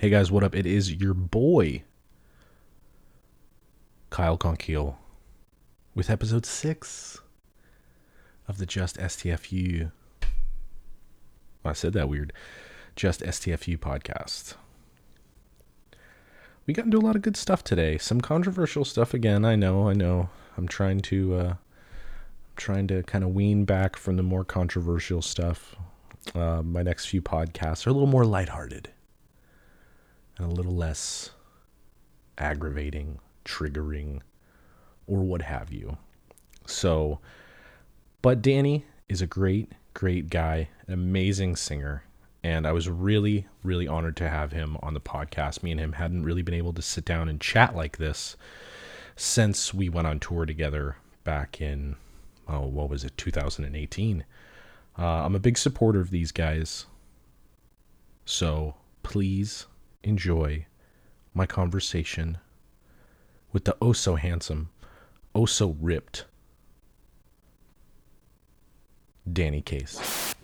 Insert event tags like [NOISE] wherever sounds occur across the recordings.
Hey guys, what up? It is your boy, Kyle Konkiel, with episode six of the Just STFU. I said that weird. Just STFU podcast. We got into a lot of good stuff today. Some controversial stuff again. I know. I know. I'm trying to. Uh, I'm trying to kind of wean back from the more controversial stuff. Uh, my next few podcasts are a little more lighthearted and a little less aggravating, triggering, or what have you. So, but Danny is a great, great guy, an amazing singer. And I was really, really honored to have him on the podcast. Me and him hadn't really been able to sit down and chat like this since we went on tour together back in, oh, what was it, 2018. Uh, I'm a big supporter of these guys. So please enjoy my conversation with the oh so handsome, oh so ripped Danny Case.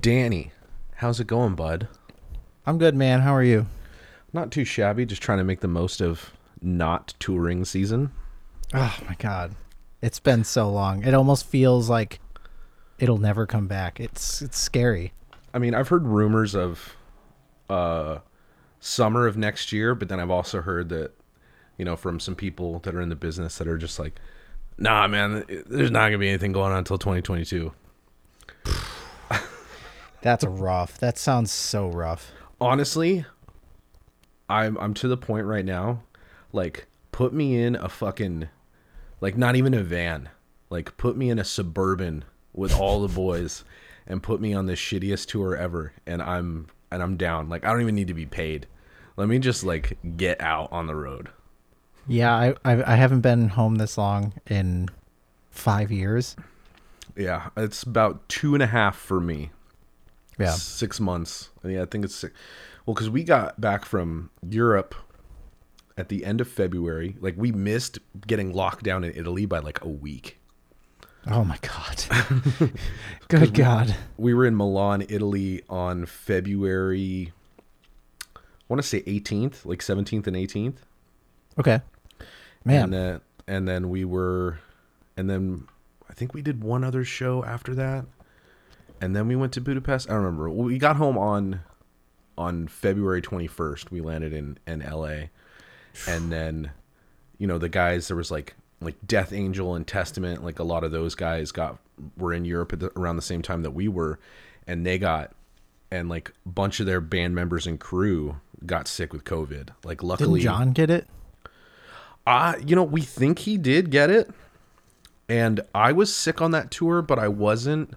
Danny, how's it going, bud? I'm good, man. How are you? Not too shabby, just trying to make the most of not touring season. Oh my god. It's been so long. It almost feels like it'll never come back. It's it's scary. I mean, I've heard rumors of uh summer of next year, but then I've also heard that you know from some people that are in the business that are just like nah, man, there's not going to be anything going on until 2022. That's rough. That sounds so rough. Honestly, I'm I'm to the point right now like put me in a fucking like not even a van. Like put me in a suburban with all the boys and put me on the shittiest tour ever and I'm and I'm down. Like I don't even need to be paid. Let me just like get out on the road. Yeah, I, I I haven't been home this long in five years. Yeah, it's about two and a half for me. Yeah, six months. I Yeah, I think it's six. Well, because we got back from Europe at the end of February. Like we missed getting locked down in Italy by like a week. Oh my god. [LAUGHS] [LAUGHS] Good god. We, we were in Milan, Italy on February I want to say 18th, like 17th and 18th. Okay. Man. And then, and then we were and then I think we did one other show after that. And then we went to Budapest. I don't remember. We got home on on February 21st. We landed in in LA. And then you know, the guys there was like like Death Angel and Testament, like a lot of those guys got were in Europe the, around the same time that we were and they got and like a bunch of their band members and crew got sick with COVID. Like luckily Didn't John get it? Uh, you know, we think he did get it. And I was sick on that tour, but I wasn't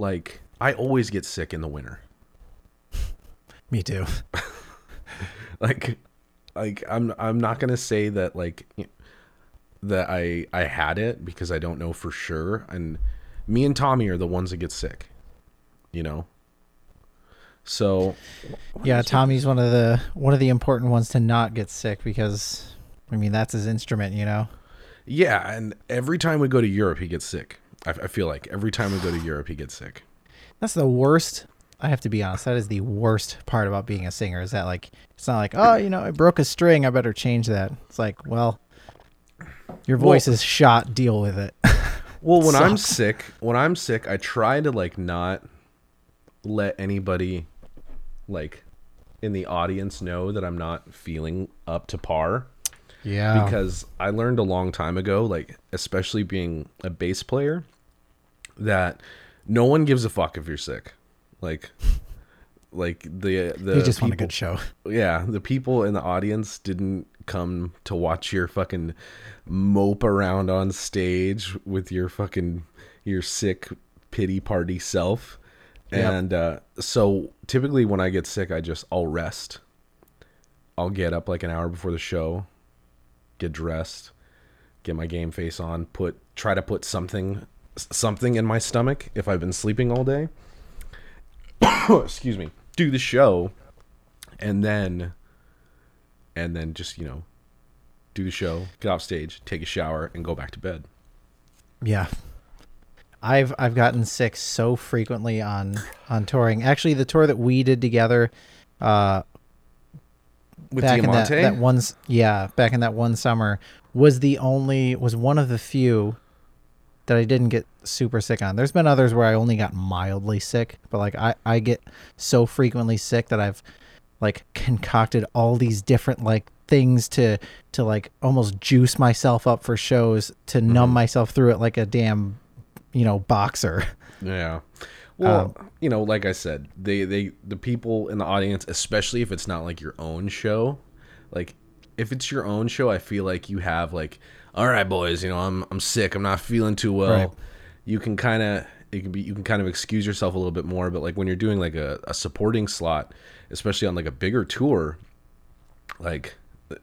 like I always get sick in the winter. Me too. [LAUGHS] like like I'm I'm not going to say that like that I I had it because I don't know for sure and me and Tommy are the ones that get sick. You know. So Yeah, Tommy's one of the one of the important ones to not get sick because I mean that's his instrument, you know. Yeah, and every time we go to Europe, he gets sick. I, I feel like every time we go to Europe, he gets sick. That's the worst I have to be honest. That is the worst part about being a singer. Is that like it's not like oh you know I broke a string. I better change that. It's like well, your voice Well- is shot. Deal with it. [LAUGHS] Well, when I'm sick, when I'm sick, I try to like not let anybody like in the audience know that I'm not feeling up to par yeah. because I learned a long time ago, like especially being a bass player, that no one gives a fuck if you're sick. Like like the the you just want a good show. yeah, the people in the audience didn't come to watch your fucking mope around on stage with your fucking your sick pity party self. Yep. And uh, so typically when I get sick, I just I'll rest. I'll get up like an hour before the show, get dressed, get my game face on, put try to put something something in my stomach if I've been sleeping all day. [COUGHS] Excuse me. Do the show and then and then just, you know, do the show, get off stage, take a shower and go back to bed. Yeah. I've I've gotten sick so frequently on on touring. Actually, the tour that we did together, uh, With back in that, that one yeah back in that one summer was the only was one of the few that I didn't get super sick on. There's been others where I only got mildly sick, but like I I get so frequently sick that I've like concocted all these different like things to to like almost juice myself up for shows to Mm-hmm. numb myself through it like a damn you know boxer. Yeah. Well, Um, you know, like I said, they they the people in the audience, especially if it's not like your own show, like if it's your own show, I feel like you have like, all right, boys, you know, I'm I'm sick, I'm not feeling too well. Right. You can kind of it can be you can kind of excuse yourself a little bit more, but like when you're doing like a, a supporting slot, especially on like a bigger tour, like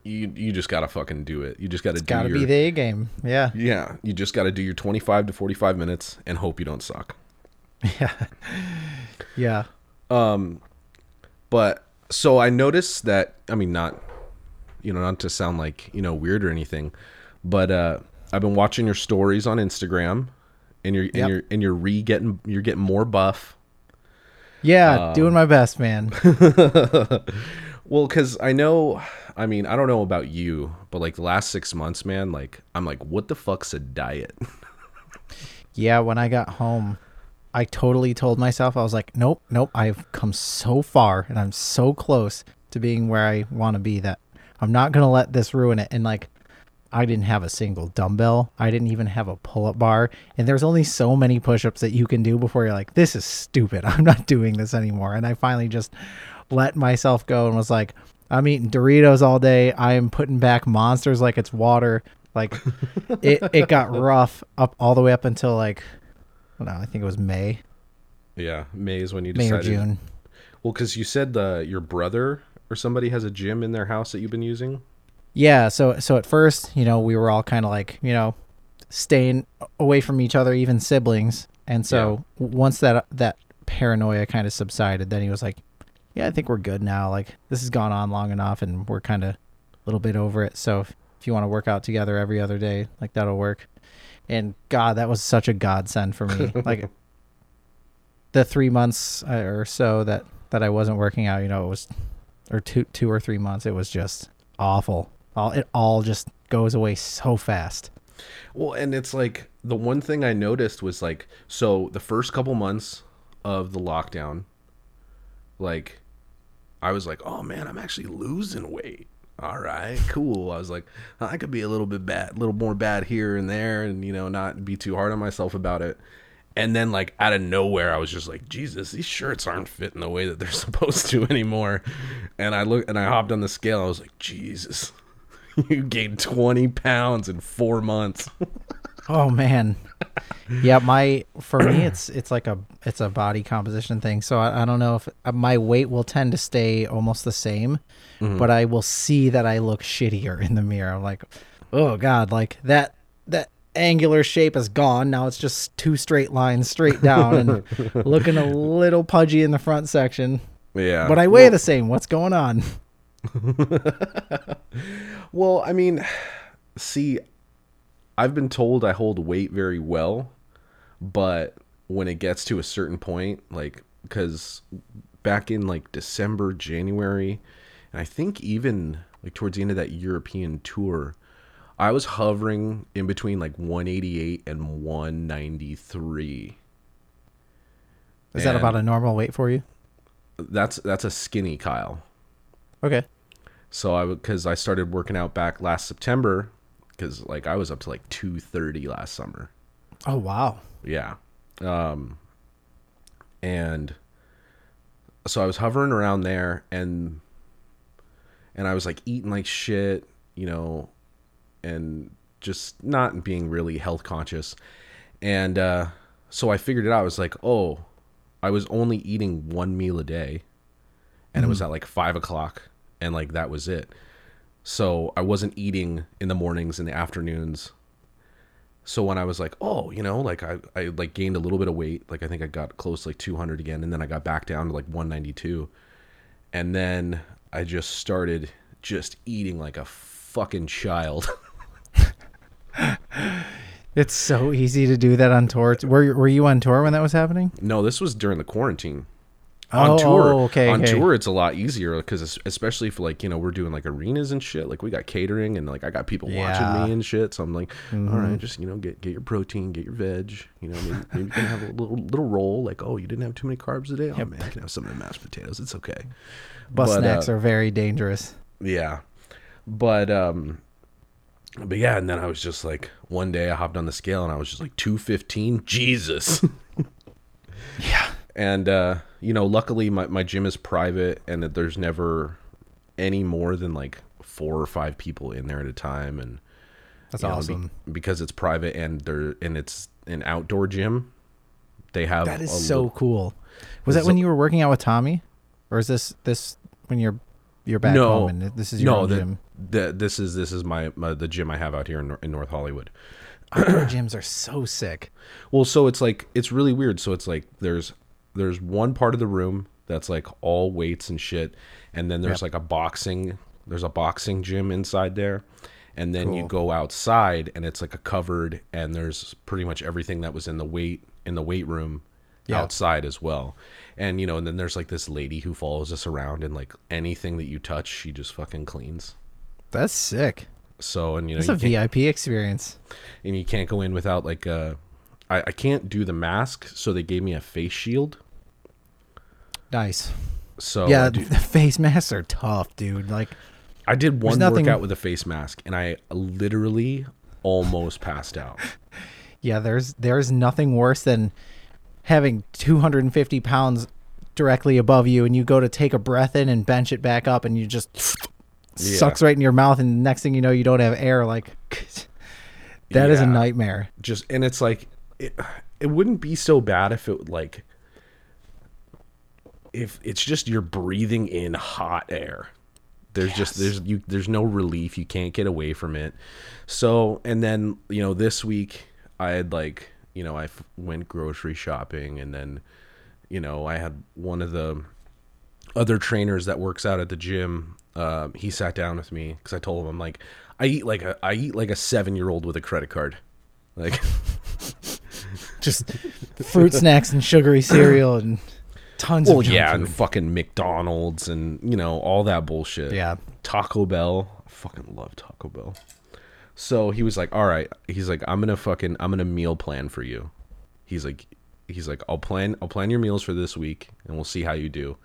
you you just gotta fucking do it. You just gotta do Got to your be the A game. Yeah. yeah. You just gotta do your 25 to 45 minutes and hope you don't suck. [LAUGHS] Yeah. Yeah. Um, but so I noticed that I mean not you know not to sound like, you know, weird or anything, but uh I've been watching your stories on Instagram and you're Yep. and you're and you're re getting you're getting more buff. Yeah, Um, doing my best, man. [LAUGHS] Well, cuz I know I mean, I don't know about you, but like the last 6 months, man, like I'm like what the fuck's a diet? [LAUGHS] Yeah, when I got home, I totally told myself I was like, nope, nope, I've come so far and I'm so close to being where I want to be that I'm not going to let this ruin it. And like I didn't have a single dumbbell. I didn't even have a pull-up bar, and there's only so many push-ups that you can do before you're like, this is stupid. [LAUGHS] I'm not doing this anymore. And I finally just let myself go and was like, I'm eating Doritos all day. I am putting back monsters like it's water. Like it, it got [LAUGHS] rough up all the way up until like, I don't know, I think it was May, yeah, May is when you May decided. or June. Well, cuz you said the your brother or somebody has a gym in their house that you've been using? Yeah, so so at first, you know, we were all kind of like, you know, staying away from each other, even siblings. And so w once that that paranoia kind of subsided, then he was like, "Yeah, I think we're good now. Like this has gone on long enough, and we're kind of a little bit over it. So if, if you want to work out together every other day, like that'll work." And God, that was such a godsend for me. [LAUGHS] like the three months uh, or so that that I wasn't working out, you know, it was or two two or three months, it was just awful. All it all just goes away so fast. Well, and it's like the one thing I noticed was like so the first couple months of the lockdown, like I was like, oh man, I'm actually losing weight. All right, cool. I was like, I could be a little bit bad, a little more bad here and there, and you know, not be too hard on myself about it. And then, like out of nowhere, I was just like, Jesus, these shirts aren't fitting the way that they're [LAUGHS] supposed to anymore. And I look and I hopped on the scale. I was like, Jesus, [LAUGHS] you gained 20 pounds in four months. [LAUGHS] Oh man. yeah, my for me it's it's like a it's a body composition thing. So I, I don't know if uh, my weight will tend to stay almost the same, but I will see that I look shittier in the mirror. I'm like, oh god, like that that angular shape is gone. Now it's just two straight lines straight down and [LAUGHS] looking a little pudgy in the front section. Yeah. But I weigh the same. What's going on? [LAUGHS] Well, I mean, see, I've been told I hold weight very well, but when it gets to a certain point, like because back in like December, January, and I think even like towards the end of that European tour, I was hovering in between like 188 and 193. Is that about a normal weight for you? That's that's a skinny Kyle. Okay. So I because I started working out back last September because like I was up to like 230 last summer. Oh wow. Yeah. Um and so I was hovering around there and and I was like eating like shit, you know, and just not being really health conscious. And uh so I figured it out. I was like, oh, I was only eating one meal a day and it was at like five o'clock and like that was it. So I wasn't eating in the mornings and the afternoons so when I was like, oh, you know, like I, I like gained a little bit of weight, like I think I got close to like 200 again, and then I got back down to like 192, and then I just started just eating like a fucking child. [LAUGHS] It's so easy to do that on tour. Were were you on tour when that was happening? no, this was during the quarantine. Oh, on tour, oh, okay, on okay. tour, it's a lot easier because especially for like you know we're doing like arenas and shit. Like we got catering and like I got people Yeah. Mm-hmm. watching me and shit. So I'm like, all right, just you know get get your protein, get your veg. You know, maybe, maybe you can have a little little roll. Like oh, you didn't have too many carbs today. Oh man, you can have some of the mashed potatoes. It's okay. Bus But, snacks uh, are very dangerous. Yeah. But um but yeah, and then I was just like one day I hopped on the scale and I was just like 215. Jesus. [LAUGHS] Yeah. And uh you know, luckily my my gym is private and that there's never any more than like four or five people in there at a time and That's you know, be- awesome. because it's private and they're and it's an outdoor gym. They have That is a so li- cool. Was that when you were working out with Tommy, or is this this when you're you're back No. home and this is your no, the, gym? the this is this is my, my the gym I have out here in, in North Hollywood. Outdoor gyms are so sick. Well, so it's like it's really weird. So it's like there's there's one part of the room that's like all weights and shit, and then there's Yep. like a boxing there's a boxing gym inside there, and then you go outside and it's like a covered and there's pretty much everything that was in the weight in the weight room Yeah. outside as well. And you know, and then there's like this lady who follows us around and like anything that you touch, she just fucking cleans. That's sick. So and you know, That's a VIP experience. and you can't go in without like uh I, I can't do the mask, so they gave me a face shield. Nice. So yeah, do- [LAUGHS] the face masks are tough, dude. Like, I did one nothing- workout with a face mask, and I literally almost passed out. [LAUGHS] yeah, there's there's nothing worse than having 250 pounds directly above you, and you go to take a breath in and bench it back up, and you just [LAUGHS] Yeah. sucks right in your mouth, and next thing you know, you don't have air. Like, that is a nightmare. Just and it's like it, it wouldn't be so bad if it like if it's just you're breathing in hot air. There's just there's you there's no relief. You can't get away from it. So and then you know this week I had like you know I f- went grocery shopping and then you know I had one of the other trainers that works out at the gym. Um, he sat down with me because I told him I'm like I eat like a I eat like a seven year old with a credit card. Like [LAUGHS] Just fruit snacks and sugary cereal and tons well of yeah food. and fucking McDonald's and you know all that bullshit. Yeah. Taco Bell. I fucking love Taco Bell. So he was like, "All right." He's like, "I'm gonna fucking I'm gonna meal plan for you." He's like, he's like, "I'll plan I'll plan your meals for this week, and we'll see how you do.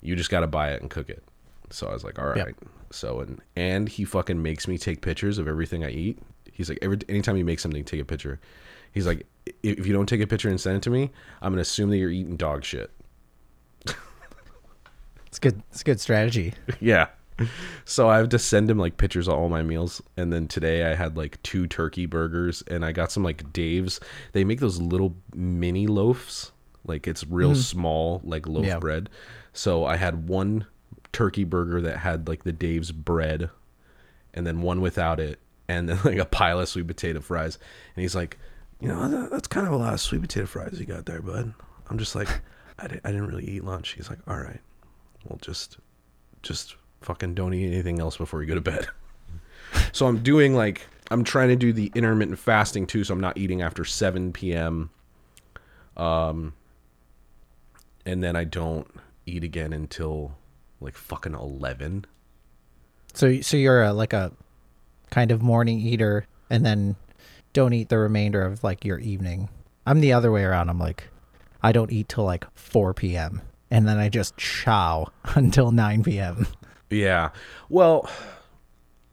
You just got to buy it and cook it." So I was like, "All right." Yep. So and and he fucking makes me take pictures of everything I eat. He's like, every anytime you make something, take a picture. He's like, "I- if you don't take a picture and send it to me, I'm gonna assume that you're eating dog shit. It's good. It's a good strategy. [LAUGHS] Yeah. So I have to send him like pictures of all my meals. And then today I had like two turkey burgers and I got some like Dave's. They make those little mini loaves. Like it's real mm-hmm. small, like loaf Yeah. bread. So I had one turkey burger that had like the Dave's bread and then one without it. And then [LAUGHS] like a pile of sweet potato fries. And he's like, you know, that, that's kind of a lot of sweet potato fries you got there, bud. I'm just like, I, di- I didn't really eat lunch. He's like, all right, well, just just fucking don't eat anything else before you go to bed. [LAUGHS] so I'm doing like I'm trying to do the intermittent fasting too, so I'm not eating after 7 p.m. Um and then I don't eat again until like fucking 11. So so you're a, like a kind of morning eater and then don't eat the remainder of like your evening. I'm the other way around. I'm like I don't eat till like 4 p.m. and then I just chow [LAUGHS] until 9 p.m. Yeah. Well,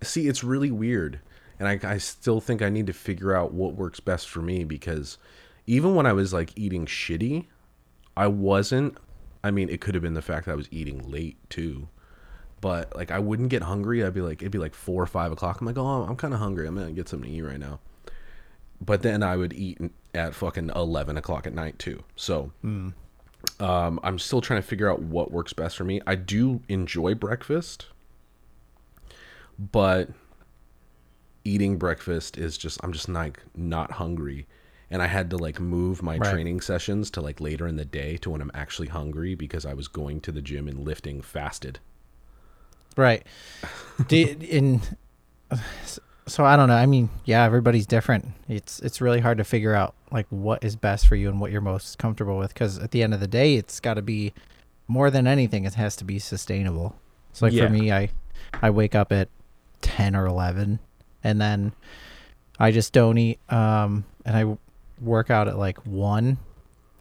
see, it's really weird. And I, I still think I need to figure out what works best for me because even when I was like eating shitty, I wasn't. I mean, it could have been the fact that I was eating late too. But like, I wouldn't get hungry. I'd be like, it'd be like four or five o'clock. I'm like, oh, I'm kind of hungry. I'm to get something to eat right now. But then I would eat at fucking 11 o'clock at night too. So. Um, I'm still trying to figure out what works best for me. I do enjoy breakfast, but eating breakfast is just I'm just like not hungry. And I had to like move my Right. training sessions to like later in the day to when I'm actually hungry because I was going to the gym and lifting fasted. Right. [LAUGHS] Do, in so I don't know. I mean, yeah, everybody's different. It's it's really hard to figure out like what is best for you and what you're most comfortable with because at the end of the day, it's got to be more than anything. It has to be sustainable. So like Yeah. for me, I I wake up at ten or eleven, and then I just don't eat. Um, and I work out at like one,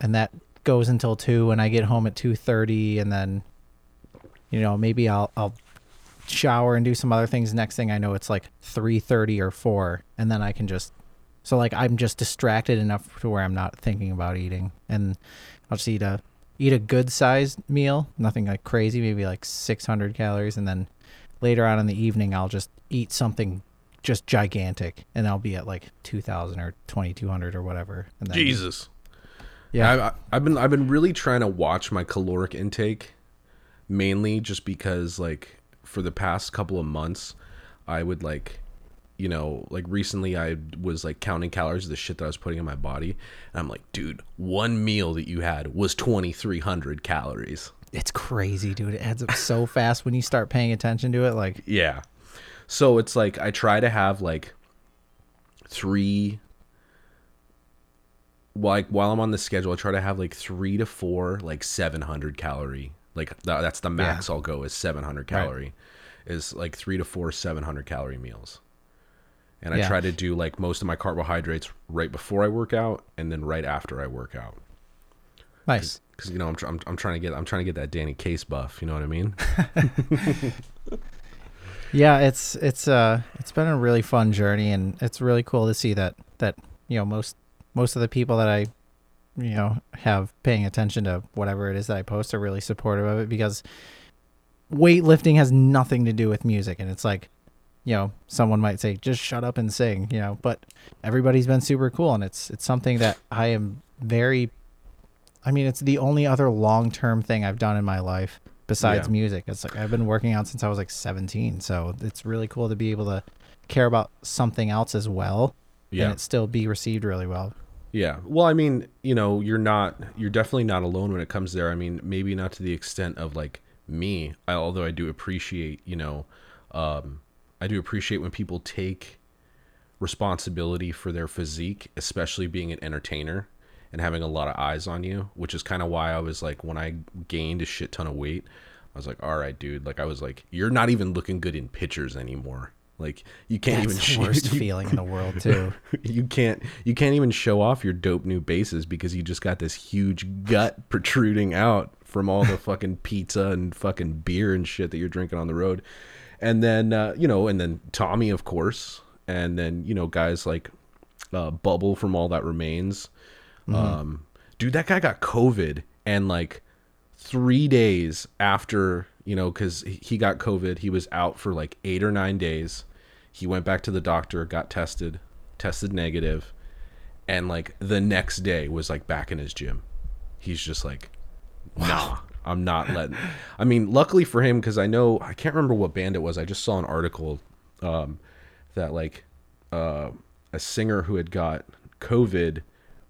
and that goes until two, and I get home at two thirty, and then you know maybe I'll I'll shower and do some other things. Next thing i know it's like 3.30 or 4 and then i can just so like i'm just distracted enough to where i'm not thinking about eating. And i'll just eat a eat a good sized meal nothing like crazy maybe like 600 calories. And then later on in the evening i'll just eat something just gigantic and i'll be at like 2000 or 2200 or whatever. And then Jesus. yeah. I, I, I've been I've been really trying to watch my caloric intake, mainly just because like for the past couple of months, I would like, you know, like recently I was like counting calories the shit that I was putting in my body, and I'm like, dude, one meal that you had was 2,300 calories. it's crazy dude it adds up so [LAUGHS] fast when you start paying attention to it like Yeah. So it's like I try to have like three like while I'm on the schedule, I try to have like three to four like 700 calorie. Like tha- that's the max I'll go is 700 calorie. Is like three to four 700 calorie meals. And I try to do like most of my carbohydrates right before I work out and then right after I work out. nice Because you know I'm, tr- I'm I'm trying to get I'm trying to get that Danny Case buff. You know what I mean? [LAUGHS] Yeah, it's it's uh it's been a really fun journey and it's really cool to see that that you know most most of the people that I you know have paying attention to whatever it is that I post are really supportive of it because weightlifting has nothing to do with music. And it's like you know someone might say just shut up and sing you know but everybody's been super cool. And it's it's something that I am very I mean it's the only other long-term thing I've done in my life besides Yeah. music. It's like I've been working out since I was like 17 so it's really cool to be able to care about something else as well Yeah. and it still be received really well Yeah. Well, I mean, you know, you're not you're definitely not alone when it comes there. I mean, maybe not to the extent of like me, I, although I do appreciate, you know, um I do appreciate when people take responsibility for their physique, especially being an entertainer and having a lot of eyes on you, which is kind of why I was like when I gained a shit ton of weight, I was like, "All right, dude, like I was like, you're not even looking good in pictures anymore." Like you can't that's even the show- worst [LAUGHS] you- feeling in the world too. [LAUGHS] You can't you can't even show off your dope new basses because you just got this huge gut protruding out from all the [LAUGHS] fucking pizza and fucking beer and shit that you're drinking on the road. And then uh, you know and then tommy of course. And then you know guys like uh, bubble from all that remains. Um dude that guy got covid and like three days after you know because he got covid. He was out for like eight or nine days. He went back to the doctor got tested tested negative and like the next day was like back in his gym. He's just like nah i'm not letting i mean luckily for him because i know i can't remember what band it was. I just saw an article um that like uh a singer who had got covid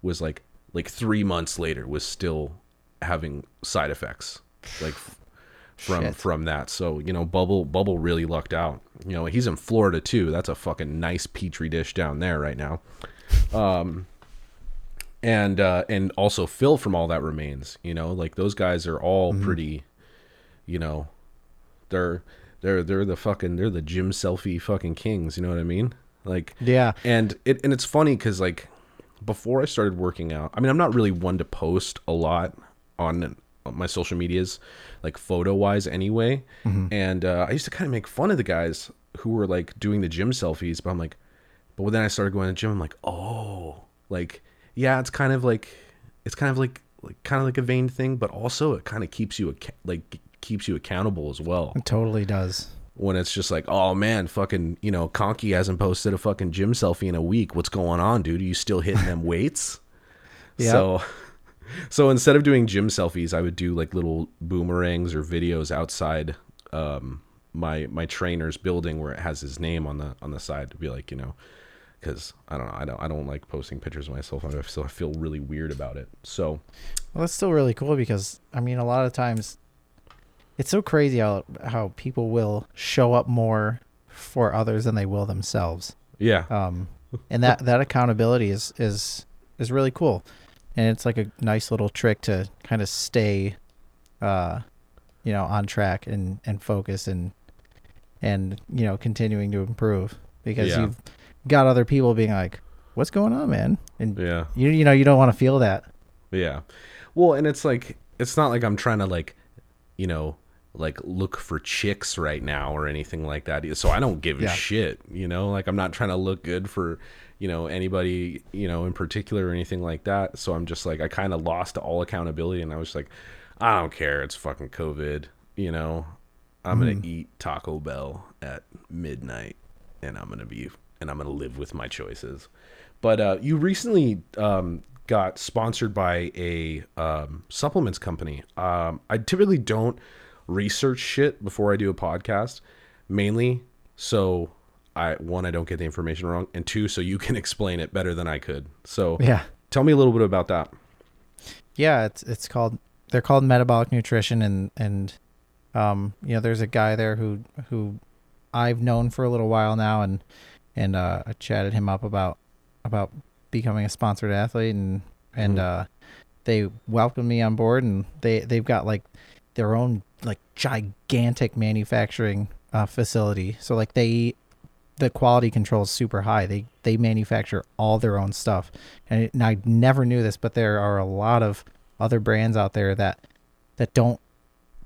was like like three months later was still having side effects. Like from Shit. from that so you know bubble bubble really lucked out you know he's in florida too that's a fucking nice petri dish down there right now um and uh, and also Phil from All That Remains. You know, like those guys are all Mm-hmm. pretty. You know, they're they're they're the fucking they're the gym selfie fucking kings. You know what I mean? Like Yeah. and it and it's funny because like before I started working out, I mean I'm not really one to post a lot on my social medias, like photo wise anyway. And uh, I used to kind of make fun of the guys who were like doing the gym selfies, but I'm like, but then I started going to the gym. I'm like, oh, like yeah, it's kind of like it's kind of like like kind of like a vain thing, but also it kind of keeps you ac- like keeps you accountable as well It totally does. when it's just like, oh man, fucking, you know, Conky hasn't posted a fucking gym selfie in a week. What's going on, dude? Are you still hitting them [LAUGHS] weights? Yeah. So, so instead of doing gym selfies, I would do like little boomerangs or videos outside um, my my trainer's building where it has his name on the on the side to be like, you know, because I don't know, I don't I don't like posting pictures of myself. I so I feel really weird about it. So Well, that's still really cool because I mean, a lot of times, it's so crazy how how people will show up more for others than they will themselves. yeah, Um, and that that accountability is is is really cool, and it's like a nice little trick to kind of stay, uh, you know, on track and and focus and and you know continuing to improve because Yeah. you've got other people being like, "What's going on, man?" And yeah. you you know you don't want to feel that. Yeah. Well, and it's like it's not like I'm trying to like, you know, like look for chicks right now or anything like that. So I don't give a shit, you know? Like I'm not trying to look good for, you know, anybody, you know, in particular or anything like that. So I'm just like I kind of lost all accountability and I was like I don't care. It's fucking COVID, you know. I'm going to eat Taco Bell at midnight and I'm going to be and I'm going to live with my choices. But uh, you recently um, got sponsored by a um, supplements company. Um, I typically don't research shit before I do a podcast, mainly so I one I don't get the information wrong, and two so you [LAUGHS] can explain it better than I could. So Yeah. tell me a little bit about that. Yeah, it's it's called they're called metabolic nutrition and and um you know there's a guy there who who I've known for a little while now and and uh I chatted him up about about becoming a sponsored athlete and and Mhm. uh they welcomed me on board and they they've got like their own like gigantic manufacturing uh facility. So like they the quality control is super high. They they manufacture all their own stuff, and, and I never knew this, but there are a lot of other brands out there that that don't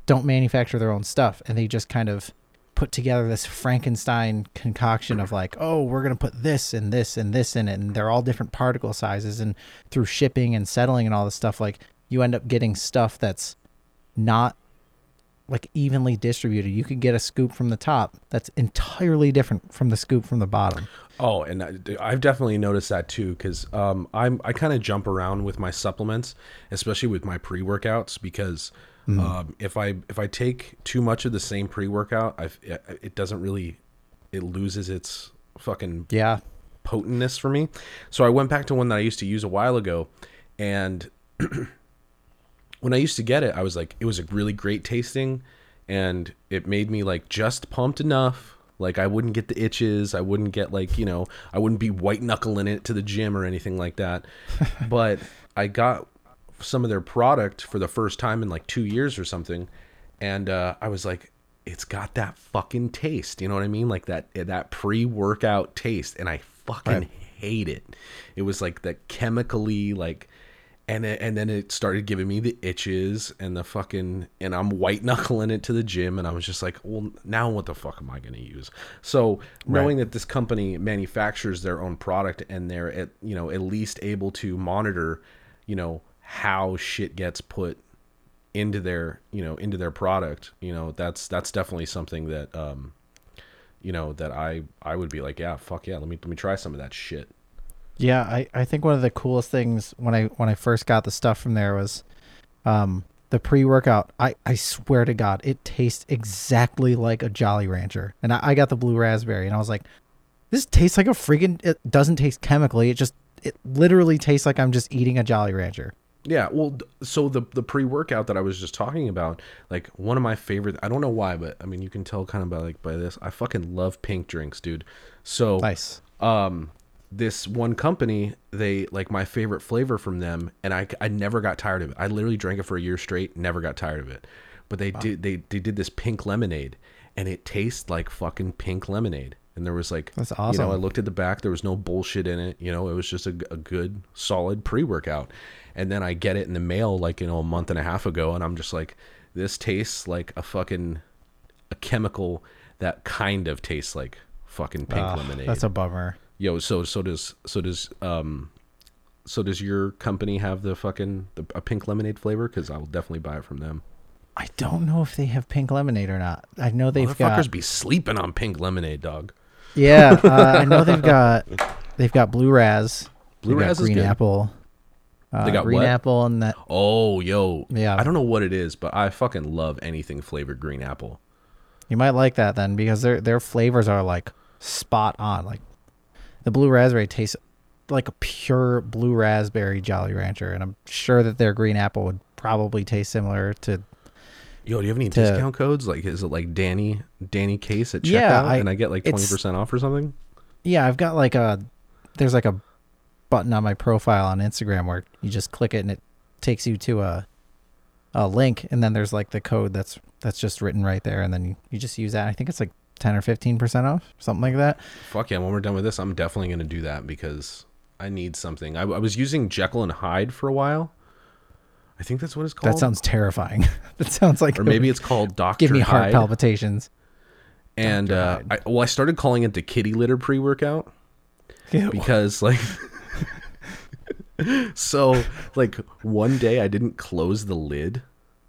don't manufacture their own stuff, and they just kind of put together this Frankenstein concoction of like, oh, we're gonna put this and this and this in it, and they're all different particle sizes, and through shipping and settling and all this stuff, like you end up getting stuff that's not like evenly distributed. You could get a scoop from the top that's entirely different from the scoop from the bottom. Oh, and I, I've definitely noticed that too because um, I'm I kind of jump around with my supplements, especially with my pre workouts because um, if I if I take too much of the same pre workout, I it doesn't really it loses its fucking Yeah. potentness for me. So I went back to one that I used to use a while ago, and [CLEARS THROAT] when I used to get it, I was like, it was a really great tasting, and it made me like just pumped enough. Like I wouldn't get the itches, I wouldn't get like you know, I wouldn't be white knuckling it to the gym or anything like that. [LAUGHS] but I got some of their product for the first time in like two years or something, and uh, I was like, it's got that fucking taste. You know what I mean? Like that that pre workout taste, and I fucking Right. hate it. It was like the chemically like. And, it, and then it started giving me the itches and the fucking and I'm white knuckling it to the gym and I was just like, well, now what the fuck am I going to use? So knowing that this company manufactures their own product and they're at you know at least able to monitor, you know how shit gets put into their you know into their product, you know that's that's definitely something that um you know that I I would be like, yeah, fuck yeah, let me let me try some of that shit. Yeah, I, I think one of the coolest things when I when I first got the stuff from there was um the pre workout. I, I swear to God, it tastes exactly like a Jolly Rancher. And I, I got the blue raspberry and I was like, this tastes like a freaking it doesn't taste chemically. It just it literally tastes like I'm just eating a Jolly Rancher. Yeah, well, so the the pre workout that I was just talking about, like one of my favorite. I don't know why, but I mean, you can tell kind of by like by this. I fucking love pink drinks, dude. So Nice. um, this one company, they like my favorite flavor from them, and I I never got tired of it. I literally drank it for a year straight, never got tired of it. But they did they they did this pink lemonade, and it tastes like fucking pink lemonade. And there was like, That's awesome. You know. I looked at the back. There was no bullshit in it. You know, it was just a, a good, solid pre workout. And then I get it in the mail like you know a month and a half ago, and I'm just like, this tastes like a fucking a chemical that kind of tastes like fucking pink lemonade. That's a bummer. Yo, so so does so does um so does your company have the fucking the, a pink lemonade flavor? Because I will definitely buy it from them. I don't know if they have pink lemonade or not. I know they've Motherfuckers got be sleeping on pink lemonade, dog. yeah. [LAUGHS] Uh, I know they've got they've got blue raz, Blue Raz is green good. apple. Uh, They got green what? apple and that. Oh, yo, Yeah. I don't know what it is, but I fucking love anything flavored green apple. You might like that then because their their flavors are like spot on. Like the blue raspberry tastes like a pure blue raspberry Jolly Rancher, and I'm sure that their green apple would probably taste similar to. Yo, do you have any To- discount codes? Like, is it like Danny Danny Case at checkout, Yeah, I- and I get like twenty percent off or something? Yeah, I've got like a there's like a button on my profile on Instagram where you just click it and it takes you to a a link, and then there's like the code that's that's just written right there, and then you, you just use that. I think it's like ten or fifteen percent off, something like that. Fuck yeah! When we're done with this, I'm definitely gonna do that because I need something. I, I was using Jekyll and Hyde for a while. I think that's what it's called. That sounds terrifying. [LAUGHS] that sounds like or maybe it's called Doctor give me heart Hyde. palpitations. And uh, I, well, I started calling it the kitty litter pre workout because like. [LAUGHS] so like one day I didn't close the lid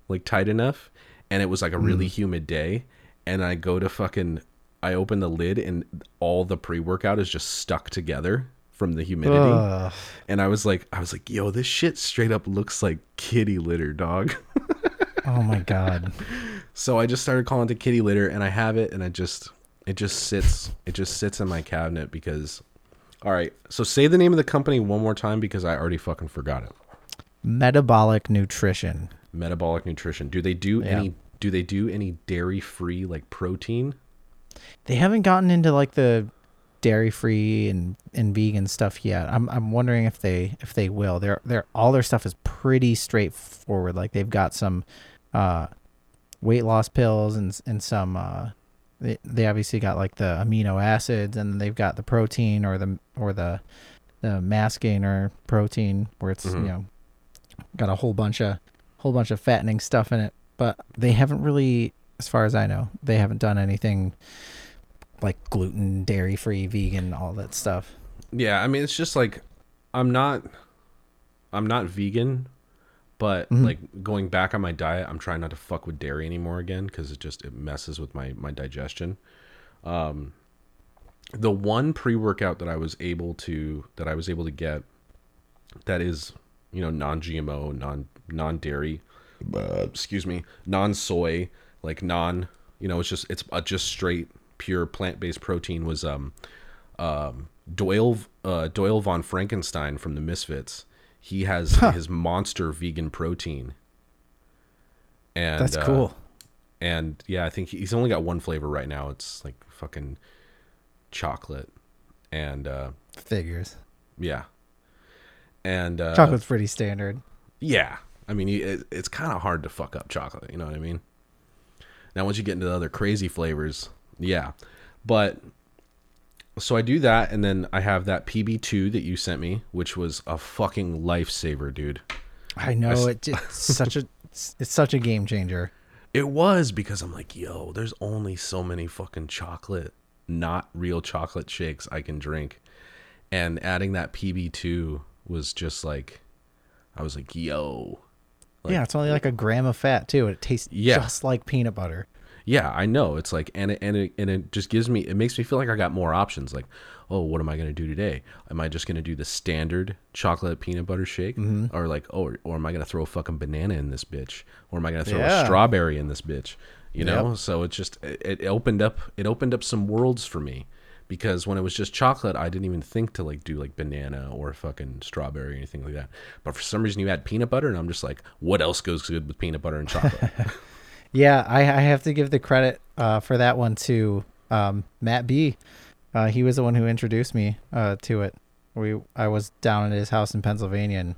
like tight enough, and it was like a really Mm. humid day, and I go to fucking I open the lid and all the pre workout is just stuck together from the humidity. Ugh. And I was like, I was like, yo, this shit straight up looks like kitty litter, dog. Oh my god. [LAUGHS] so I just started calling it kitty litter, and I have it, and I just, it just sits, it just sits in my cabinet because. All right, so say the name of the company one more time because I already fucking forgot it. Metabolic nutrition. Metabolic nutrition. Do they do Yeah. any? Do they do any dairy free like protein? They haven't gotten into like the dairy free and, and vegan stuff yet. I'm I'm wondering if they if they will. Their their all their stuff is pretty straightforward. Like they've got some uh weight loss pills and and some uh they, they obviously got like the amino acids and they've got the protein or the or the the mass gainer protein where it's Mhm. you know got a whole bunch of whole bunch of fattening stuff in it but they haven't really as far as i know they haven't done anything like gluten dairy free vegan all that stuff Yeah, I mean it's just like I'm not I'm not vegan, but Mhm. like going back on my diet, I'm trying not to fuck with dairy anymore again cuz it just it messes with my my digestion. Um the one pre-workout that I was able to that I was able to get that is, you know, non-GMO, non non-dairy, uh, excuse me, non-soy, like non, you know, it's just it's uh, just straight pure plant-based protein was um um, Doyle uh, Doyle von Frankenstein from the Misfits. He has his monster vegan protein. And that's uh, cool And yeah, I think he's only got one flavor right now. It's like fucking chocolate. And uh, figures yeah. And uh, chocolate's pretty standard yeah. I mean, it, it's kind of hard to fuck up chocolate. You know what I mean? Now, once you get into the other crazy flavors, yeah. But so I do that, and then I have that PB2 that you sent me, which was a fucking lifesaver, dude. i know it, it's such a it's such a game changer It was because I'm like, yo, there's only so many fucking chocolate, not real chocolate shakes I can drink. And adding that PB2 was just like, I was like, yo. Like, yeah it's only like a gram of fat too and it tastes Yeah. just like peanut butter Yeah, I know. It's like, and it, and it, and it just gives me, it makes me feel like I got more options. Like, oh, what am I going to do today? Am I just going to do the standard chocolate peanut butter shake? Mm-hmm. Or like, oh, or, or am I going to throw a fucking banana in this bitch? Or am I going to throw Yeah. a strawberry in this bitch? You know? Yep. So it just, it, it opened up, it opened up some worlds for me. Because when it was just chocolate, I didn't even think to like do like banana or fucking strawberry or anything like that. But for some reason, you add peanut butter, and I'm just like, what else goes good with peanut butter and chocolate? [LAUGHS] Yeah, I, I have to give the credit uh, for that one to um, Matt B. Uh, he was the one who introduced me uh, to it. we I was down at his house in Pennsylvania, and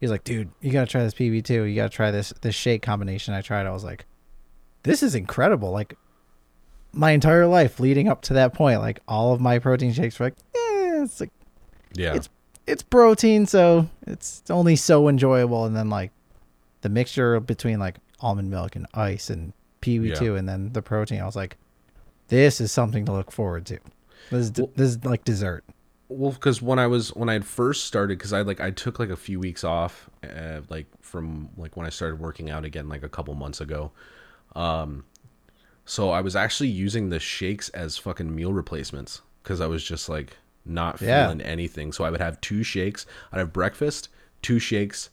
he's like, "Dude, you gotta try this PB two. You gotta try this this shake combination." I tried. I was like, "This is incredible!" Like my entire life leading up to that point, like all of my protein shakes were like, "Eh, it's like Yeah. It's- it's protein, so it's only so enjoyable." And then like the mixture between like almond milk and ice and PB two, and then the protein, I was like, "This is something to look forward to." This is Well- this is like dessert. Well, because when I was when I had first started, because I like I took like a few weeks off, uh, like from like when I started working out again, like a couple months ago. Um, so I was actually using the shakes as fucking meal replacements because I was just like not Yeah. feeling anything. So I would have two shakes. I'd have breakfast, two shakes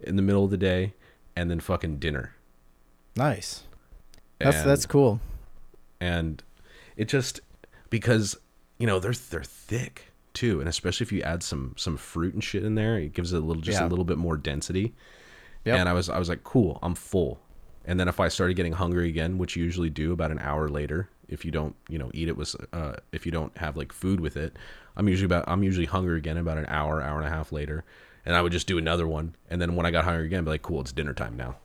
in the middle of the day, and then fucking dinner. Nice. That's And- that's cool. and it just because you know they're they're thick too, and especially if you add some some fruit and shit in there, it gives it a little just Yeah. a little bit more density. Yep. And I was I was like, cool, I'm full. And then if I started getting hungry again, which you usually do about an hour later, if you don't you know eat it with uh, if you don't have like food with it, I'm usually about I'm usually hungry again about an hour hour and a half later, and I would just do another one, and then when I got hungry again, I'd be like, cool, it's dinner time now.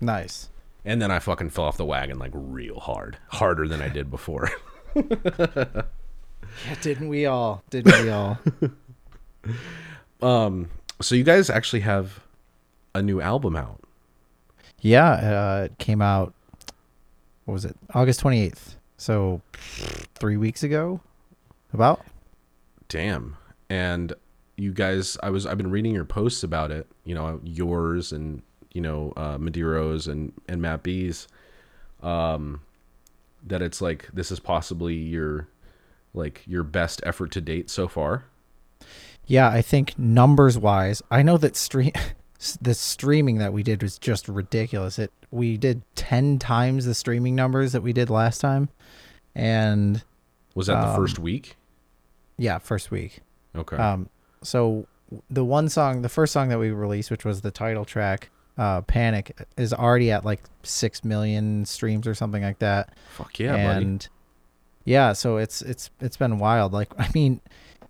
Nice. And then I fucking fell off the wagon like real hard, harder than I did before. [LAUGHS] Yeah, didn't we all? Didn't we all? [LAUGHS] Um, so you guys actually have a new album out. Yeah, uh, it came out. What was it? August twenty eighth. So three weeks ago. About. Damn. And you guys, I was, I've been reading your posts about it. You know, yours and you know, uh, Madiro's and and Matt B's. Um, that it's like this is possibly your, like your best effort to date so far. Yeah, I think numbers wise, I know that stream [LAUGHS] the streaming that we did was just ridiculous. It we did 10 times the streaming numbers that we did last time. And Was that the Um, first week? yeah, first week. Okay. Um so the one song, the first song that we released which was the title track, uh Panic is already at like 6 million streams or something like that. Fuck yeah, buddy. and yeah so it's it's it's been wild like [LAUGHS] i mean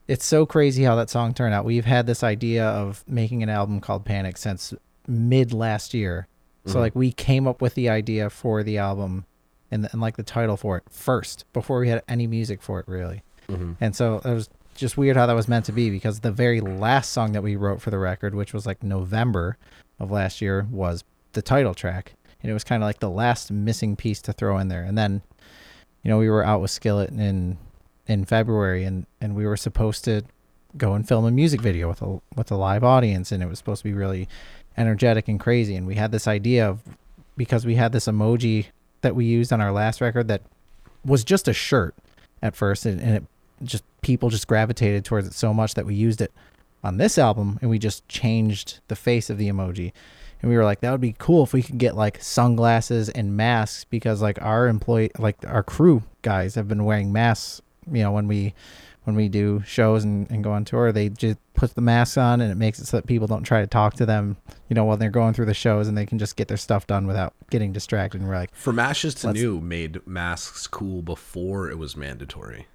it's so crazy how that song turned out. We've had this idea of making an album called panic since mid last year. So Mhm. like we came up with the idea for the album and, and like the title for it first before we had any music for it really. Mhm. and so it was just weird how that was meant to be because the very last song that we wrote for the record which was like november of last year was the title track. And it was kind of like the last missing piece to throw in there. And then you know we were out with skillet in in february and and we were supposed to go and film a music video with a with a live audience and it was supposed to be really energetic and crazy. And we had this idea of because we had this emoji that we used on our last record that was just a shirt at first and, and it just people just gravitated towards it so much that we used it on this album and we just changed the face of the emoji. And we were like that would be cool if we could get like sunglasses and masks because like our employee like our crew guys have been wearing masks you know when we when we do shows and, and go on tour they just put the masks on and it makes it so that people don't try to talk to them you know while they're going through the shows and they can just get their stuff done without getting distracted and we're like From Ashes to New made masks cool before it was mandatory.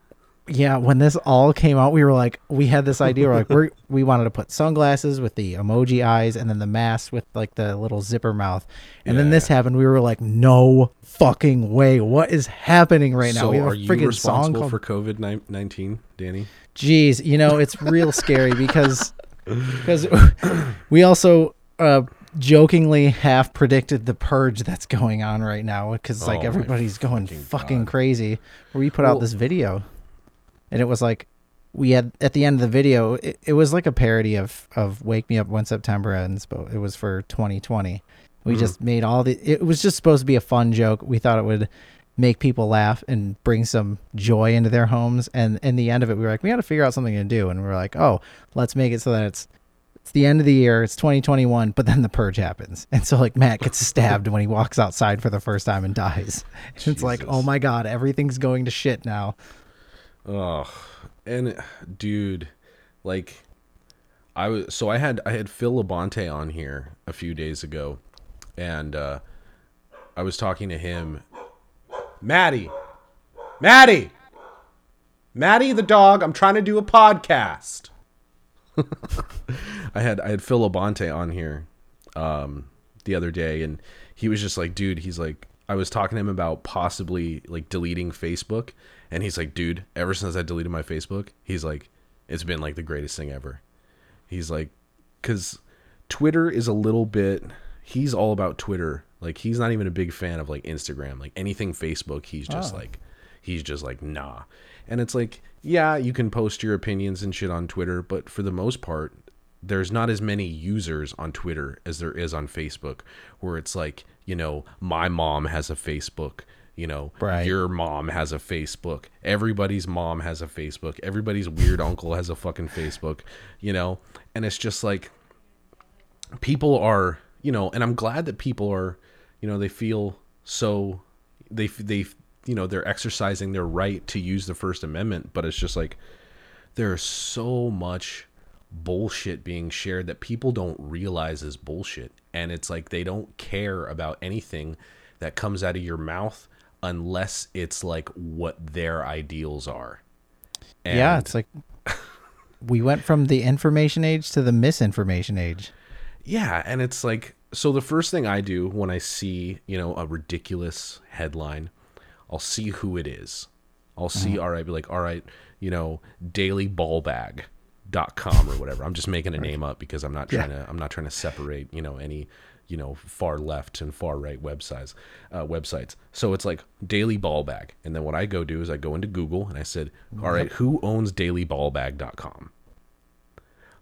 Yeah when this all came out we were like we had this idea we're like we're, [LAUGHS] we wanted to put sunglasses with the emoji eyes and then the mask with like the little zipper mouth and then this happened we were like no fucking way what is happening right now so we have a are you freaking song responsible called for COVID nineteen, Danny? Jeez, you know it's real scary [LAUGHS] because because we also uh, jokingly half predicted the purge that's going on right now because like Oh everybody's going fucking God. crazy. Where we put out this video, and it was like we had at the end of the video, it, it was like a parody of of "Wake Me Up When September Ends," but it was for 2020. We Mhm. just made all the. It was just supposed to be a fun joke. We thought it would make people laugh and bring some joy into their homes. And in the end of it, we were like, we got to figure out something to do. And we are like, oh, let's make it so that it's it's the end of the year. It's 2021, but then the purge happens, [LAUGHS] and so like Matt gets stabbed when he walks outside for the first time and dies. [LAUGHS] It's like, oh my god, everything's going to shit now. Oh, and dude, like, I was so I had I had Phil Labonte on here a few days ago, and uh, I was talking to him. Maddie, Maddie, Maddie the dog. I'm trying to do a podcast. [LAUGHS] I had I had Phil Labonte on here um, the other day, and he was just like, dude, he's like, I was talking to him about possibly like deleting Facebook, and he's like, dude, ever since I deleted my Facebook, he's like, it's been like the greatest thing ever. He's like, because Twitter is a little bit. He's all about Twitter. Like he's not even a big fan of like Instagram. Like anything Facebook, he's just Oh. like, he's just like nah. And it's like, yeah, you can post your opinions and shit on Twitter, but for the most part, there's not as many users on Twitter as there is on Facebook, where it's like, you know, my mom has a Facebook, you know, Right. your mom has a Facebook, everybody's mom has a Facebook, everybody's weird [LAUGHS] uncle has a fucking Facebook, you know, and it's just like people are, you know, and I'm glad that people are, you know, they feel so they they you know they're exercising their right to use the First Amendment, but it's just like there's so much bullshit being shared that people don't realize is bullshit. And it's like they don't care about anything that comes out of your mouth unless it's like what their ideals are. And yeah, it's like [LAUGHS] we went from the information age to the misinformation age. yeah and it's like so the first thing i do when i see you know a ridiculous headline i'll see who it is. I'll see mm-hmm. all right be like all right you know dailyballbag.com or whatever. I'm just making a name up because i'm not trying to i'm not trying to separate you know any you know far left and far right websites uh, websites so it's like daily ball bag and then what i go do is i go into google and i said all right who owns dailyballbag.com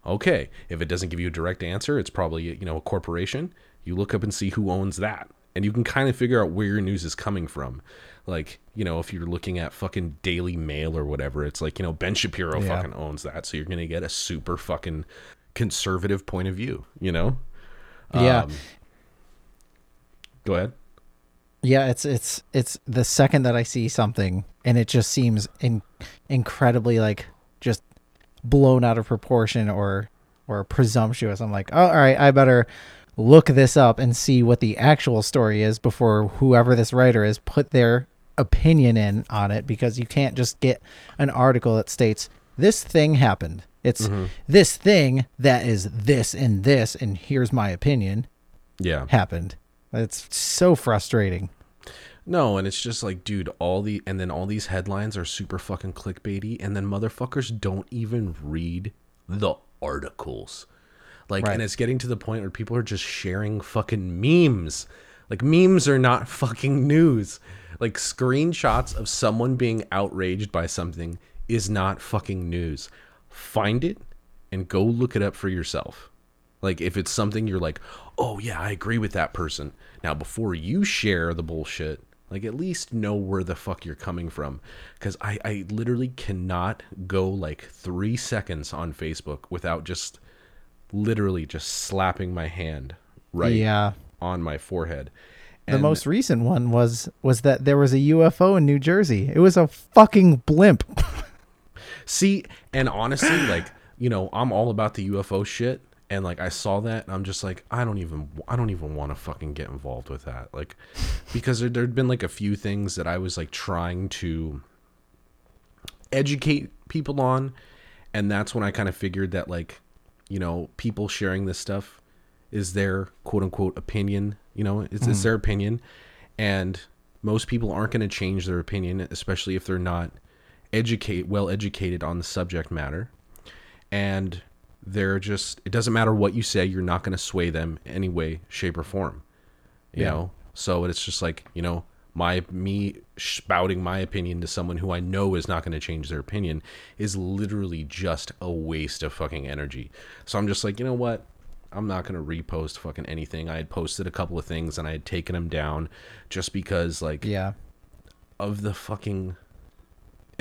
Okay, if it doesn't give you a direct answer, it's probably you know a corporation. You look up and see who owns that, and you can kind of figure out where your news is coming from. Like you know, if you're looking at fucking Daily Mail or whatever, it's like you know Ben Shapiro Yeah. fucking owns that, so you're gonna get a super fucking conservative point of view. You know? Yeah. Um, go ahead. Yeah, it's it's it's the second that I see something and it just seems in, incredibly like just blown out of proportion or or presumptuous. I'm like, oh, all right, I better look this up and see what the actual story is before whoever this writer is put their opinion in on it because you can't just get an article that states this thing happened. It's mm-hmm. this thing that is this and this and here's my opinion Yeah. happened. It's so frustrating. No, and it's just like, dude, all the and then all these headlines are super fucking clickbaity, and then motherfuckers don't even read the articles. Like, Right. and it's getting to the point where people are just sharing fucking memes. Like, memes are not [LAUGHS] fucking news. Like, screenshots of someone being outraged by something is not fucking news. Find it and go look it up for yourself. Like if it's something you're like, "Oh yeah, I agree with that person." Now before you share the bullshit, like at least know where the fuck you're coming from cuz I I literally cannot go like 3 seconds on Facebook without just literally just slapping my hand right Yeah. on my forehead. The most recent one was was that there was a UFO in New Jersey. It was a fucking blimp. [LAUGHS] See, and honestly, like, you know, I'm all about the UFO shit. And like I saw that and I'm just like, I don't even I don't even want to fucking get involved with that. Like because there, there'd been like a few things that I was like trying to educate people on. And that's when I kind of figured that like, you know, people sharing this stuff is their quote unquote opinion, you know, it's, it's mm. their opinion. And most people aren't going to change their opinion, especially if they're not educate well educated on the subject matter. And they're just it doesn't matter what you say you're not going to sway them any way shape or form you Yeah. know? So it's just like you know my me spouting my opinion to someone who i know is not going to change their opinion is literally just a waste of fucking energy. So i'm just like you know what? I'm not going to repost fucking anything. I had posted a couple of things and i had taken them down just because like yeah. of the fucking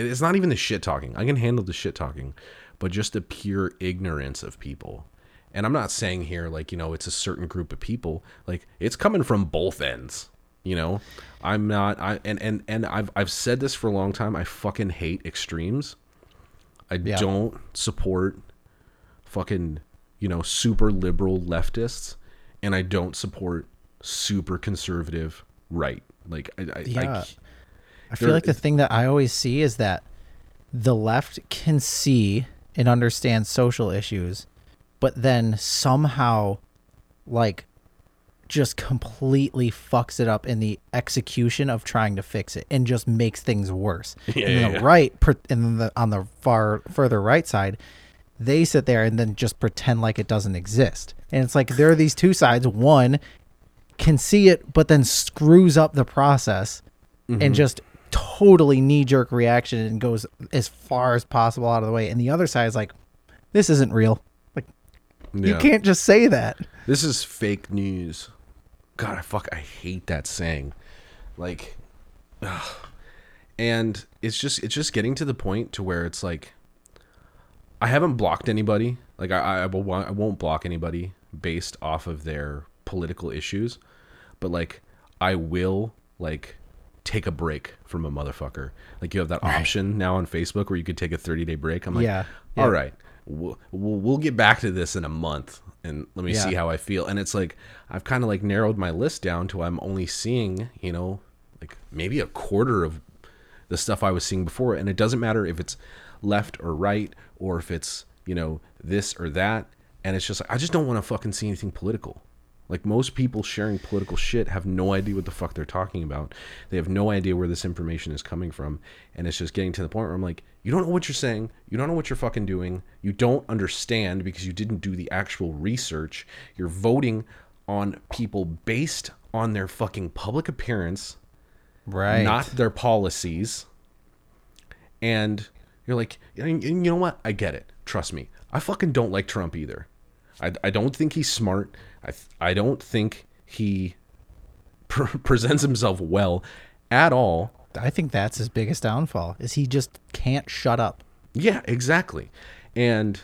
it's not even the shit talking. I can handle the shit talking, but just the pure ignorance of people. And I'm not saying here like, you know, it's a certain group of people. Like it's coming from both ends. You know? I'm not I and and and I've I've said this for a long time. I fucking hate extremes. I Yeah. don't support fucking, you know, super liberal leftists and I don't support super conservative right. Like I I, Yeah. I I feel like the thing that I always see is that the left can see and understand social issues, but then somehow, like, just completely fucks it up in the execution of trying to fix it and just makes things worse. [LAUGHS] Yeah, and yeah, the yeah. right, and then the, on the far further right side, they sit there and then just pretend like it doesn't exist. And it's like there are these two sides. One can see it, but then screws up the process Mm-hmm. and just totally knee jerk reaction and goes as far as possible out of the way. And the other side is like, this isn't real. Like, you can't just say that. This is fake news. God, I fuck, I hate that saying. Like, ugh. and it's just it's just getting to the point to where it's like, I haven't blocked anybody. Like, I I, will, I won't block anybody based off of their political issues, but like, I will like take a break from a motherfucker. Like, you have that option now on Facebook where you could take a thirty day break. I'm like, Yeah, all yeah. right, we'll, we'll we'll get back to this in a month, and let me Yeah. see how I feel. And it's like I've kind of like narrowed my list down to I'm only seeing, you know, like maybe a quarter of the stuff I was seeing before, and it doesn't matter if it's left or right or if it's you know this or that. And it's just like I just don't want to fucking see anything political. Like most people sharing political shit have no idea what the fuck they're talking about. They have no idea where this information is coming from. And it's just getting to the point where I'm like, you don't know what you're saying. You don't know what you're fucking doing. You don't understand because you didn't do the actual research. You're voting on people based on their fucking public appearance, Right. not their policies. And you're like, and you know what? I get it. Trust me. I fucking don't like Trump either. I, I don't think he's smart. I, th- I don't think he pre- [LAUGHS] presents himself well at all. I think that's his biggest downfall is he just can't shut up. Yeah, exactly. And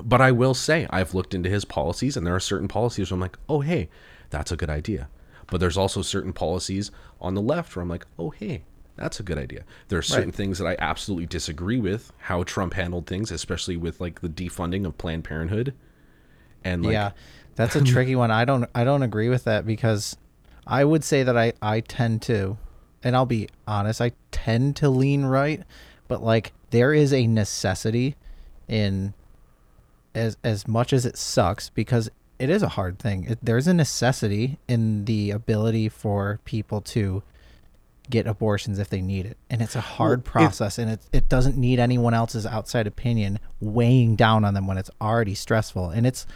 but I will say I've looked into his policies and there are certain policies where I'm like, "Oh, hey, that's a good idea." But there's also certain policies on the left where I'm like, "Oh, hey, that's a good idea." There are certain things that I absolutely disagree with how Trump handled things, especially with like the defunding of Planned Parenthood. And like yeah. That's a um, tricky one. I don't I don't agree with that because I would say that I I tend to and I'll be honest, I tend to lean right, but like there is a necessity in as as much as it sucks because it is a hard thing. It, there's a necessity in the ability for people to get abortions if they need it. And it's a hard Well, process and it it doesn't need anyone else's outside opinion weighing down on them when it's already stressful. And it's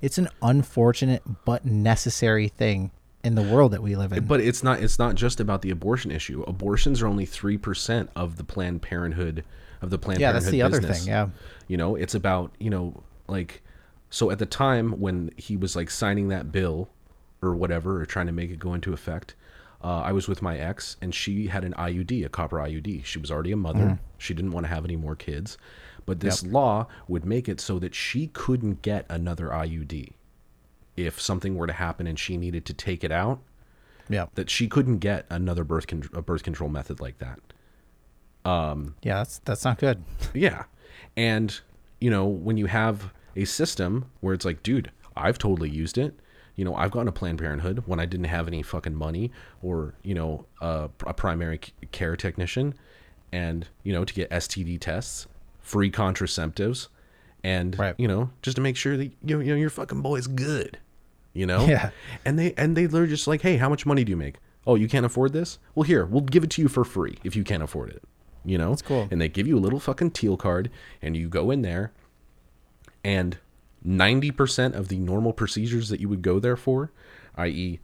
it's an unfortunate but necessary thing in the world that we live in. But it's not it's not just about the abortion issue. Abortions are only 3% of the Planned Parenthood of the Planned parenthood. yeah, that's Parenthood the other business. thing. Yeah. You know, it's about, you know, like so at the time when he was like signing that bill or whatever or trying to make it go into effect, uh, I was with my ex and she had an IUD, a copper IUD. She was already a mother. She didn't want to have any more kids. But this law would make it so that she couldn't get another IUD if something were to happen and she needed to take it out Yeah. that she couldn't get another birth con- a birth control method like that. Um, yeah, that's that's not good. [LAUGHS] Yeah. And you know, when you have a system where it's like, dude, I've totally used it. You know, I've gone to Planned Parenthood when I didn't have any fucking money or, you know, a, a primary care technician and, you know, to get STD tests, free contraceptives and, Right. you know, just to make sure that you know, you know your fucking boy's good. You know? Yeah. And they and they they're just like, "Hey, how much money do you make?" "Oh, you can't afford this?" "Well, here, we'll give it to you for free if you can't afford it." You know? That's cool. and they give you a little fucking teal card and you go in there and 90% of the normal procedures that you would go there for i.e.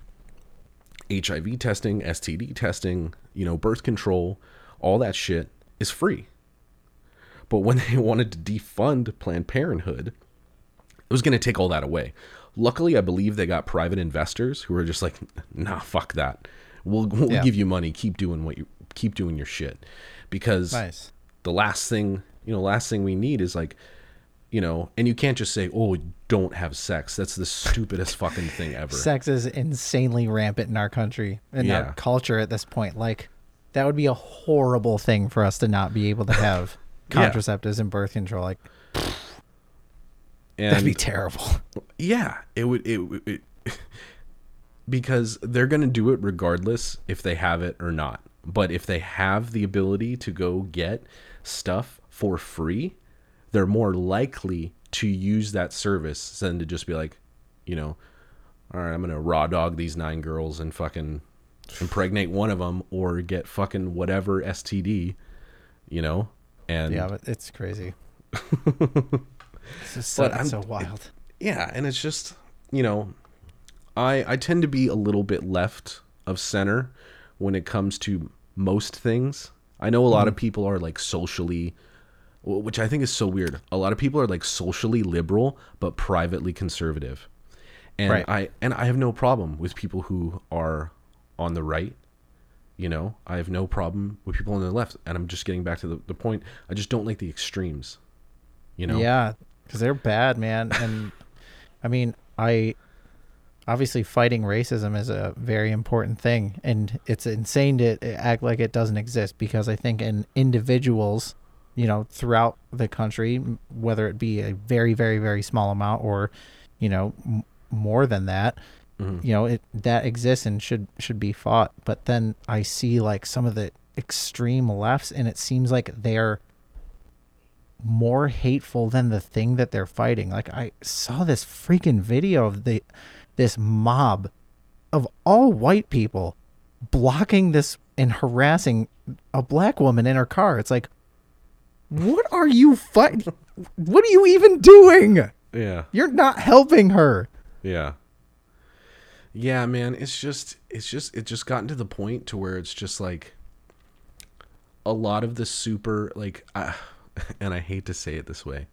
HIV testing, STD testing, you know, birth control, all that shit is free. But when [LAUGHS] they wanted to defund Planned Parenthood, it was going to take all that away. Luckily, I believe they got private investors who were just like, "Nah, fuck that. We'll, we'll Yeah. give you money. Keep doing what you keep doing your shit." Because Nice. the last thing you know last thing we need is like you know and you can't just say oh don't have sex that's the stupidest fucking thing [LAUGHS] ever Sex is insanely rampant in our country and Yeah. our culture at this point. Like that would be a horrible thing for us to not be able to have Yeah. contraceptives and birth control. Like and that'd be terrible. yeah it would it, it [LAUGHS] because they're going to do it regardless if they have it or not but if they have the ability to go get stuff for free they're more likely to use that service than to just be like, you know, all right, I'm gonna raw dog these nine girls and fucking impregnate one of them or get fucking whatever STD, you know. And Yeah, but it's crazy. it's just so, I'm- so wild. yeah, and it's just you know, I I tend to be a little bit left of center when it comes to most things. I know a lot of mm-hmm. people are like socially which I think is so weird. A lot of people are like socially liberal but privately conservative. And Right. I and I have no problem with people who are on the right. You know, I have no problem with people on the left. And I'm just getting back to the, the point. I just don't like the extremes. You know? Yeah, because they're bad, man. And I mean, I obviously fighting racism is a very important thing, and it's insane to act like it doesn't exist because I think in individuals, you know, throughout the country, whether it be a very, very, very small amount or, you know, m- more than that, Mhm. you know, it that exists and should should be fought. But then I see like some of the extreme lefts, and it seems like they're more hateful than the thing that they're fighting. Like I saw this freaking video of the this mob of all white people blocking this and harassing a black woman in her car. It's like what are you fighting? [LAUGHS] what are you even doing? Yeah. You're not helping her. Yeah. Yeah, man, it's just it's just it just gotten to the point to where it's just like a lot of the super like uh, [LAUGHS] and I hate to say it this way.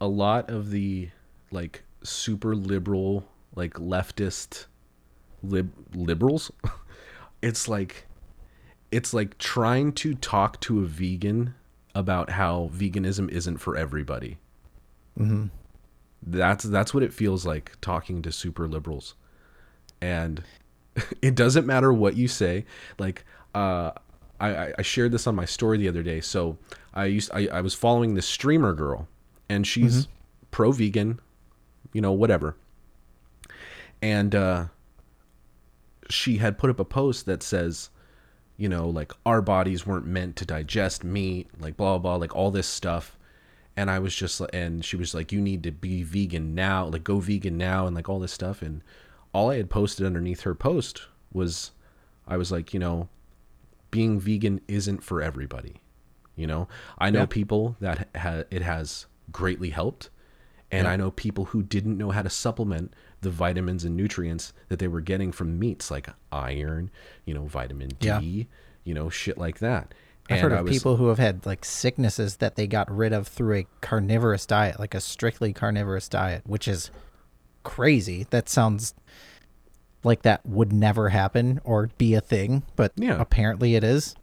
A lot of the like super liberal like leftist lib- liberals [LAUGHS] it's like it's like trying to talk to a vegan about how veganism isn't for everybody Mm-hmm. that's that's what it feels like talking to super liberals and [LAUGHS] it doesn't matter what you say. Like uh I, I- shared this on my story the other day. So i used i, I was following this streamer girl and she's pro vegan you know whatever. And uh she had put up a post that says you know like our bodies weren't meant to digest meat like blah blah blah like all this stuff. And I was just and she was like, you need to be vegan now, like go vegan now, and like all this stuff. And all I had posted underneath her post was, I was like, you know, being vegan isn't for everybody. You know, I know Yeah. people that ha- it has greatly helped, and I know people who didn't know how to supplement the vitamins and nutrients that they were getting from meats, like iron, you know, vitamin D, Yeah. you know, shit like that. I've heard I of was- people who have had like sicknesses that they got rid of through a carnivorous diet, like a strictly carnivorous diet, which is crazy. That sounds like that would never happen or be a thing, but Yeah. apparently it is.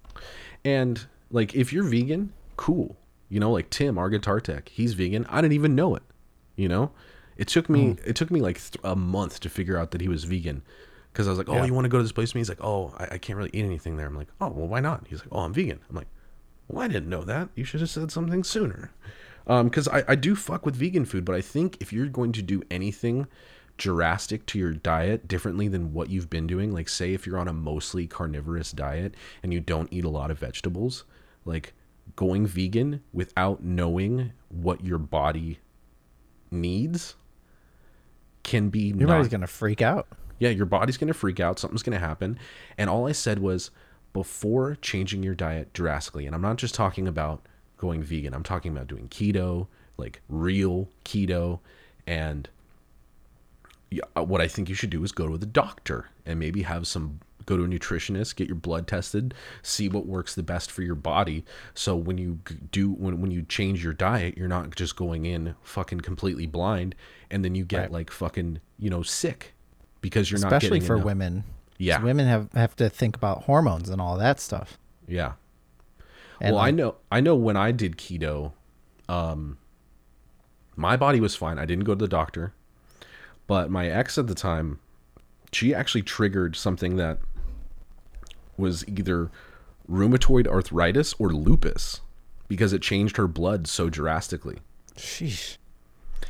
And like, if you're vegan, cool. You know, like Tim, our guitar tech, he's vegan. I didn't even know it. You know, it took me hmm. it took me like th- a month to figure out that he was vegan. Because I was like, oh, Yeah. you want to go to this place me? He's like, oh, I, I can't really eat anything there. I'm like, oh, well, why not? He's like, oh, I'm vegan. I'm like, well, I didn't know that. You should have said something sooner. Um, because I, I do fuck with vegan food, but I think if you're going to do anything drastic to your diet differently than what you've been doing, like say if you're on a mostly carnivorous diet and you don't eat a lot of vegetables, like going vegan without knowing what your body needs can be Your not body's gonna freak out. yeah, your body's going to freak out. Something's going to happen. And all I said was before changing your diet drastically, and I'm not just talking about going vegan, I'm talking about doing keto, like real keto. And uh, what I think you should do is go to the doctor and maybe have some go to a nutritionist, get your blood tested, see what works the best for your body. So when you do when when you change your diet, you're not just going in fucking completely blind and then you get Right. like fucking, you know, sick because you're not Especially for enough- women. Yeah. Women have, have to think about hormones and all that stuff. Yeah. And well, I know I know when I did keto, um my body was fine. I didn't go to the doctor. But my ex at the time, she actually triggered something that was either rheumatoid arthritis or lupus because it changed her blood so drastically. sheesh.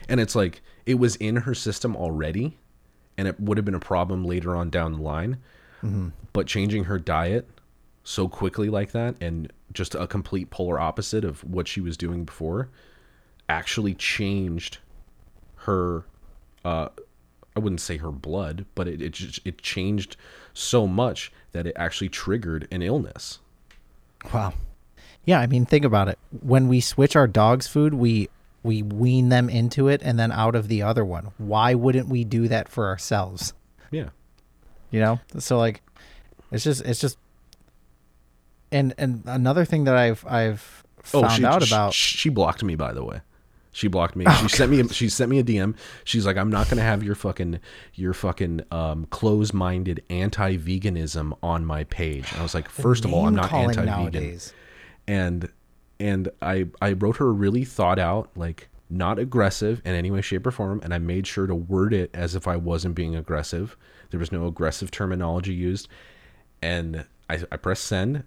And it's like it was in her system already and it would have been a problem later on down the line. But changing her diet so quickly like that and just a complete polar opposite of what she was doing before, actually changed her uh I wouldn't say her blood, but it it just it changed so much that it actually triggered an illness. Wow. Yeah, I mean, think about it. When we switch our dog's food, we we wean them into it and then out of the other one. Why wouldn't we do that for ourselves? Yeah. You know? So like it's just it's just and and another thing that I've I've found oh, she, out she- about She, blocked me, by the way. She blocked me. She sent me. A, she sent me a DM. She's like, "I'm not gonna have your fucking your fucking um, close-minded anti-veganism on my page." And I was like, first of all, I'm not anti-vegan." nowadays. and and I I wrote her a really thought out like not aggressive in any way shape or form and I made sure to word it as if I wasn't being aggressive there was no aggressive terminology used and I, I press send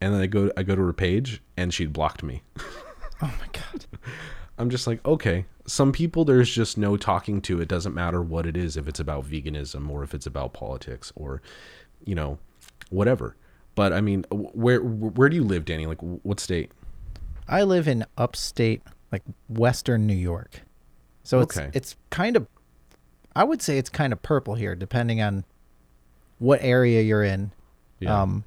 and then I go I go to her page and she'd blocked me [LAUGHS] Oh my god. I'm just like okay some people there's just no talking to it doesn't matter what it is if it's about veganism or if it's about politics or you know whatever but I mean where where do you live Danny like what state I live in upstate, like western New York. So it's Okay. it's kind of I would say it's kind of purple here, depending on what area you're in. Yeah. Um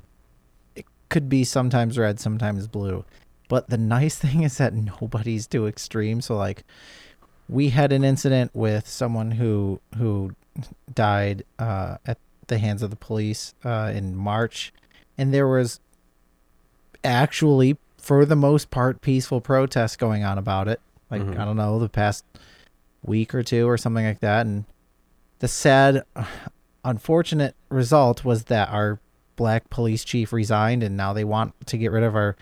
could be sometimes red, sometimes blue. But the nice [LAUGHS] thing is that nobody's too extreme. So like we had an incident with someone who who died uh, at the hands of the police uh, in March, and there was actually, for the most part, peaceful protests going on about it. Like Mhm. I don't know, the past week or two or something like that. And the sad, unfortunate result was that our black police chief resigned, and now they want to get rid of our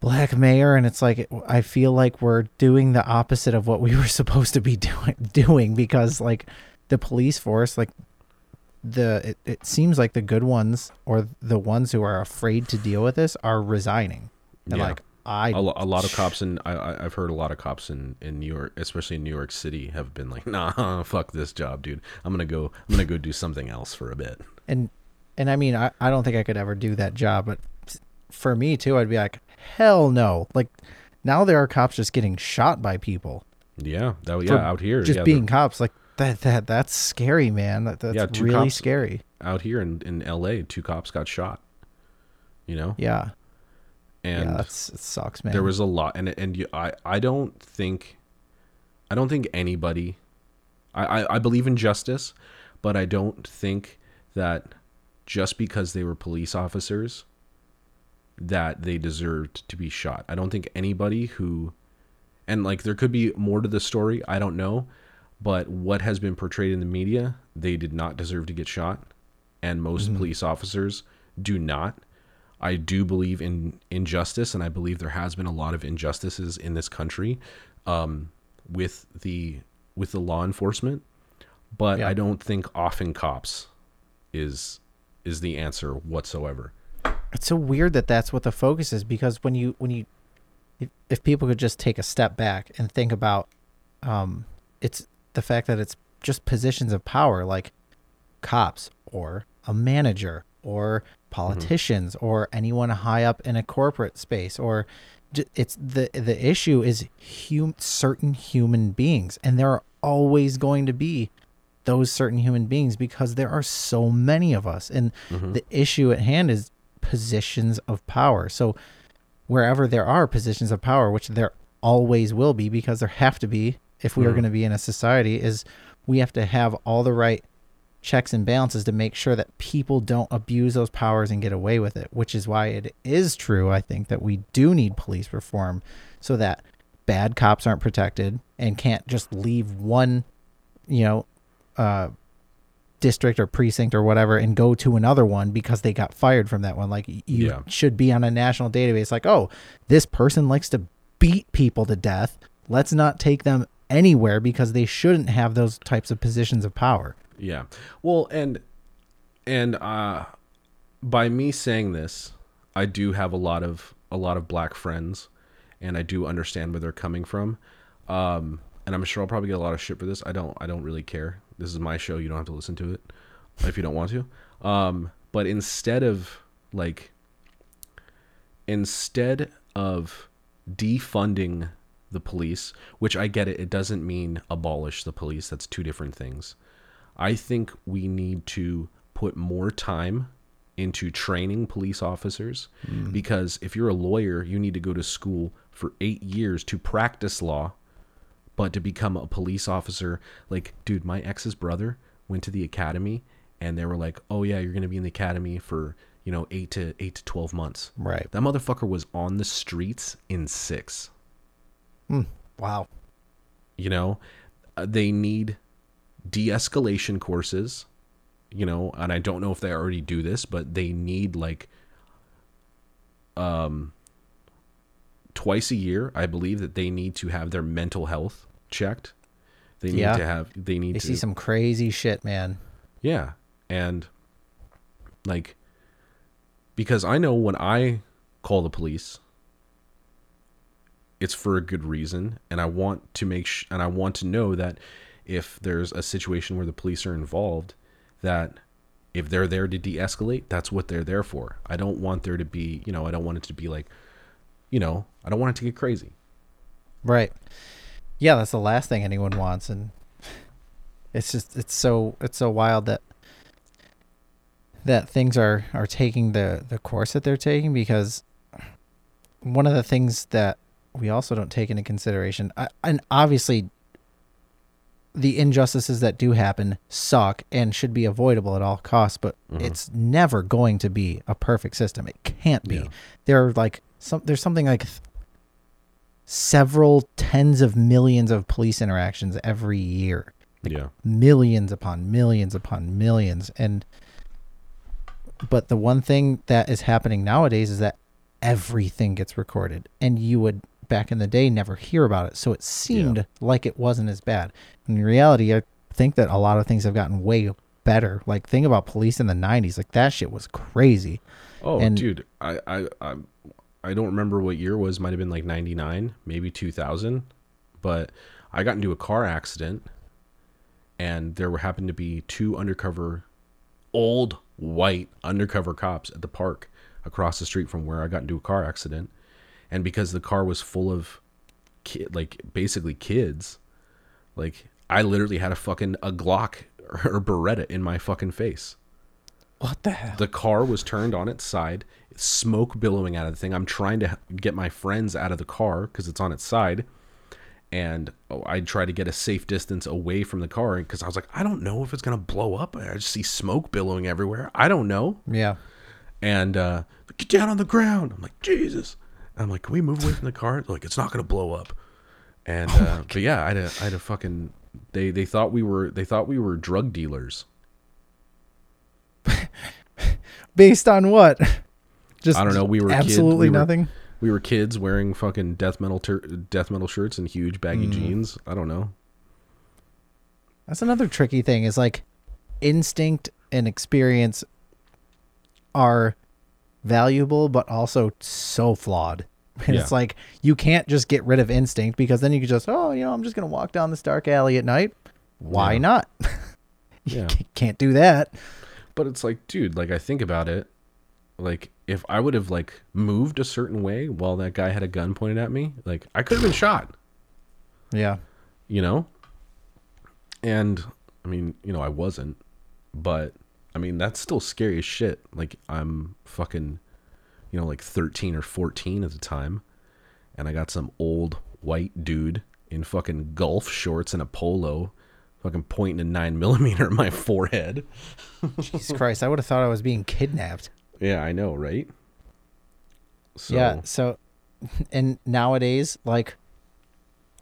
black mayor and it's like i feel like we're doing the opposite of what we [LAUGHS] were supposed to be doing doing because like the police force like the it, it seems like the good ones or the ones who are afraid to deal with this are resigning and Yeah. like i a, lo- a lot of cops in I, I I've heard a lot of cops in in New York, especially in New York City, have been like, [LAUGHS] nah, fuck this job, dude. I'm gonna go. I'm gonna go do something else for a bit. and and i mean I, I don't think i could ever do that job but for me too i'd be like hell no. Like now there are cops just getting shot by people. Yeah, that yeah out here, just yeah, being cops like that that that's scary man. That, that's Yeah, two really cops- scary. out here in in L.A. Two cops got shot. You know, yeah. And yeah that's it sucks man. there was a lot, and and you, I I don't think, I don't think anybody, I, I I believe in justice, but I don't think that just because they were police officers that they deserved to be shot. I don't think anybody who and like there could be more to the story, I don't know, but what has been portrayed in the media, they did not deserve to get shot and most police officers do not. I do believe in injustice and I believe there has been a lot of injustices in this country um, with the with the law enforcement, but Yeah. I don't think often cops is is the answer whatsoever. it's so weird that that's what the focus is because when you when you if, if people could just take a step back and think about um it's the fact that it's just positions of power like cops or a manager or politicians or anyone high up in a corporate space or it's the the issue is hum, certain human beings and there are always going to be those certain human beings because there are so many of us. And the issue at hand is positions of power. So wherever there are positions of power which there always will be because there have to be if we are Mhm. going to be in a society is we have to have all the right checks and balances to make sure that people don't abuse those powers and get away with it which is why it is true i think that we do need police reform so that bad cops aren't protected and can't just leave one you know uh district or precinct or whatever and go to another one because they got fired from that one like you Yeah. should be on a national database like oh this person likes to beat people to death let's not take them anywhere because they shouldn't have those types of positions of power Yeah. Well, and and uh by me saying this, I do have a lot of a lot of black friends and I do understand where they're coming from. Um and I'm sure I'll probably get a lot of shit for this. I don't I don't really care. This is my show. You don't have to listen to it if you don't want to. Um but instead of like instead of defunding the police, which I get it, it doesn't mean abolish the police. That's two different things. I think we need to put more time into training police officers because if you're a lawyer, you need to go to school for eight years to practice law, but to become a police officer, like, dude, my ex's brother went to the academy and they were like, oh, yeah, you're going to be in the academy for, you know, eight to eight to 12 months. Right. That motherfucker was on the streets in six. Wow. You know, Uh, they need de escalation courses, you know, and I don't know if they already do this, but they need like, um, twice a year, I believe that they need to have their mental health checked. They need Yeah. to have, they need They to see some crazy shit, man. Yeah. And like because I know when I call the police it's for a good reason and I want to make sh- and I want to know that if there's a situation where the police are involved that if they're there to de-escalate, that's what they're there for. I don't want there to be, you know, I don't want it to be like you know, I don't want it to get crazy. Right. Yeah, that's the last thing anyone wants and it's just it's so it's so wild that that things are are taking the the course that they're taking because one of the things that we also don't take into consideration I, and obviously the injustices that do happen suck and should be avoidable at all costs but mm-hmm. it's never going to be a perfect system it can't be Yeah. there are like some there's something like th- several tens of millions of police interactions every year. Yeah. millions upon millions upon millions. And but the one thing that is happening nowadays is that everything gets recorded. And you would back in the day never hear about it. So it seemed like it wasn't as bad. In reality i think that a lot of things have gotten way better. Like think about police in the 90s like that shit was crazy. Oh, And- dude, I, I, I, I don't remember what year was. Might have been like '99, maybe 2000. But I got into a car accident, and there were happened to be two undercover, old white undercover cops at the park across the street from where I got into a car accident, and because the car was full of, kid, like basically kids, like I literally had a fucking a Glock or Beretta in my fucking face. What the hell The car was turned on its side, smoke billowing out of the thing. I'm trying to get my friends out of the car because it's on its side. And oh, I try to get a safe distance away from the car because I was like, I don't know if it's going to blow up. I just see smoke billowing everywhere. I don't know. yeah And uh, get down on the ground. I'm like, Jesus. I'm like, can we move away from the car? They're like, it's not going to blow up. And uh, but yeah, I had a, I had a fucking. They they thought we were they thought we were drug dealers. [LAUGHS] based on what just I don't know. We were kids- absolutely we were- nothing We were kids wearing fucking death metal tur death metal shirts and huge baggy hmm. jeans. I don't know. That's another tricky thing is like instinct and experience are valuable but also so flawed. [LAUGHS] And it's like you can't just get rid of instinct because then you could just, oh, you know, I'm just going to walk down this dark alley at night. Why Yeah. not? [LAUGHS] you Yeah. can't do that. But it's like, dude, like I think about it, like if I would have like moved a certain way while that guy had a gun pointed at me, like I could have been shot, Yeah. you know? And I mean, you know, I wasn't, but I mean, that's still scary as shit. Like I'm fucking, you know, like 13 or 14 at the time, and I got some old white dude in fucking golf shorts and a polo, fucking pointing a nine [LAUGHS] millimeter at my forehead. Jesus Christ. I would have thought I was being kidnapped. Yeah, I know, right? So, Yeah. So, and nowadays, like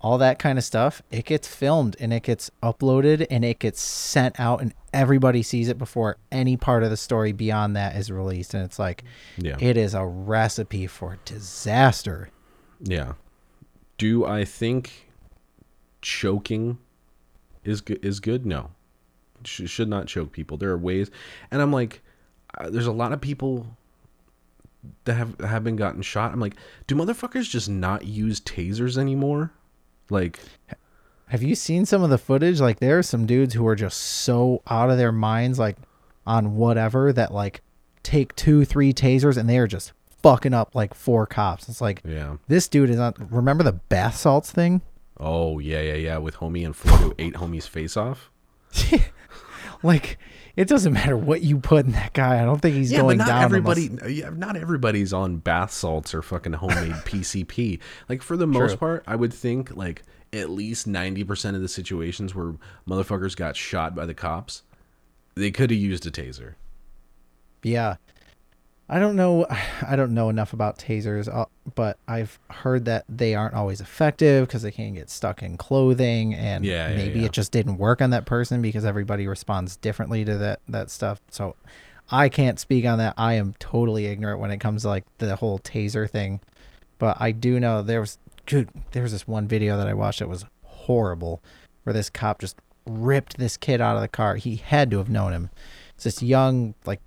all that kind of stuff, it gets filmed and it gets uploaded and it gets sent out, and everybody sees it before any part of the story beyond that is released. And it's like, yeah, it is a recipe for disaster. yeah. Do I think choking is good? Is good? No, Sh- should not choke people. There are ways, and I'm like, uh, there's a lot of people that have have been gotten shot. I'm like, do motherfuckers just not use tasers anymore? Like, Have you seen some of the footage? Like, there are some dudes who are just so out of their minds, like on whatever, that like take two, three tasers and they are just fucking up like four cops. It's like Yeah. this dude is on. Remember the bath salts thing? Oh yeah, yeah, yeah. With homie and who ate homie's face off. [LAUGHS] Like it doesn't matter what you put in that guy. I don't think he's Yeah, going but not down. everybody. unless- Yeah, not everybody's on bath salts or fucking homemade [LAUGHS] PCP. Like for the most part, I would think like at least ninety percent of the situations where motherfuckers got shot by the cops, they could have used a taser. Yeah. I don't know. [SIGHS] I don't know enough about tasers, uh, but I've heard that they aren't always effective because they can get stuck in clothing, and Yeah, yeah, maybe yeah. it just didn't work on that person because everybody responds differently to that that stuff. So I can't speak on that. I am totally ignorant when it comes to like the whole taser thing, but I do know there was good. There was this one video that I watched that was horrible, where this cop just ripped this kid out of the car. He had to have known him. It's this young like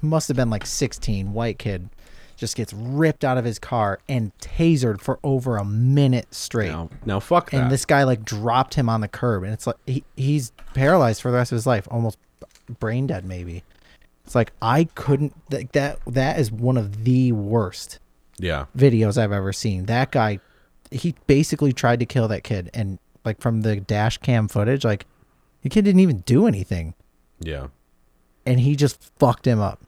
must have been like 16 white kid just gets ripped out of his car and tasered for over a minute straight. Now, now fuck that. and this guy like dropped him on the curb and it's like he, he's paralyzed for the rest of his life almost brain dead maybe. It's like i couldn't like that that is one of the worst yeah, videos i've ever seen. That guy he basically tried to kill that kid and like from the dash cam footage like the kid didn't even do anything. Yeah, and he just fucked him up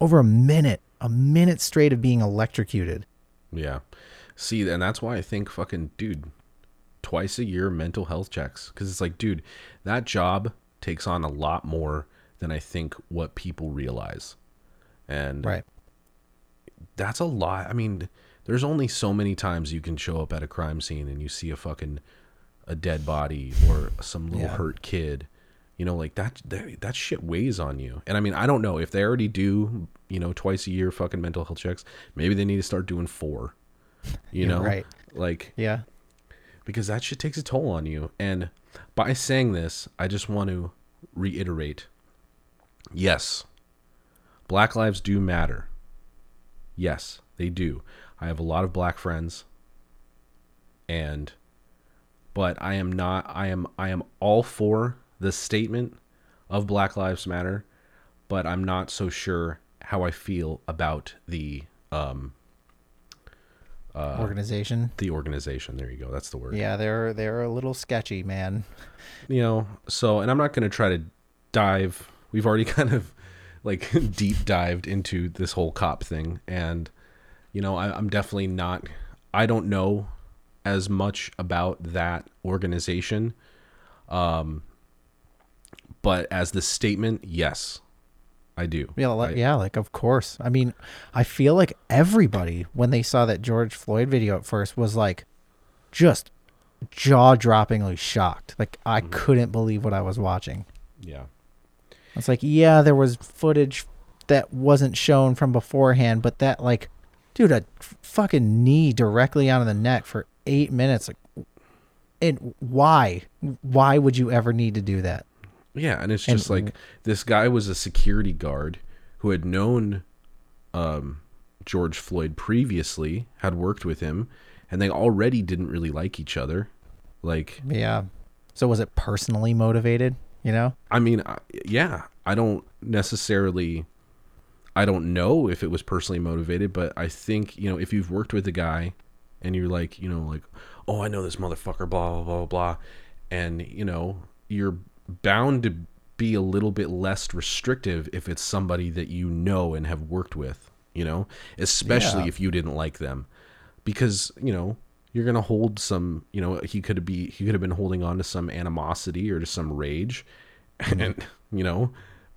over a minute a minute straight of being electrocuted yeah. See, and that's why I think fucking dude, twice a year mental health checks because it's like, dude, that job takes on a lot more than I think what people realize, and right that's a lot. I mean, there's only so many times you can show up at a crime scene and you see a fucking a dead body or some little Yeah. hurt kid. You know, like that, that that shit weighs on you. And I mean, I don't know if they already do, you know, twice a year fucking mental health checks. Maybe they need to start doing four. You [LAUGHS] Yeah, know, right. Like yeah because that shit takes a toll on you. And by saying this, I just want to reiterate yes, black lives do matter. Yes, they do. I have a lot of black friends and but I am not I am I am all for the statement of Black Lives Matter, but I'm not so sure how I feel about the um organization the organization. There you go. That's the word. yeah they're they're a little sketchy man you know so and i'm not going to try to dive we've already [LAUGHS] kind of like [LAUGHS] deep dived into this whole cop thing and you know I, i'm definitely not i don't know as much about that organization um but as the statement yes i do Yeah, like, I- yeah, like of course. I mean, I feel like everybody when they saw that George Floyd video at first was like just jaw-droppingly shocked. Like I Mm-hmm. couldn't believe what I was watching. yeah It's like, yeah, there was footage that wasn't shown from beforehand, but that like dude, a fucking knee directly onto the neck for 8 minutes like and why? Why would you ever need to do that? Yeah, and it's And- just like this guy was a security guard who had known um, George Floyd previously, had worked with him, and they already didn't really like each other. Like, Yeah. So was it personally motivated, you know? I mean, I, yeah, I don't necessarily, I don't know if it was personally motivated, but I think you know if you've worked with a guy and you're like, you know, like, oh, I know this motherfucker, blah blah blah blah, and you know, you're bound to be a little bit less restrictive if it's somebody that you know and have worked with, you know, especially Yeah. if you didn't like them, because you know you're gonna hold some, you know, he could be he could have been holding on to some animosity or to some rage, mm-hmm. and you know,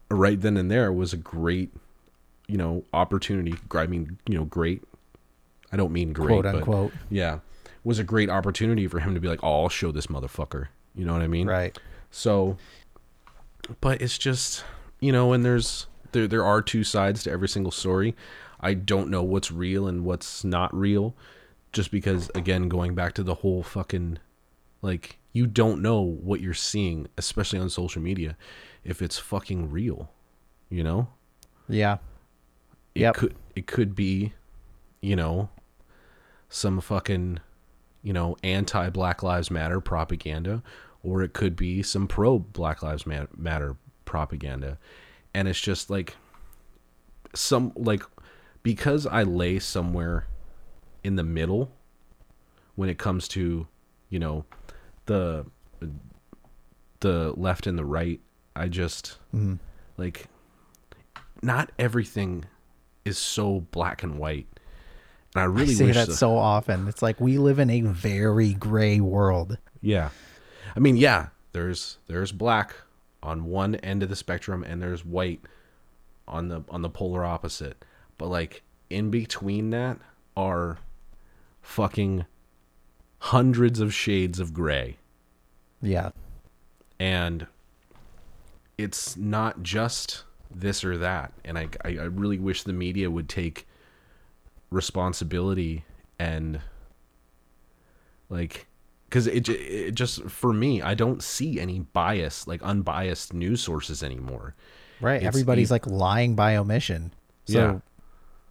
right then and there was a great, you know, opportunity. I mean, you know, great. I don't mean great, Quote but unquote. yeah, was a great opportunity for him to be like, "Oh, I'll show this motherfucker." You know what I mean? Right. So, but it's just you know, and there's there there are two sides to every single story. I don't know what's real and what's not real, just because again, going back to the whole fucking like you don't know what you're seeing, especially on social media, if it's fucking real. You know, Yeah. it Yep. could it could be, you know, some fucking, you know, anti Black Lives Matter propaganda, or it could be some pro Black Lives Matter propaganda, and it's just like some like because I lay somewhere in the middle when it comes to, you know, the the left and the right. I just Mhm. like not everything is so black and white. And I really I say wish that the- so often. It's like we live in a very gray world. Yeah. I mean, yeah, there's there's black on one end of the spectrum and there's white on the on the polar opposite. But like in between that are fucking hundreds of shades of gray. Yeah. And it's not just this or that. And I I, I really wish the media would take responsibility and like because it, it just for me i don't see any bias like unbiased news sources anymore Right. It's Everybody's e- like lying by omission. So Yeah.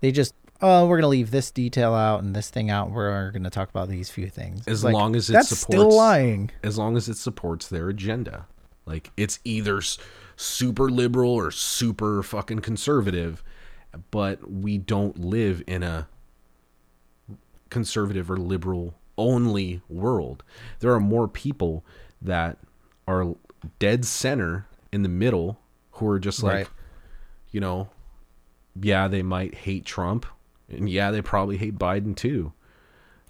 they just oh, we're gonna leave this detail out and this thing out. We're gonna talk about these few things. As like, long as it that's supports- still lying. as long as it supports their agenda like it's either super liberal or super fucking conservative but we don't live in a conservative or liberal only world there are more people that are dead center in the middle who are just like Right. you know yeah they might hate trump and yeah they probably hate biden too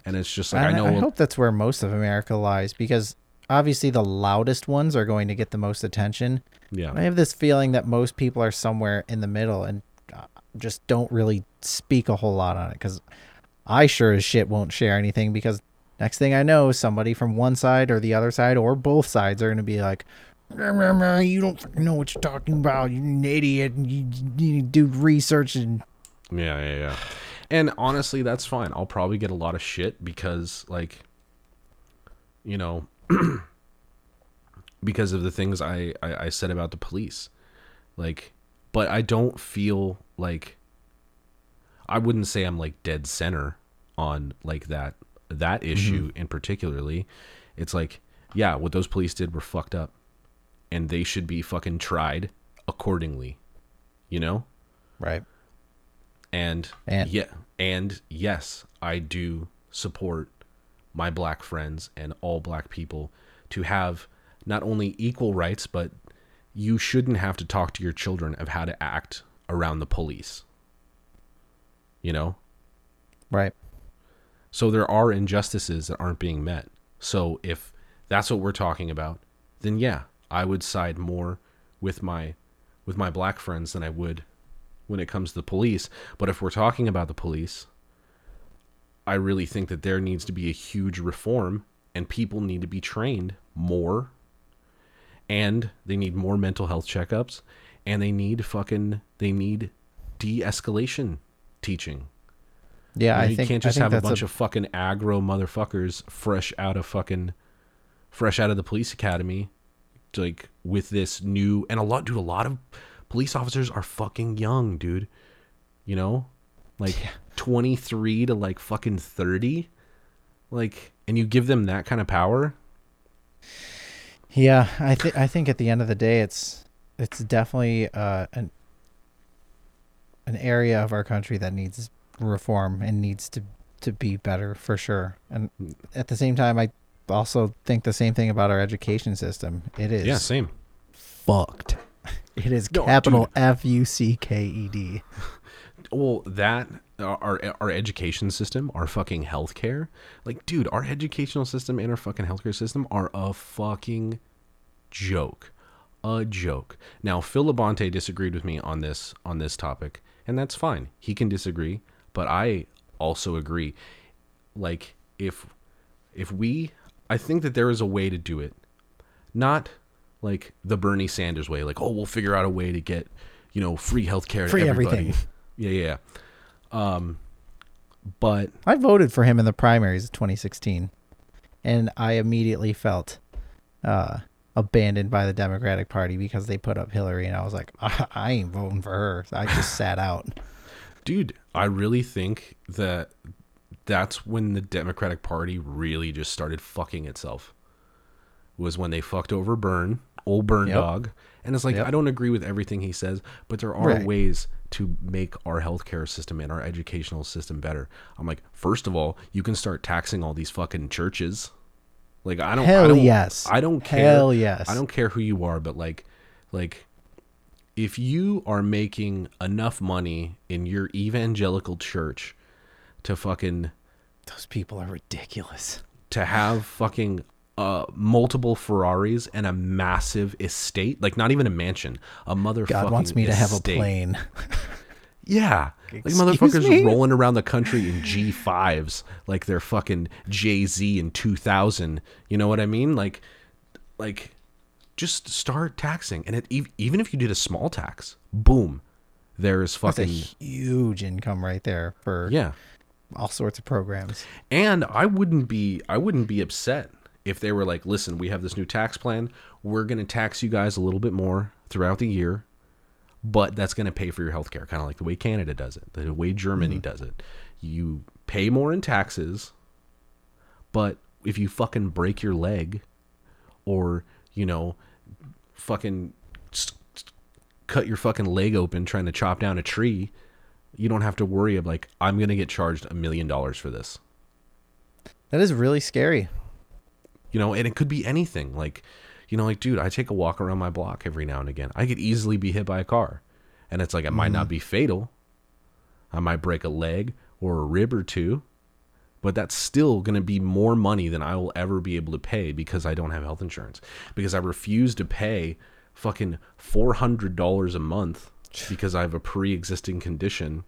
and it's just like i And know I hope that's where most of America lies because obviously the loudest ones are going to get the most attention. yeah I have this feeling that most people are somewhere in the middle and uh, just don't really speak a whole lot on it because I sure as shit won't share anything because next thing I know, somebody from one side or the other side or both sides are going to be like, "Rah, rah, rah, you don't know what you're talking about. You're an idiot. You, you do research and Yeah, yeah, yeah. And honestly, that's fine. I'll probably get a lot of shit because, like, you know, [CLEARS THROAT] because of the things I, I, I said about the police. Like, but I don't feel like I wouldn't say I'm like dead center on like that that issue mm-hmm. in particularly. It's like, yeah, what those police did were fucked up, and they should be fucking tried accordingly. You know right. and, And- yeah and yes i do support my black friends and all black people to have not only equal rights but you shouldn't have to talk to your children of how to act around the police you know Right. So there are injustices that aren't being met. So if that's what we're talking about, then yeah, I would side more with my with my black friends than I would when it comes to the police. But if we're talking about the police, I really think that there needs to be a huge reform and people need to be trained more and they need more mental health checkups and they need fucking they need de-escalation teaching Yeah, you, know, I you think can't I just think have a bunch of fucking aggro motherfuckers fresh out of fucking fresh out of the police academy like with this new and a lot dude a lot of police officers are fucking young dude. You know? Like 23 to like fucking 30 like and you give them that kind of power? Yeah, I think I think at the end of the day, it's it's definitely uh, an an area of our country that needs reform and needs to to be better for sure. And hmm. at the same time, I also think the same thing about our education system. It is yeah same fucked. It is No, capital F U C K E D. [LAUGHS] well that our our education system our fucking healthcare like dude our educational system and our fucking healthcare system are a fucking joke a joke now phil labonte disagreed with me on this on this topic and that's fine he can disagree but i also agree like if if we i think that there is a way to do it not like the bernie sanders way like oh we'll figure out a way to get you know free healthcare Free to everybody everything. [LAUGHS] yeah yeah yeah. um but I voted for him in the primaries of 2016, and I immediately felt uh, abandoned by the Democratic Party because they put up Hillary, and I was like, I, [LAUGHS] I ain't voting for her. So I just sat out. Dude i really think that that's when the democratic party really just started fucking itself was when they fucked over burn old burn Yep. dog And it's like Yep. I don't agree with everything he says, but there are Right. ways to make our healthcare system and our educational system better. I'm like, first of all, you can start taxing all these fucking churches. Like I don't I Hell don't, yes. I don't care. Hell yes. I don't care who you are, but like like if you are making enough money in your evangelical church to fucking Those people are ridiculous. to have fucking uh multiple Ferraris and a massive estate, like not even a mansion, a motherfucking God wants me to have a plane. Yeah. Like motherfuckers me? rolling around the country in G5s like they're fucking Jay-Z in 2000. You know what I mean? Like like just start taxing and it even if you did a small tax, boom. There's That's a fucking huge income right there for yeah. all sorts of programs. And I wouldn't be I wouldn't be upset if they were like, "Listen, we have this new tax plan. We're going to tax you guys a little bit more throughout the year, but that's going to pay for your health care, kind of like the way Canada does it, the way Germany mm-hmm. does it. You pay more in taxes, but if you fucking break your leg or, you know, fucking cut your fucking leg open trying to chop down a tree, you don't have to worry of like I'm going to get charged a million dollars for this. That is really scary. you know and it could be anything like you know like dude i take a walk around my block every now and again i could easily be hit by a car and it's like it might not mm-hmm. be fatal i might break a leg or a rib or two but that's still going to be more money than i will ever be able to pay because i don't have health insurance. Because i refuse to pay fucking $400 a month because i have a pre-existing condition.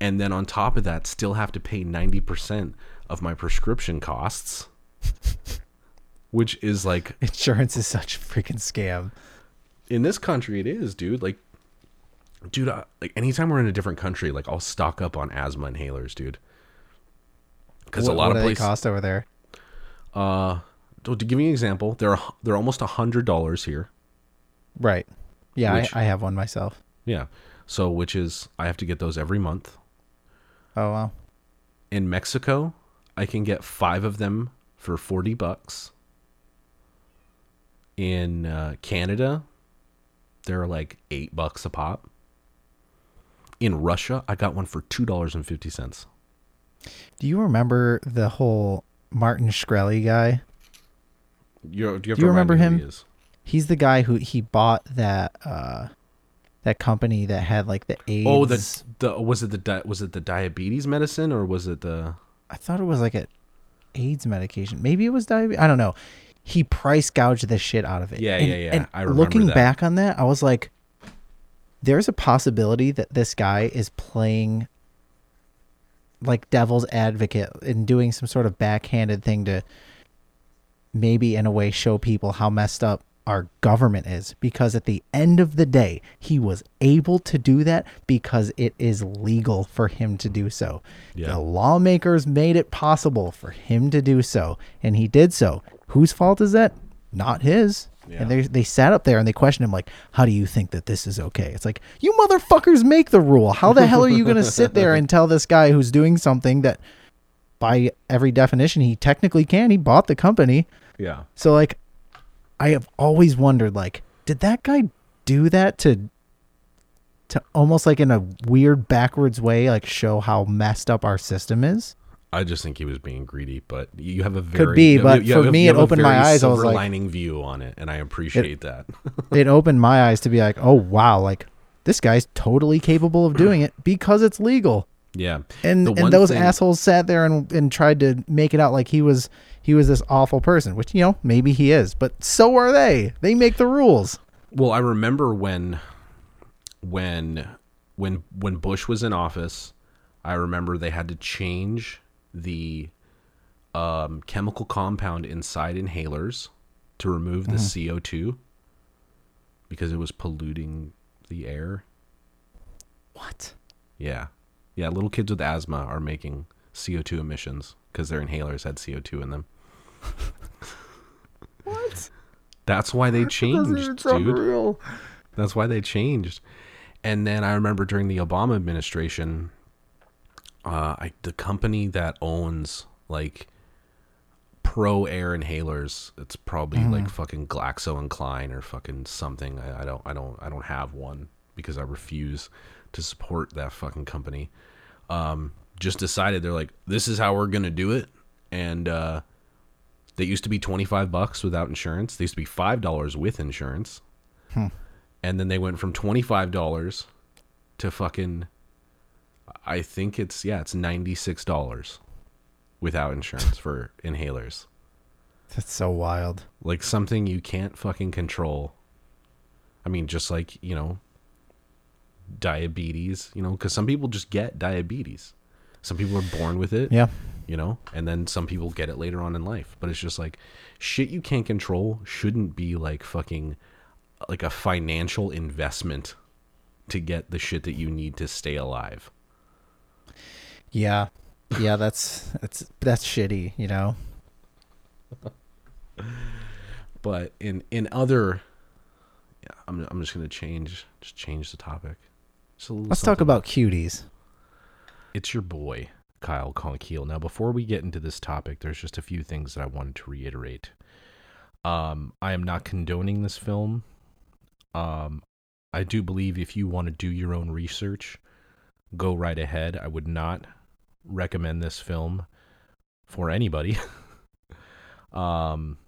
And then on top of that still have to pay 90% of my prescription costs [LAUGHS] which is like Insurance is such a freaking scam. in this country it is dude. Like dude I, like anytime we're in a different country like i'll stock up on asthma inhalers dude because a lot what of places cost over there. uh to, give you an example they're they're almost a hundred dollars here Right. Yeah, Which- I, I have one myself. yeah so which is i have to get those every month Oh wow. in mexico i can get five of them for 40 bucks in uh, canada they're like eight bucks a pop in russia i got one for two dollars and fifty cents Do you remember the whole Martin Shkreli guy? you do you, have Do you remember him? he. He's the guy who he bought that uh that company that had like the AIDS. oh the the was it the di- was it the diabetes medicine or was it the I thought it was like a AIDS medication. Maybe it was diabetes. I don't know. He price gouged the shit out of it. Yeah, And- yeah, yeah. and I remember looking that. back on that, I was like, there's a possibility that this guy is playing like devil's advocate and doing some sort of backhanded thing to maybe in a way show people how messed up our government is. Because at the end of the day he was able to do that because it is legal for him to do so. Yeah. the lawmakers made it possible for him to do so and he did so. Whose fault is that? Not his Yeah. and they they sat up there and they questioned him like how do you think that this is okay? It's like you motherfuckers make the rule. How the hell are you going to sit there and tell this guy who's doing something that by every definition he technically can. He bought the company. Yeah. So like I have always wondered like did that guy do that to to almost like in a weird backwards way like show how messed up our system is? I just think he was being greedy, but you have a very could be, you have- but you for have- me, it opened my eyes, I was like- lining view on it, and I appreciate that. [LAUGHS] it opened my eyes to be like, "Oh wow, like this guy's totally capable of doing it because it's legal." yeah, And and those thing- assholes sat there and and tried to make it out like he was he was this awful person, which you know, maybe he is, but so are they. They make the rules. Well, I remember when when when when Bush was in office, I remember they had to change the um, chemical compound inside inhalers to remove the CO2 because it was polluting the air. What? Yeah. Yeah, little kids with asthma are making CO2 emissions because their inhalers had CO2 in them. [LAUGHS] What? That's why they changed, dude. That's why they changed. And then I remember during the Obama administration, uh, I, the company that owns like ProAir inhalers, it's probably like fucking Glaxo and Klein or fucking something. I, I don't I don't I don't have one because I refuse to support that fucking company. Um, just decided they're like, this is how we're gonna do it, and uh, they used to be twenty five bucks without insurance. They used to be five dollars with insurance, and then they went from twenty five dollars to fucking. I think it's yeah, it's ninety six dollars without insurance for inhalers. That's so wild. Like something you can't fucking control. I mean, just like, you know, diabetes, you know, because some people just get diabetes. Some people are born with it, Yeah. you know, and then some people get it later on in life. But it's just like shit you can't control shouldn't be like fucking like a financial investment to get the shit that you need to stay alive. Yeah. Yeah, that's that's that's shitty, you know. But in in other yeah, I'm I'm just going to change just change the topic. Just a little Let's talk about cuties. It's your boy, Kyle Konkiel. Now, before we get into this topic, there's just a few things that I wanted to reiterate. Um, I am not condoning this film. Um, I do believe if you want to do your own research, go right ahead. I would not recommend this film for anybody. [LAUGHS] um,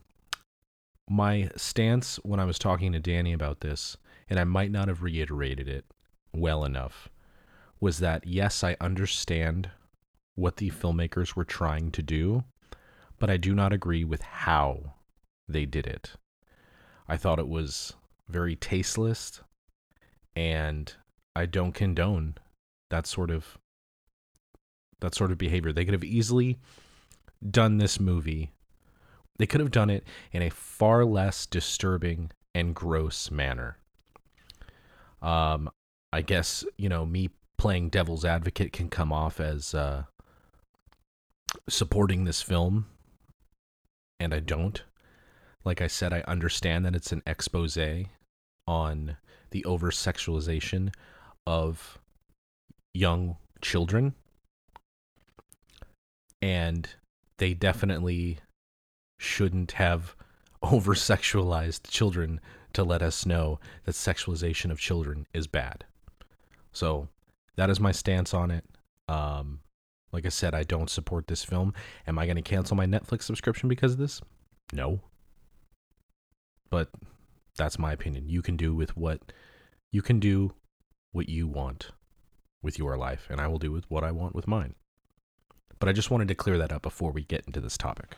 my stance when I was talking to Danny about this, and I might not have reiterated it well enough, was that yes, I understand what the filmmakers were trying to do, but I do not agree with how they did it. I thought it was very tasteless, and I don't condone that sort of that sort of behavior. They could have easily done this movie. They could have done it in a far less disturbing and gross manner. Um, I guess you know me playing devil's advocate can come off as uh, supporting this film, and I don't. Like I said, I understand that it's an expose on the over sexualization of young children, and they definitely shouldn't have [LAUGHS] over sexualized children to let us know that sexualization of children is bad. So that is my stance on it. Um, like I said, I don't support this film. Am I going to cancel my Netflix subscription because of this? No. But that's my opinion. You can do with what you can do what you want with your life, and I will do with what I want with mine. But I just wanted to clear that up before we get into this topic.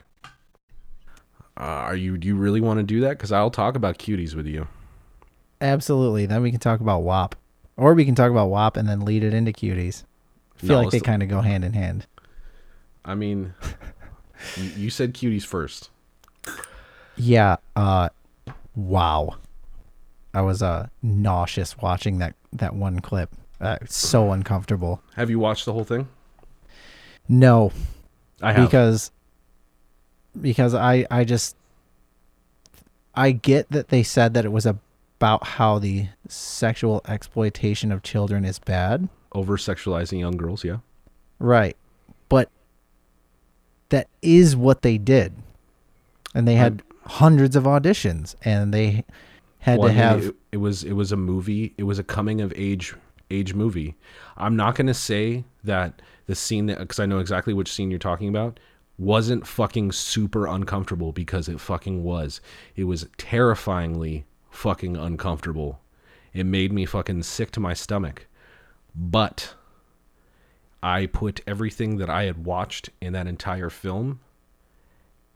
Uh, are you? Do you really want to do that? Because I'll talk about cuties with you. Absolutely. Then we can talk about WAP. Or we can talk about WAP and then lead it into cuties. I feel No, like they kind of go hand in hand. I mean, [LAUGHS] you, you said cuties first. Yeah, uh wow. I was uh nauseous watching that that one clip. Uh, so uncomfortable. Have you watched the whole thing? No, I have. because because I I just I get that they said that it was about how the sexual exploitation of children is bad. Over sexualizing young girls, yeah. Right. But that is what they did. And they had hundreds of auditions and they had Well, to I mean, have it, it was it was a movie. It was a coming of age age movie. I'm not gonna say that the scene that because I know exactly which scene you're talking about wasn't fucking super uncomfortable because it fucking was. It was terrifyingly fucking uncomfortable. It made me fucking sick to my stomach. But I put everything that I had watched in that entire film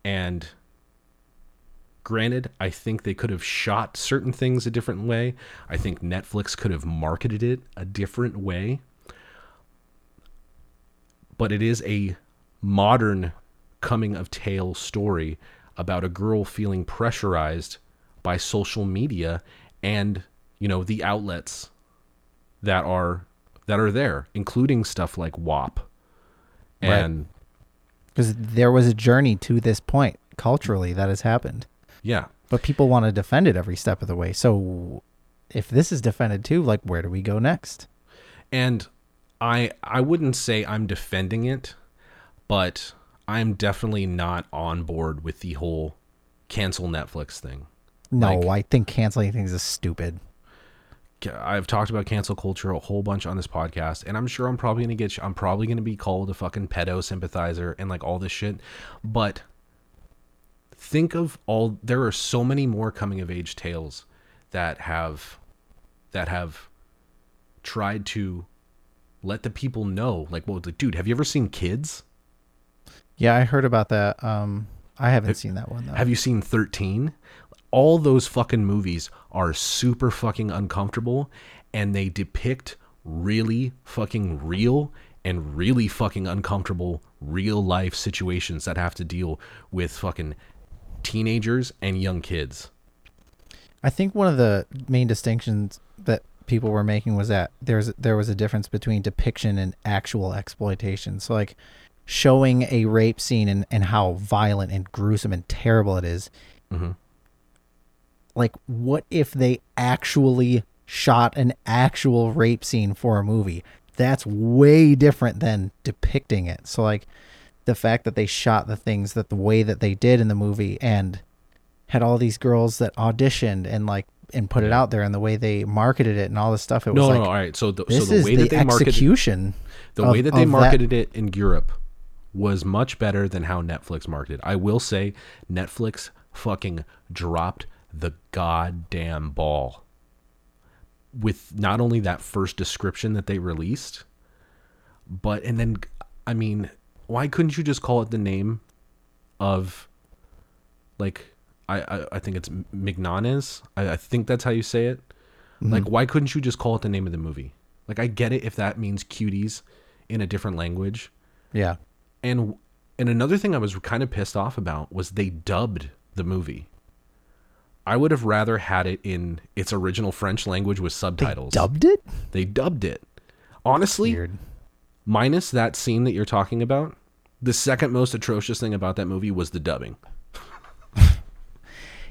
and Granted, I think they could have shot certain things a different way. I think Netflix could have marketed it a different way. But it is a modern coming of tale story about a girl feeling pressurized by social media and, you know, the outlets that are that are there, including stuff like WAP. Right. And because there was a journey to this point culturally that has happened. yeah, But people want to defend it every step of the way. So if this is defended too, like where do we go next? and i i wouldn't say i'm defending it but I'm definitely not on board with the whole cancel Netflix thing. No, Like- I think canceling things is stupid. I've talked about cancel culture a whole bunch on this podcast, and I'm sure I'm probably gonna get I'm probably gonna be called a fucking pedo sympathizer and like all this shit. But think of all there are so many more coming of age tales that have that have tried to let the people know like well like, dude have you ever seen kids Yeah, I heard about that. Um, I haven't seen that one though. Have you seen 13? All those fucking movies are super fucking uncomfortable and they depict really fucking real and really fucking uncomfortable real life situations that have to deal with fucking teenagers and young kids. I think one of the main distinctions that people were making was that there's there was a difference between depiction and actual exploitation. So like showing a rape scene and, and how violent and gruesome and terrible it is. Mhm. Like what if they actually shot an actual rape scene for a movie? That's way different than depicting it. So like the fact that they shot the things that the way that they did in the movie and had all these girls that auditioned and like and put it out there and the way they marketed it and all this stuff. It was no, like no, all right. So the, this so the is way the that they marketed execution. the of- way that they of that- marketed it in Europe was much better than how Netflix marketed. I will say Netflix fucking dropped the goddamn ball with not only that first description that they released, but and then I mean, why couldn't you just call it the name of like I I, I think it's Mignonnes. I, I think that's how you say it. Mm-hmm. Like, why couldn't you just call it the name of the movie? Like, I get it if that means cuties in a different language. Yeah. And and another thing I was kind of pissed off about was they dubbed the movie. I would have rather had it in its original French language with subtitles. Dubbed it? They dubbed it. Honestly, Weird. minus that scene that you're talking about, the second most atrocious thing about that movie was the dubbing.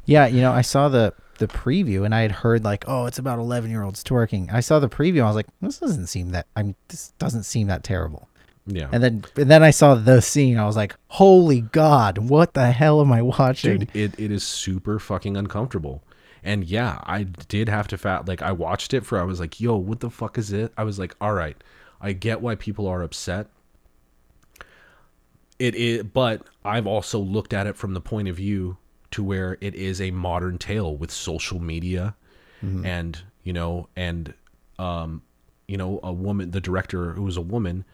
Yeah, you know, I saw the the preview and I had heard like, oh, it's about eleven year olds twerking. I saw the preview. And I was like, this doesn't seem that. I mean, this doesn't seem that terrible. Yeah. And then and then I saw the scene. I was like, holy god, what the hell am I watching? dude it, it is super fucking uncomfortable and yeah i did have to fat like i watched it for i was like yo what the fuck is it i was like all right i get why people are upset it is but i've also looked at it from the point of view to where it is a modern tale with social media and you know and um you know a woman the director who was a woman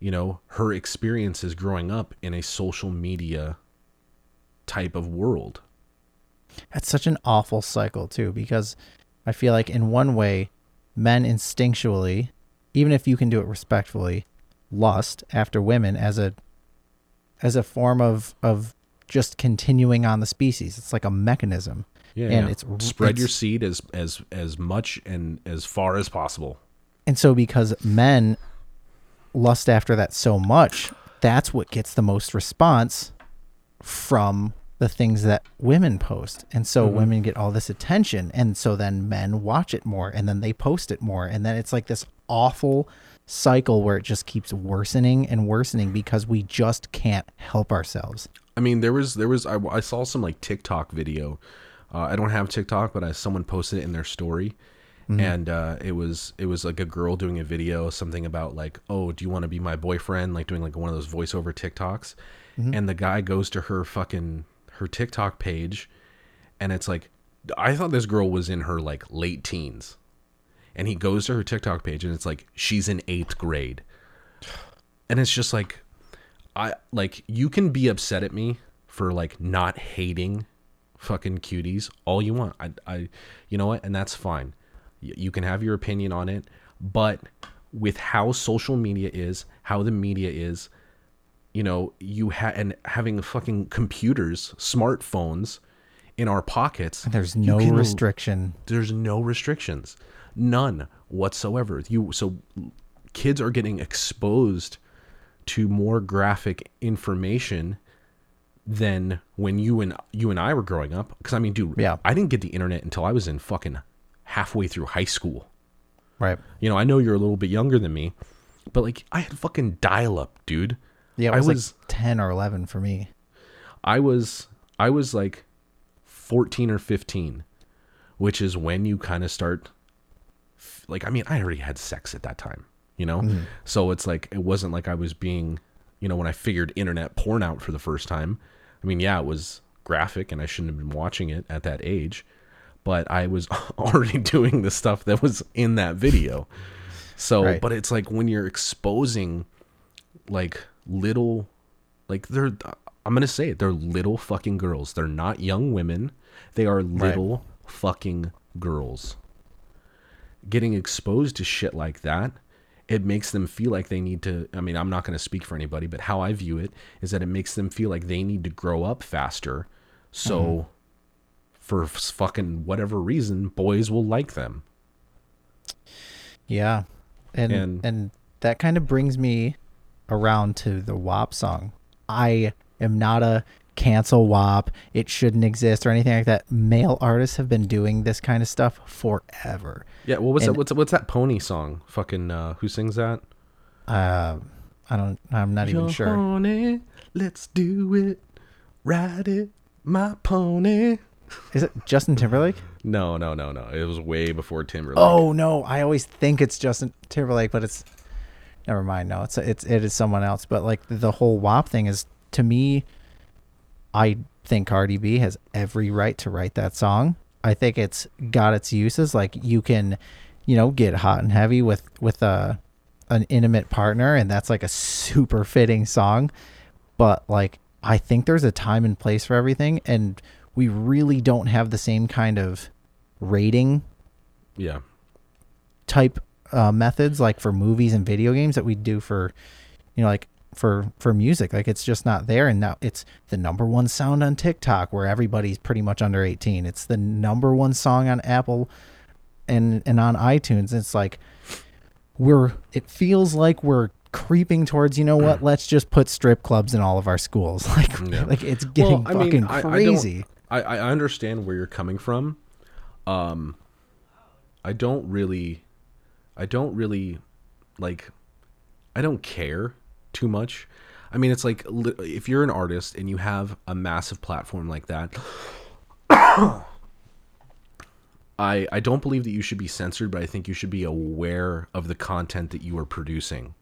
you know her experiences growing up in a social media type of world. That's such an awful cycle too, because I feel like in one way, men instinctually, even if you can do it respectfully, lust after women as a as a form of of just continuing on the species. It's like a mechanism. Yeah, And yeah. it's- spread your seed as as as much and as far as possible. And so because men lust after that so much, that's what gets the most response from the things that women post. And so mm-hmm. women get all this attention and so then men watch it more and then they post it more and then it's like this awful cycle where it just keeps worsening and worsening because we just can't help ourselves. I mean, there was there was I, I saw some like TikTok video. Uh, I don't have TikTok, but I someone posted it in their story, and uh, it was it was like a girl doing a video, something about like, oh, do you want to be my boyfriend? Like doing like one of those voiceover TikToks, and the guy goes to her fucking her TikTok page, and it's like, I thought this girl was in her like late teens, and he goes to her TikTok page, and it's like she's in eighth grade, and it's just like I like you can be upset at me for like not hating fucking cuties all you want. I I you know what? And that's fine. Y- You can have your opinion on it, but with how social media is, how the media is, you know, you ha- and having fucking computers, smartphones in our pockets. There's no can- restriction. there's no restrictions none whatsoever you so kids are getting exposed to more graphic information than when you and you and I were growing up cuz I mean dude Yeah. I didn't get the internet until I was in fucking halfway through high school Right. you know I know you're a little bit younger than me but like I had fucking dial up dude Yeah, it I was, was like 10 or 11 for me. I was I was like 14 or 15, which is when you kind of start like I mean, I already had sex at that time, you know? Mm-hmm. So it's like it wasn't like I was being, you know, when I figured internet porn out for the first time. I mean, yeah, it was graphic and I shouldn't have been watching it at that age, but I was [LAUGHS] already doing the stuff that was in that video. So, Right. but it's like when you're exposing like little like they're I'm going to say it, they're little fucking girls. They're not young women. They are little fucking girls. Getting exposed to shit like that, it makes them feel like they need to I mean, I'm not going to speak for anybody, but how I view it is that it makes them feel like they need to grow up faster. So mm-hmm. for fucking whatever reason, boys will like them. Yeah. And And- and, that kind of brings me around to the WAP song. I am not a cancel WAP. It shouldn't exist or anything like that. Male artists have been doing this kind of stuff forever. Yeah, what was And- that? What's what's that pony song? Fucking uh, who sings that? Uh, I don't. I'm not even Your sure. Pony, let's do it. Ride it, my pony. Is it Justin Timberlake? No, no, no, no. It was way before Timberlake. Oh no, I always think it's Justin Timberlake, but it's never mind. No, it's it's it is someone else. But like the whole WAP thing is to me, I think Cardi B has every right to write that song. I think it's got its uses. Like you can, you know, get hot and heavy with with a an intimate partner, and that's like a super fitting song. But like I think there's a time and place for everything, and we really don't have the same kind of rating Yeah. type uh, methods like for movies and video games that we do for you know like for for music. Like it's just not there. And now it's the number one sound on TikTok where everybody's pretty much under 18 it's the number one song on Apple and and on iTunes. It's like we're it feels like we're creeping towards you know what? Let's just put strip clubs in all of our schools. [LAUGHS] Like Yeah. like it's getting Well, I mean, fucking I- I crazy. I, I understand where you're coming from. Um, I don't really, I don't really, like, I don't care too much. I mean, it's like if you're an artist and you have a massive platform like that, [COUGHS] I I don't believe that you should be censored, but I think you should be aware of the content that you are producing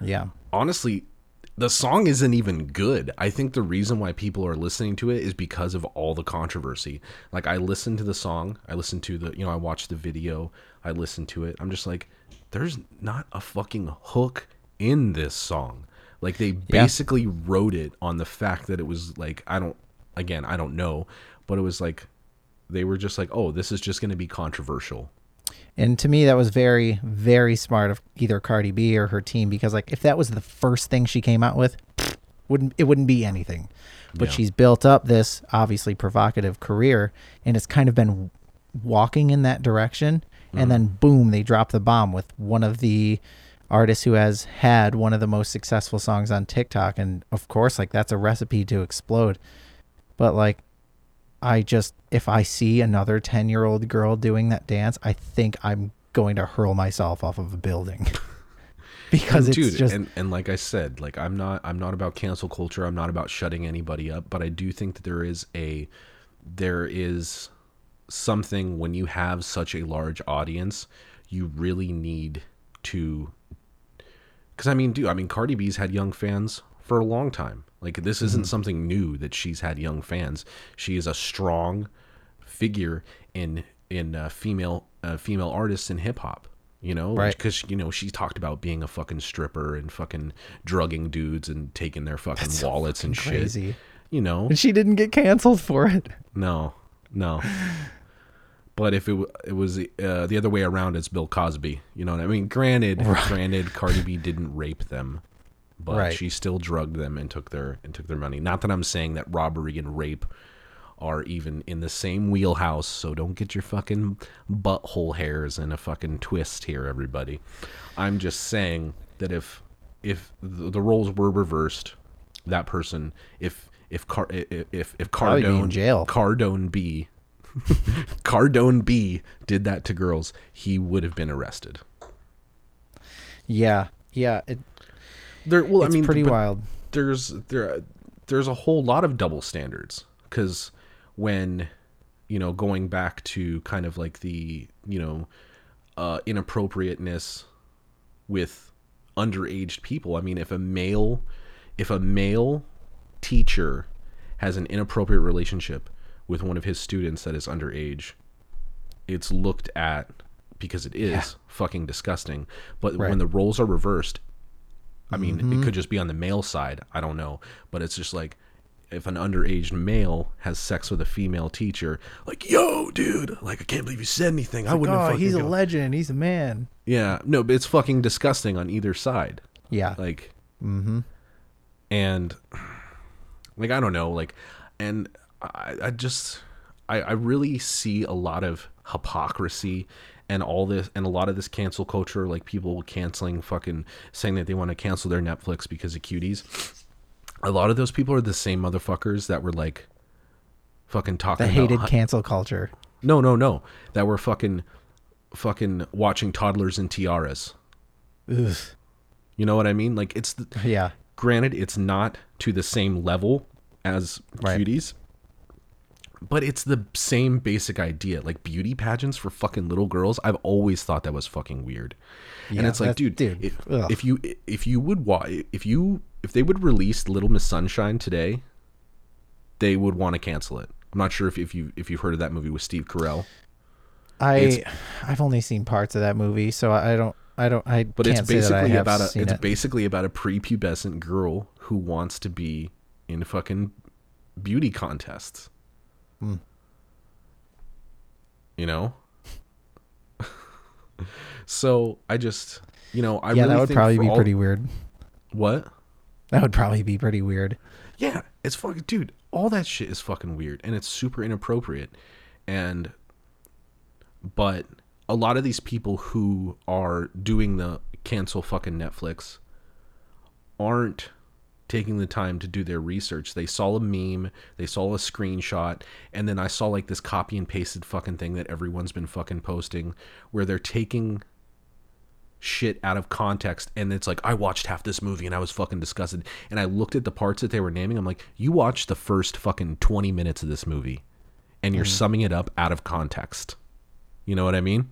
yeah honestly, the song isn't even good. I think the reason why people are listening to it is because of all the controversy. Like I listened to the song, I listened to the, you know, I watched the video, I listened to it. I'm just like there's not a fucking hook in this song. Like they basically wrote it on the fact that it was like I don't again, I don't know, but it was like they were just like, "Oh, this is just going to be controversial." And to me, that was very, very smart of either Cardi B or her team because, like, if that was the first thing she came out with, [SNIFFS] wouldn't it wouldn't be anything. But Yeah. she's built up this obviously provocative career, and it's kind of been walking in that direction. And mm-hmm. then, boom, they drop the bomb with one of the artists who has had one of the most successful songs on TikTok, and of course, like that's a recipe to explode. But like, I just if I see another 10-year-old girl doing that dance, I think I'm going to hurl myself off of a building. [LAUGHS] because And it's just and, and like I said, like I'm not I'm not about cancel culture. I'm not about shutting anybody up, but I do think that there is a there is something when you have such a large audience, you really need to cuz I mean, dude, I mean Cardi B's had young fans for a long time. Like this isn't something new that she's had young fans. She is a strong figure in in uh, female uh, female artists in hip hop. You know, Right. Because you know she talked about being a fucking stripper and fucking drugging dudes and taking their fucking so wallets and fucking shit. crazy. You know, and she didn't get canceled for it. no, no. [LAUGHS] But if it it was uh, the other way around, it's Bill Cosby. You know what I mean? Granted, granted, Cardi B didn't rape them, but Right. she still drugged them and took their and took their money. Not that I'm saying that robbery and rape are even in the same wheelhouse. So don't get your fucking butthole hairs in a fucking twist here, everybody. I'm just saying that if if the roles were reversed, that person, if if Car if if, if be in Cardone. Cardone B Cardone B did that to girls, he would have been arrested. Yeah, yeah. It, There, well, it's I mean, pretty wild. there's there there's a whole lot of double standards because when you know going back to kind of like the you know uh, inappropriateness with underaged people. I mean, if a male if a male teacher has an inappropriate relationship with one of his students that is underage, it's looked at because it is Yeah. fucking disgusting. But Right. when the roles are reversed, I mean, Mm-hmm. it could just be on the male side. I don't know, but it's just like if an underage male has sex with a female teacher, like, yo, dude, like I can't believe you said anything. I wouldn't oh, he's a go-" legend. He's a man. Yeah, no, but it's fucking disgusting on either side. Yeah. Like, mm-hmm. and like I don't know, like, and I, I just I, I really see a lot of hypocrisy and all this and a lot of this cancel culture, like people canceling fucking saying that they want to cancel their Netflix because of cuties. A lot of those people are the same motherfuckers that were like fucking talking The hated hu- cancel culture. no, no, no. That were fucking fucking watching toddlers in tiaras. Ugh. You know what I mean? Like it's the, Yeah. granted it's not to the same level as Right. cuties but it's the same basic idea like beauty pageants for fucking little girls. I've always thought that was fucking weird. And it's like dude, dude, if, if you if you would if you if they would release little miss sunshine today they would want to cancel it. I'm not sure if, if you if you've heard of that movie with steve carell. I It's- I've only seen parts of that movie, so I don't I don't I but it's say that I basically about a it's it. basically about a prepubescent girl who wants to be in fucking beauty contests. Hmm. You know? [LAUGHS] so I just you know, I yeah, really that would probably be all- pretty weird. what? That would probably be pretty weird. Yeah, it's fucking dude, all that shit is fucking weird and it's super inappropriate. And but a lot of these people who are doing the cancel fucking Netflix aren't taking the time to do their research. They saw a meme, they saw a screenshot, and then I saw like this copy and pasted fucking thing that everyone's been fucking posting where they're taking shit out of context and it's like I watched half this movie and I was fucking disgusted and I looked at the parts that they were naming I'm like you watched the first fucking 20 minutes of this movie and you're summing it up out of context. You know what I mean?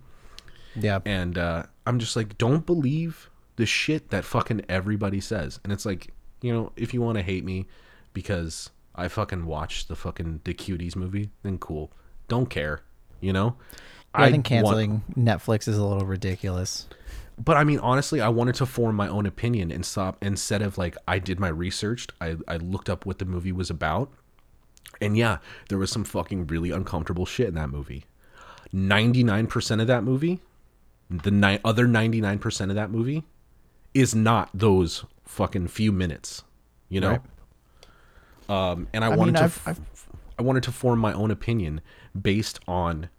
Yeah. And uh, I'm just like, don't believe the shit that fucking everybody says. And it's like, you know, if you want to hate me because I fucking watched the fucking the cuties movie, then cool. Don't care. You know? Yeah, I think want- canceling Netflix is a little ridiculous. but I mean, honestly, I wanted to form my own opinion and stop instead of like I did my research. I, I looked up what the movie was about. And yeah, there was some fucking really uncomfortable shit in that movie. 99% of that movie, the ni- other 99% of that movie is not those fucking few minutes, you know? Um, and I, I wanted mean, to I've- I've- I wanted to form my own opinion based on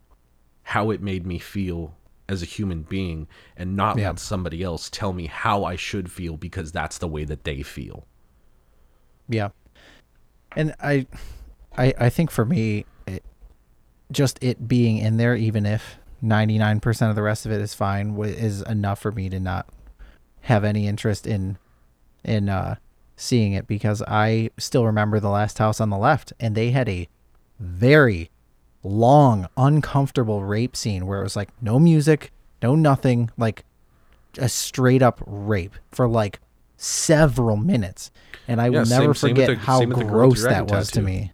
how it made me feel as a human being and not Yeah. let somebody else tell me how I should feel because that's the way that they feel. Yeah. And I I I think for me it, just it being in there even if 99% of the rest of it is fine is enough for me to not have any interest in in uh seeing it because I still remember the last house on the left and they had a very long uncomfortable rape scene where it was like no music, no nothing, like a straight up rape for like several minutes. And I Yeah, will same- never forget the- how the gross that was to me.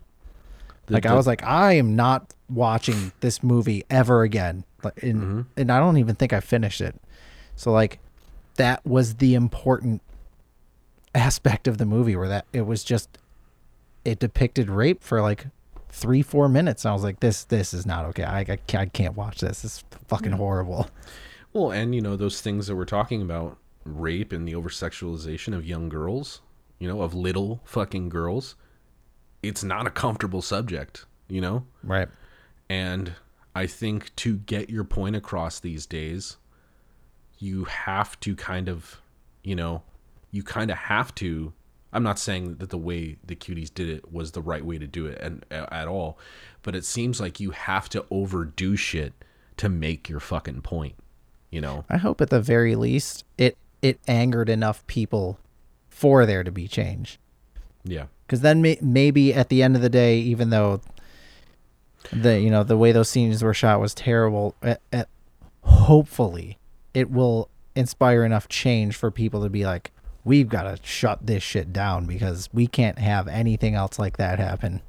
The- like I was like, I am not watching this movie ever again. Like, and, Mm-hmm. and I don't even think I finished it. So like, that was the important aspect of the movie, where that it was just it depicted rape for like three four minutes. And I was like, this this is not okay. I I can't, I can't watch this. It's fucking mm. horrible. Well, and you know those things that we're talking about, rape and the over sexualization of young girls, you know, of little fucking girls. It's not a comfortable subject, you know? Right. And I think to get your point across these days, you have to kind of, you know, you kind of have to. I'm not saying that the way the cuties did it was the right way to do it and at all, but it seems like you have to overdo shit to make your fucking point, you know? I hope at the very least it it angered enough people for there to be change. Yeah. Because then may- maybe at the end of the day, even though the you know the way those scenes were shot was terrible, at, at, hopefully it will inspire enough change for people to be like, we've got to shut this shit down because we can't have anything else like that happen.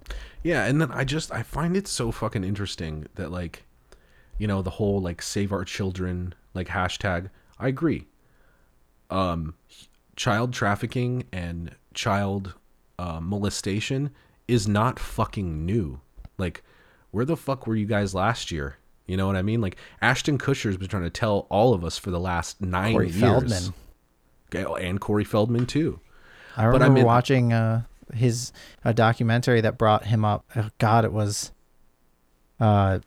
Yeah, and then I just I find it so fucking interesting that like, you know, the whole like save our children like hashtag. I agree. Um, child trafficking and child uh, molestation is not fucking new. Like, where the fuck were you guys last year? You know what I mean? Like Ashton Kutcher's been trying to tell all of us for the last nine Corey years. Feldman. And Corey Feldman too. I remember mean- watching uh, his a documentary that brought him up. Oh, God, it was. Uh,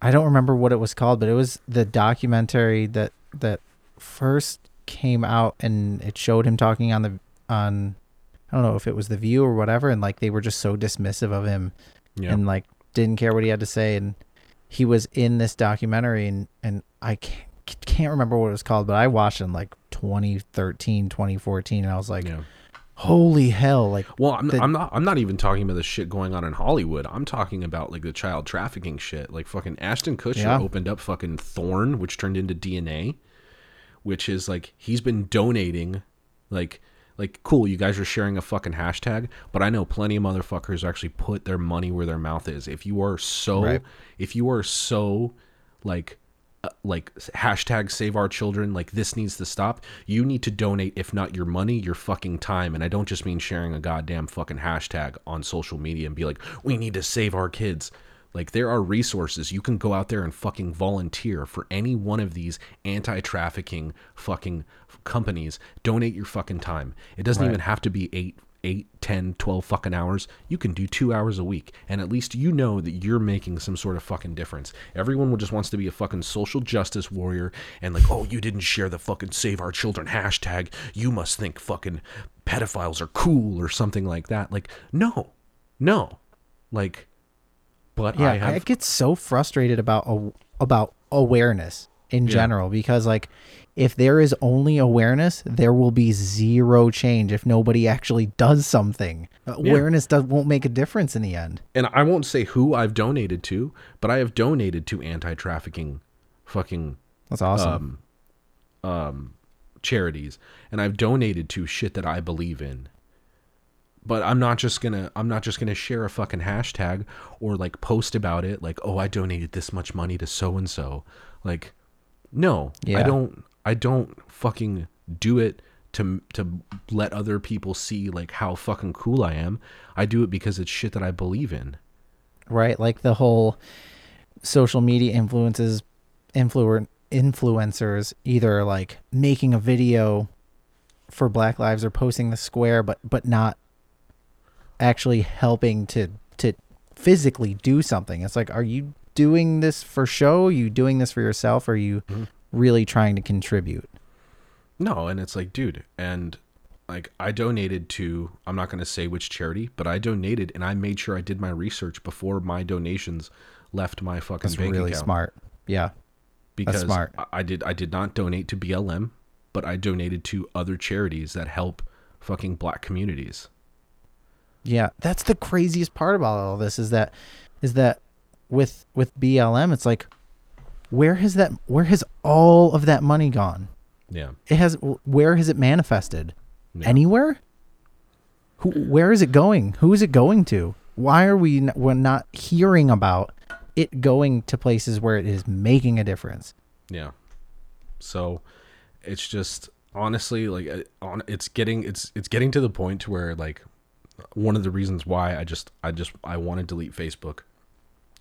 I don't remember what it was called, but it was the documentary that that first came out, and it showed him talking on the on. I don't know if it was the View or whatever, and like they were just so dismissive of him, Yeah. and like didn't care what he had to say, and he was in this documentary, and and I can't can't remember what it was called, but I watched it in like 2013, 2014, and I was like, yeah. holy hell like Well, I'm, the- I'm not. I'm not even talking about the shit going on in Hollywood. I'm talking about like the child trafficking shit. Like fucking Ashton Kutcher Yeah. opened up fucking Thorn, which turned into DNA, which is like he's been donating, like like cool. You guys are sharing a fucking hashtag, but I know plenty of motherfuckers actually put their money where their mouth is. If you are so, Right. if you are so, like uh, like hashtag save our children like this needs to stop. You need to donate if not your money your fucking time. And i don't just mean sharing a goddamn fucking hashtag on social media and be like we need to save our kids. Like there are resources. You can go out there and fucking volunteer for any one of these anti-trafficking fucking companies. Donate your fucking time. It doesn't Right. even have to be 8 8 10 12 fucking hours you can do 2 hours a week. And at least you know that you're making some sort of fucking difference. Everyone just wants to be a fucking social justice warrior and like oh you didn't share the fucking save our children hashtag. You must think fucking pedophiles are cool or something like that. Like no no. Like but yeah i have I get so frustrated about about awareness in Yeah. general because like if there is only awareness there will be zero change if nobody actually does something. Awareness does won't make a difference in the end. And I won't say who I've donated to, but I have donated to anti-trafficking fucking that's awesome. um um charities. And I've donated to shit that I believe in. But I'm not just going to I'm not just to share a fucking hashtag or like post about it like oh I donated this much money to so and so. Like no, I don't I don't fucking do it to to let other people see like how fucking cool I am. I do it because it's shit that I believe in. right? Like the whole social media influences influ- influencers either like making a video for black lives or posting the square but but not actually helping to to physically do something. It's like are you doing this for show? Are you doing this for yourself? Are you mm-hmm. Really trying to contribute No, and it's like, dude, and like I donated to I'm not going to say which charity, but I donated and I made sure I did my research before my donations left my fucking that's bank really account smart yeah because smart. I- I did I did not donate to BLM, but I donated to other charities that help fucking black communities. Yeah, that's the craziest part about all this is that is that with with BLM it's like where has that where has all of that money gone? Yeah. It has where has it manifested? Yeah. Anywhere? Who where is it going? Who is it going to? Why are we n- we're not hearing about it going to places where it is making a difference? Yeah. So it's just honestly like uh, on it's getting it's it's getting to the point to where like one of the reasons why I just I just I want to delete Facebook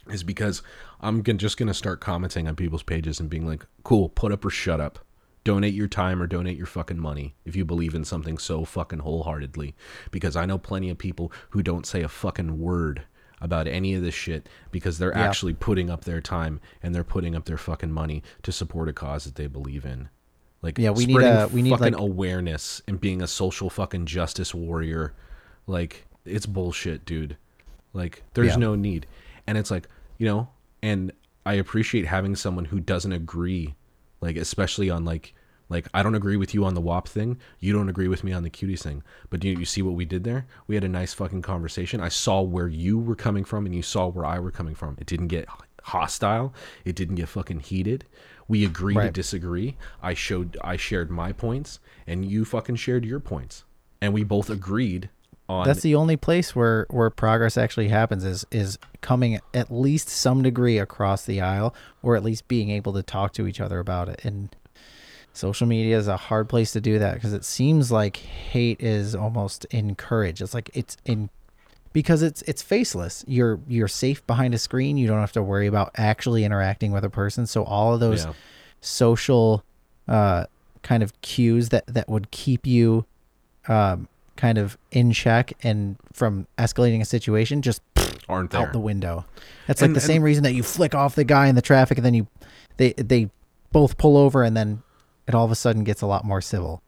is because I'm gon- just going to start commenting on people's pages and being like, "Cool, put up or shut up." Donate your time or donate your fucking money if you believe in something so fucking wholeheartedly. Because I know plenty of people who don't say a fucking word about any of this shit because they're Yeah. actually putting up their time and they're putting up their fucking money to support a cause that they believe in. Like Yeah, we need a- we need, fucking like- awareness and being a social fucking justice warrior. Like it's bullshit, dude. Like there's Yeah. no need. And it's like, you know, and I appreciate having someone who doesn't agree, like especially on like Like I don't agree with you on the WAP thing. You don't agree with me on the cuties thing. But do you, you see what we did there? We had a nice fucking conversation. I saw where you were coming from, and you saw where I were coming from. It didn't get hostile. It didn't get fucking heated. We agreed to disagree. I showed I shared my points, and you fucking shared your points, and we both agreed on. That's the only place where where progress actually happens is is coming at least some degree across the aisle or at least being able to talk to each other about it and social media is a hard place to do that because it seems like hate is almost encouraged it's like it's in because it's it's faceless you're you're safe behind a screen you don't have to worry about actually interacting with a person so all of those Yeah. social uh kind of cues that that would keep you um kind of in check and from escalating a situation just aren't there. out the window. That's like And- the same reason that you flick off the guy in the traffic and then you they they both pull over and then it all of a sudden gets a lot more civil.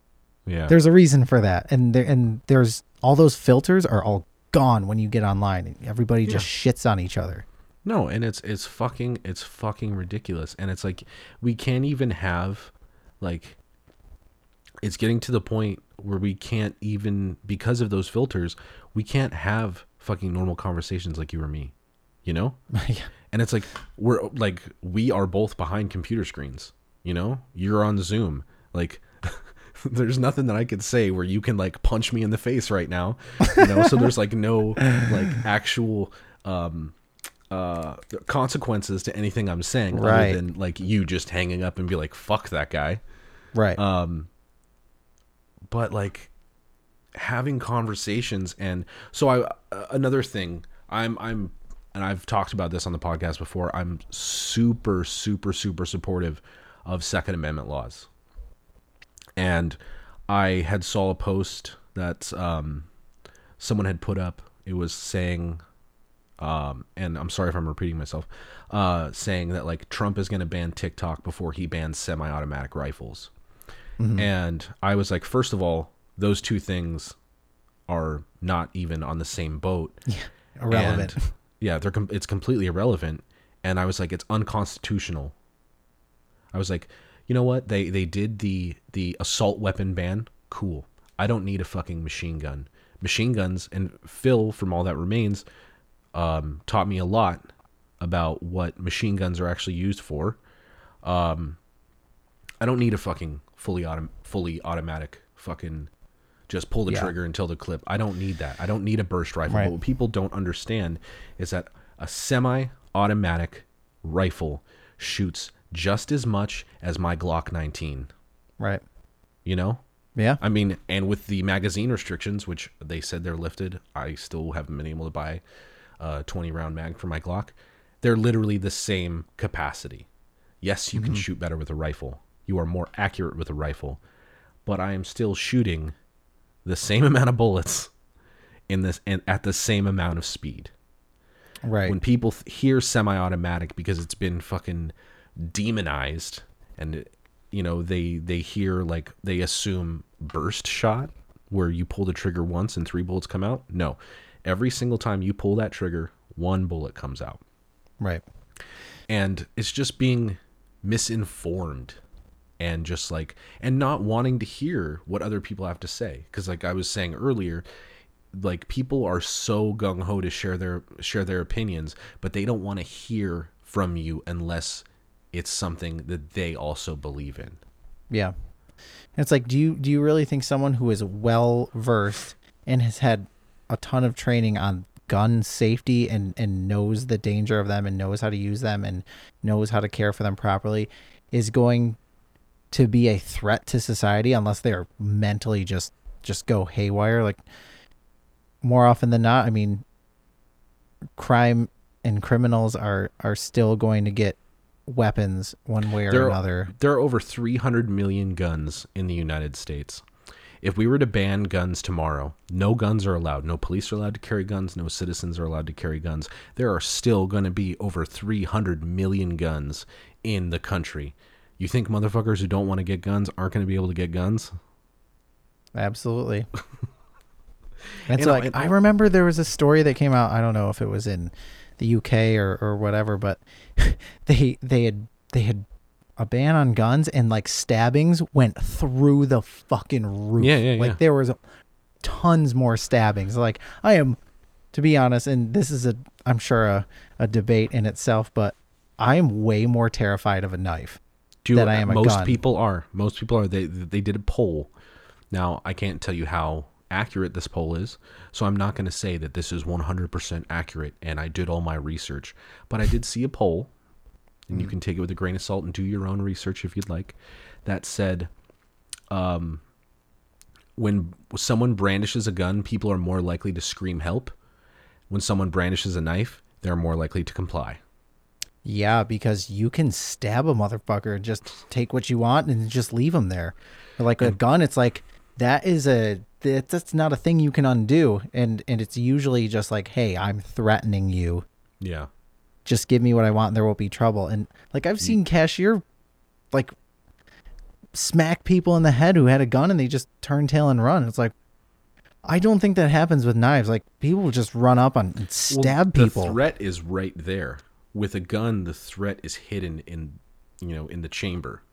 yeah. There's a reason for that. And there and there's all those filters are all gone when you get online. Everybody just shits on each other. No, and it's it's fucking it's fucking ridiculous. And it's like we can't even have like it's getting to the point where we can't even because of those filters, we can't have fucking normal conversations like you or me. You know? [LAUGHS] yeah. And it's like we're like we are both behind computer screens, you know? You're on Zoom. Like [LAUGHS] there's nothing that I could say where you can like punch me in the face right now. You know, so there's like no like actual um uh consequences to anything I'm saying Right. other than like you just hanging up and be like fuck that guy. Right. Um but like having conversations and so I uh, another thing I'm I'm and I've talked about this on the podcast before I'm super super super supportive of second amendment laws. And I had saw a post that um someone had put up it was saying um and I'm sorry if I'm repeating myself uh saying that like Trump is going to ban TikTok before he bans semi-automatic rifles. And I was like, first of all, those two things are not even on the same boat. [LAUGHS] Irrelevant. And, yeah, they're com- it's completely irrelevant. And I was like, it's unconstitutional. I was like, you know what? They they did the the assault weapon ban. Cool. I don't need a fucking machine gun. Machine guns and Phil from All That Remains um, taught me a lot about what machine guns are actually used for. Um, I don't need a fucking fully autom- fully automatic fucking just pull the Yeah. trigger until the clip. I don't need that. I don't need a burst rifle. Right. But what people don't understand is that a semi-automatic rifle shoots just as much as my Glock 19. right. You know? Yeah. I mean, and with the magazine restrictions, which they said they're lifted, I still haven't been able to buy a 20 round mag for my Glock. They're literally the same capacity. Yes, you can mm-hmm. shoot better with a rifle. You are more accurate with a rifle, but I am still shooting the same amount of bullets in this and at the same amount of speed. Right. When people th- hear semi-automatic because it's been fucking demonized and you know they they hear like they assume burst shot where you pull the trigger once and three bullets come out. No. Every single time you pull that trigger, one bullet comes out. right. And it's just being misinformed and just like and not wanting to hear what other people have to say because like I was saying earlier like people are so gung ho to share their share their opinions but they don't want to hear from you unless it's something that they also believe in. Yeah. and It's like do you do you really think someone who is well versed and has had a ton of training on gun safety and and knows the danger of them and knows how to use them and knows how to care for them properly is going to be a threat to society unless they're mentally just just go haywire like more often than not I mean crime and criminals are are still going to get weapons one way or There are- another There are over 300 million guns in the United States. If we were to ban guns tomorrow, no guns are allowed. No police are allowed to carry guns. No citizens are allowed to carry guns. There are still going to be over 300 million guns in the country. You think motherfuckers who don't want to get guns aren't going to be able to get guns? Absolutely. [LAUGHS] and And so I- like, and I remember there was a story that came out. I don't know if it was in the UK or, or whatever, but [LAUGHS] they they had they had a ban on guns and like stabbings went through the fucking roof. Yeah, yeah, Like yeah. there was tons more stabbings. Like I am, to be honest, and this is a I'm sure a, a debate in itself, but I am way more terrified of a knife. Do that I am a most people are. Most people are. They they did a poll. Now I can't tell you how accurate this poll is, so I'm not going to say that this is 100% accurate. And I did all my research, but I did see a poll, and you Mm. can take it with a grain of salt and do your own research if you'd like. That said, um, when someone brandishes a gun, people are more likely to scream help. When someone brandishes a knife, they're more likely to comply. Yeah, because you can stab a motherfucker and just take what you want and just leave them there. But like a gun, it's like that is a that, that's not a thing you can undo, and and it's usually just like, hey, I'm threatening you. Yeah. Just give me what I want, and there won't be trouble. And like I've seen cashier, like smack people in the head who had a gun and they just turn tail and run. It's like. I don't think that happens with knives. Like people just run up on and Well, stab people. The threat is right there. With a gun, the threat is hidden in, you know, in the chamber.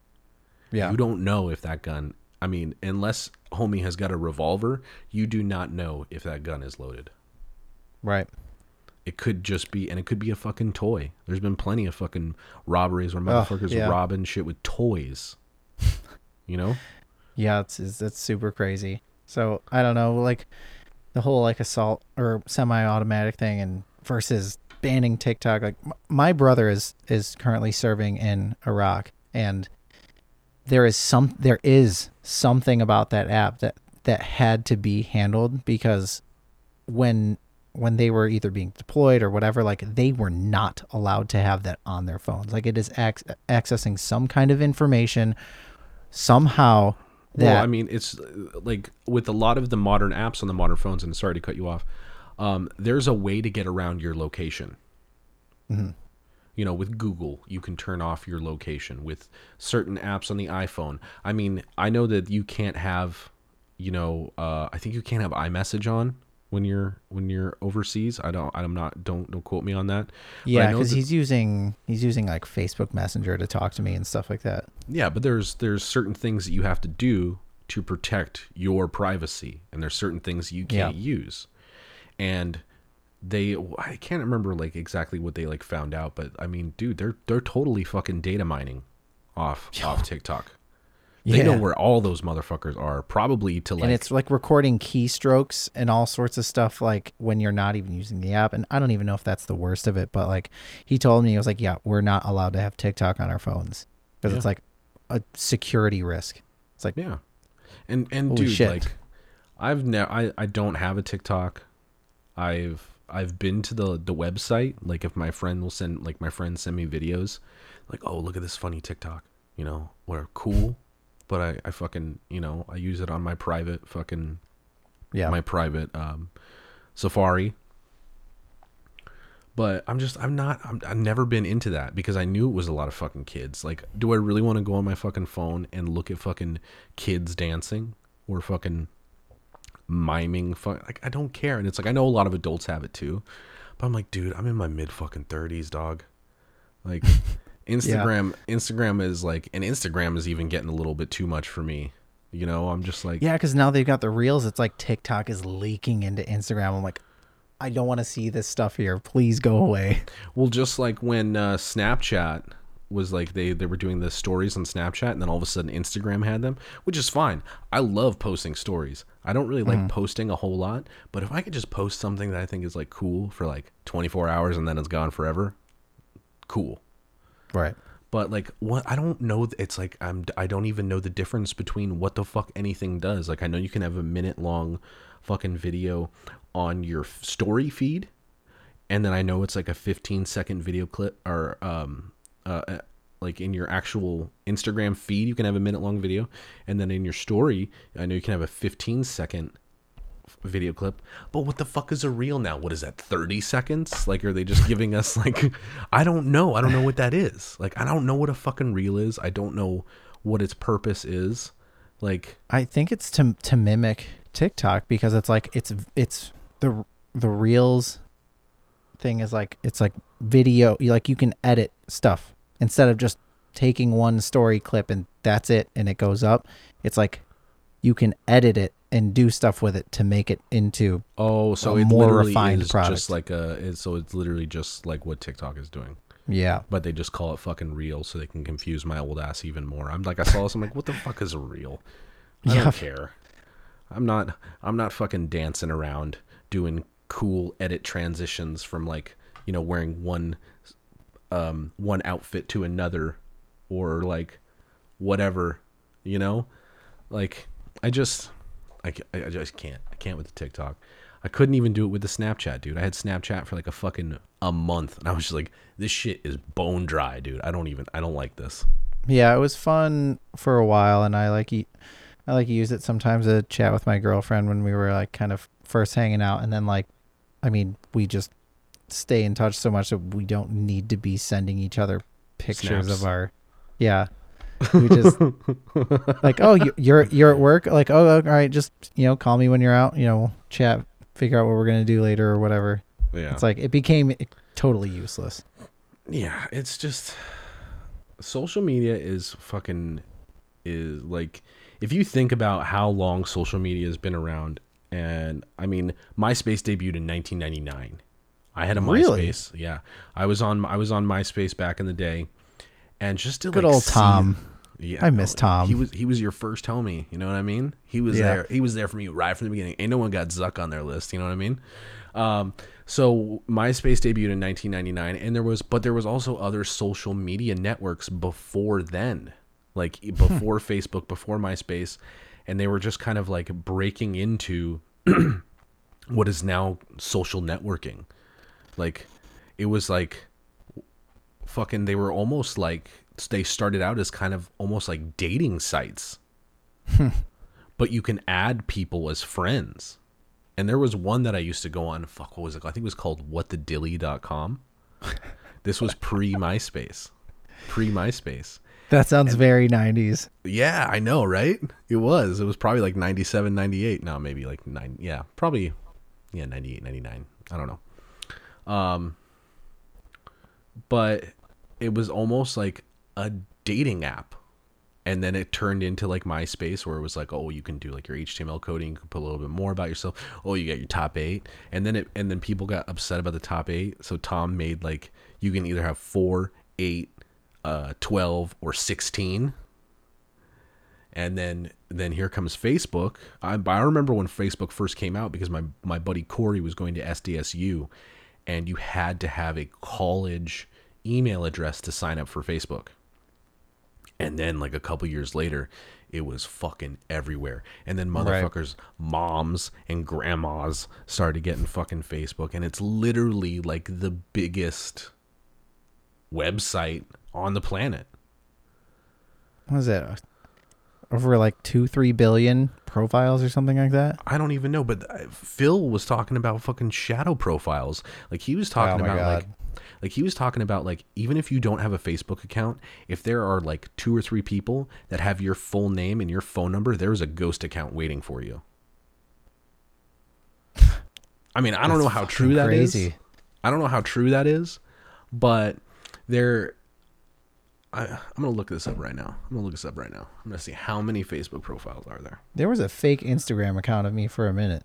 yeah. You don't know if that gun. I mean, unless homie has got a revolver, you do not know if that gun is loaded. right. It could just be, and it could be a fucking toy. There's been plenty of fucking robberies where motherfuckers yeah. robbing shit with toys. [LAUGHS] You know? Yeah, it's, it's it's super crazy. So I don't know, like the whole like assault or semi-automatic thing, and versus banning TikTok. Like my brother is is currently serving in Iraq, and there is some there is something about that app that that had to be handled because when when they were either being deployed or whatever like they were not allowed to have that on their phones like it is ac- accessing some kind of information somehow that Well, I mean, it's like with a lot of the modern apps on the modern phones, and sorry to cut you off, um, there's a way to get around your location. You know, with Google, you can turn off your location. With certain apps on the iPhone, I mean, I know that you can't have, you know, uh, I think you can't have iMessage on when you're when you're overseas. I don't, I'm not, don't don't quote me on that. Yeah, because he's using he's using like Facebook Messenger to talk to me and stuff like that. Yeah, but there's there's certain things that you have to do to protect your privacy, and there's certain things you can't use. And they, I can't remember like exactly what they like found out, but I mean, dude, they're they're totally fucking data mining off off TikTok. They know where all those motherfuckers are, probably to like. and it's like recording keystrokes and all sorts of stuff like when you're not even using the app and i don't even know if that's the worst of it but like he told me he was like yeah we're not allowed to have tiktok on our phones because Yeah. it's like a security risk it's like Yeah. And and dude, shit. like I've never I, I don't have a TikTok. I've I've been to the the website. Like if my friend will send like my friends send me videos, like, oh look at this funny TikTok, you know, where cool. But I, I fucking you know, I use it on my private fucking yeah my private um Safari. But I'm just I'm not I'm, I've never been into that because I knew it was a lot of fucking kids. Like, do I really want to go on my fucking phone and look at fucking kids dancing or fucking miming? Fuck, like I don't care. And it's like I know a lot of adults have it too, but I'm like, dude, I'm in my mid fucking thirties, dog. Like, [LAUGHS] Instagram Instagram is like, and Instagram is even getting a little bit too much for me. You know, I'm just like, yeah because now they've got the reels it's like tiktok is leaking into instagram i'm like i don't want to see this stuff here please go away Well, just like when uh, Snapchat was like they they were doing the stories on Snapchat, and then all of a sudden Instagram had them, which is fine. I love posting stories. I don't really like posting a whole lot, but if I could just post something that I think is like cool for like 24 hours and then it's gone forever, cool. right But like what I don't know it's like I'm I don't even know the difference between what the fuck anything does. Like I know you can have a minute long fucking video on your story feed and then I know it's like a 15 second video clip or um uh uh, like in your actual Instagram feed you can have a minute long video. And then in your story I know you can have a 15 second video clip. But what the fuck is a reel now? What is that 30 seconds? Like are they just [LAUGHS] giving us like i don't know. I don't know what that is. Like i don't know what a fucking reel is. I don't know what its purpose is. Like I think it's to to mimic TikTok because it's like it's it's the the reels thing is like it's like video like you can edit stuff instead of just taking one story clip and that's it and it goes up. It's like you can edit it and do stuff with it to make it into Oh, so a it more refined is product. just like a. It's, so it's literally just like what TikTok is doing, yeah. but they just call it fucking reel so they can confuse my old ass even more. I'm like, I saw this. I'm like, what the fuck is a reel? I Yeah. don't care. I'm not. I'm not fucking dancing around doing cool edit transitions from like you know wearing one, um, one outfit to another, or like, whatever, you know, like I just, I, I just can't. I can't with the TikTok. I couldn't even do it with the Snapchat, dude. I had Snapchat for like a fucking a month, and I was just like, this shit is bone dry, dude. I don't even. I don't like this. Yeah, it was fun for a while, and I like I like use it sometimes to chat with my girlfriend when we were like kind of first hanging out, and then like, I mean, we just stay in touch so much that we don't need to be sending each other pictures Snaps. of our, yeah, we just [LAUGHS] like, oh, you- you're you're at work, like, oh, all right, just you know, call me when you're out, you know, chat, figure out what we're gonna do later or whatever. Yeah. It's like it became totally useless. yeah it's just social media is fucking is like if you think about how long social media has been around and i mean myspace debuted in 1999 i had a Really? myspace yeah i was on i was on myspace back in the day and just to Good like old see- Tom. yeah I miss Tom. he was he was your first homie you know what i mean he was Yeah. there he was there for me right from the beginning ain't no one got zuck on their list you know what i mean um, so MySpace debuted in 1999, and there was, but there was also other social media networks before then, like [LAUGHS] before Facebook, before MySpace, and they were just kind of like breaking into [CLEARS THROAT] what is now social networking. Like, it was like fucking. They were almost like they started out as kind of almost like dating sites, [LAUGHS] but you can add people as friends. And there was one that I used to go on. Fuck, what was it? I think it was called whatthedilly.com. [LAUGHS] this was pre MySpace. Pre MySpace. That sounds very 90s. Yeah, I know, right? It was. It was probably like 97, 98. No, maybe like 9. Yeah, probably yeah, 98, 99. I don't know. Um but it was almost like a dating app. And then it turned into like MySpace where it was like, oh, you can do like your HTML coding, you can put a little bit more about yourself. Oh, you got your top 8. And then it and then people got upset about the top 8. So Tom made like you can either have 4, 8, uh 12 or 16 and then then here comes Facebook. I, I remember when Facebook first came out because my my buddy Corey was going to SDSU, and you had to have a college email address to sign up for Facebook. And then like a couple years later, it was fucking everywhere. And then Right. motherfuckers, moms and grandmas started getting fucking Facebook, and it's literally like the biggest website on the planet. What was it? Over like two, three billion profiles or something like that. I don't even know, but uh, Phil was talking about fucking shadow profiles. Like he was talking Oh about God. like like he was talking about like even if you don't have a Facebook account, if there are like two or three people that have your full name and your phone number, there's a ghost account waiting for you. I mean, I don't know how true that is. crazy. I don't know how true that is, but there I, I'm gonna look this up right now. I'm gonna look this up right now. I'm gonna see how many Facebook profiles are there. There was a fake Instagram account of me for a minute.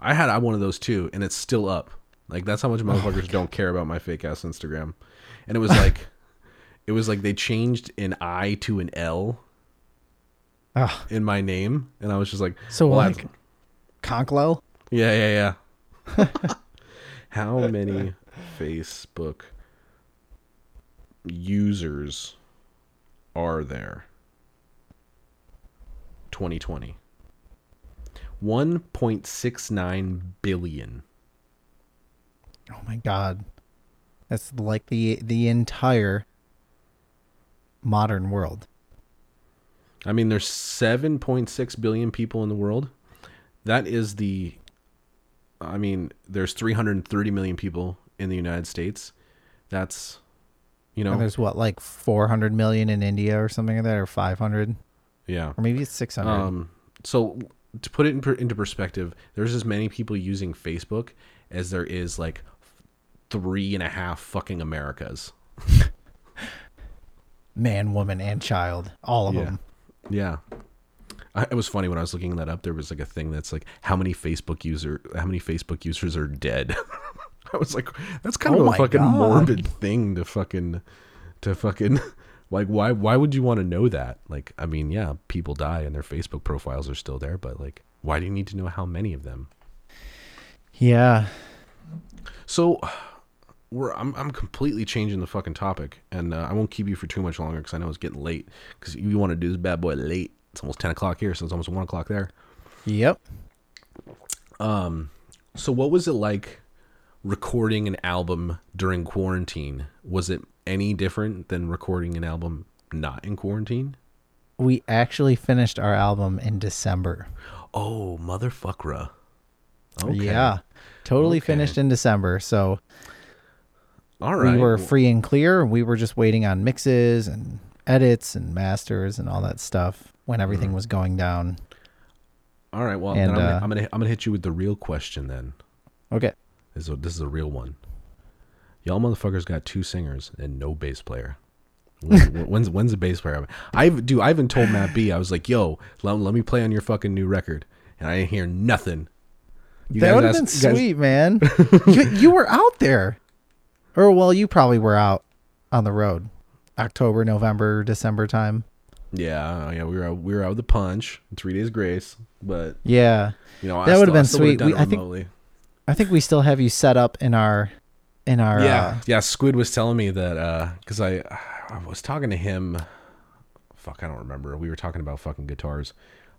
I had one of those too, and it's still up. Like that's how Oh much motherfuckers don't care about my fake ass Instagram. And it was like, [LAUGHS] it was like they changed an I to an L Oh, in my name, and I was just like, so well, like Konklel? yeah, yeah, yeah. [LAUGHS] how many Facebook users are there? 2020. 1.69 billion. Oh my god. That's like the the entire modern world. I mean, there's 7.6 billion people in the world. That is the. I mean, there's 330 million people in the United States. That's, you know, And there's what like 400 million in India or something like that or 500 yeah. or maybe it's 600. Um, so to put it in per, into perspective, there's as many people using Facebook as there is like three and a half fucking Americas. [LAUGHS] man, woman, and child, all of Yeah. them. Yeah. I, it was funny when I was looking that up. There was like a thing that's like how many Facebook user, how many Facebook users are dead. [LAUGHS] [LAUGHS] I was like, that's kind Oh of a fucking God. morbid thing to fucking, to fucking, [LAUGHS] like why why would you want to know that? Like, I mean, yeah, people die and their Facebook profiles are still there, but like, why do you need to know how many of them? Yeah, So, [SIGHS] we're I'm I'm completely changing the fucking topic, and uh, I won't keep you for too much longer because I know it's getting late. Because you want to do this bad boy late. It's almost ten o'clock here, so it's almost one o'clock there. yep. Um, so what was it like recording an album during quarantine? Was it any different than recording an album not in quarantine? We actually finished our album in December. Oh, motherfuckera. Okay. Yeah, totally Okay. finished in December. So All right. we were free and clear. We were just waiting on mixes and edits and masters and all that stuff when Mm. everything was going down. All right. Well, and, I'm, gonna, uh, I'm gonna I'm gonna hit you with the real question then. Okay. This is a, this is a real one. Y'all motherfuckers got two singers and no bass player. When- [LAUGHS] when's when's the bass player? I've do. I even told Matt B. I was like, "Yo, let, let me play on your fucking new record," and I didn't hear nothing. You that would have been you guys- sweet, man. [LAUGHS] you, you were out there. Or, well, you probably were out on the road. October, November, December time. Yeah, uh, yeah, we were out, we were out with the punch, three days grace, but Yeah. you know That would've been sweet. We- I think-. I think we still have you set up in our in our yeah, uh, yeah. Squid was telling me that because I I was talking to him. Fuck, I don't remember. We were talking about fucking guitars.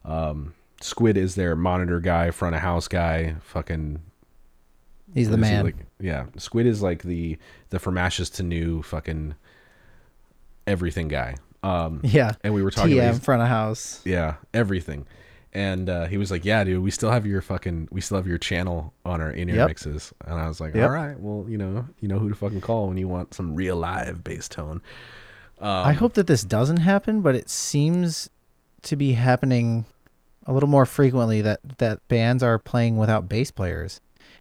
Um, Squid is their monitor guy, front of house guy. Fucking he's the is he, man. like- yeah, Squid is like the the from ashes to new fucking everything guy. Um, yeah. and we were talking. about TM front of house. yeah, everything. And uh, he was like, "Yeah, dude, we still have your fucking, we still have your channel on our in-ear Yep. mixes." And I was like, Yep. "All right, well, you know, you know who to fucking call when you want some real live bass tone." Um, I hope that this doesn't happen, but it seems to be happening a little more frequently that that bands are playing without bass players.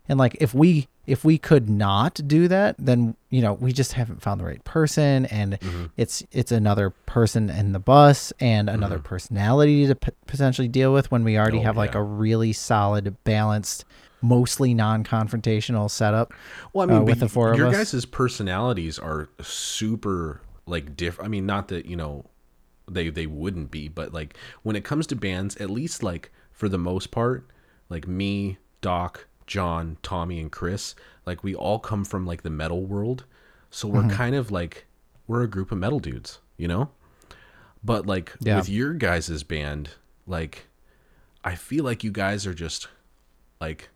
And like if we if we could not do that, then you know, we just haven't found the right person and Mm-hmm. it's it's another person in the bus and another personality to p- potentially deal with when we already Mm-hmm. Oh, have like a really solid balanced mostly non-confrontational setup. Well, I mean, uh, with the four of your us. guys' personalities are super like different. I mean, not that you know they they wouldn't be, but like when it comes to bands, at least like for the most part, like me, Doc, John, Tommy, and Chris, like we all come from like the metal world, so we're Mm-hmm. kind of like we're a group of metal dudes, you know. But like Yeah. with your guys' band, like I feel like you guys are just like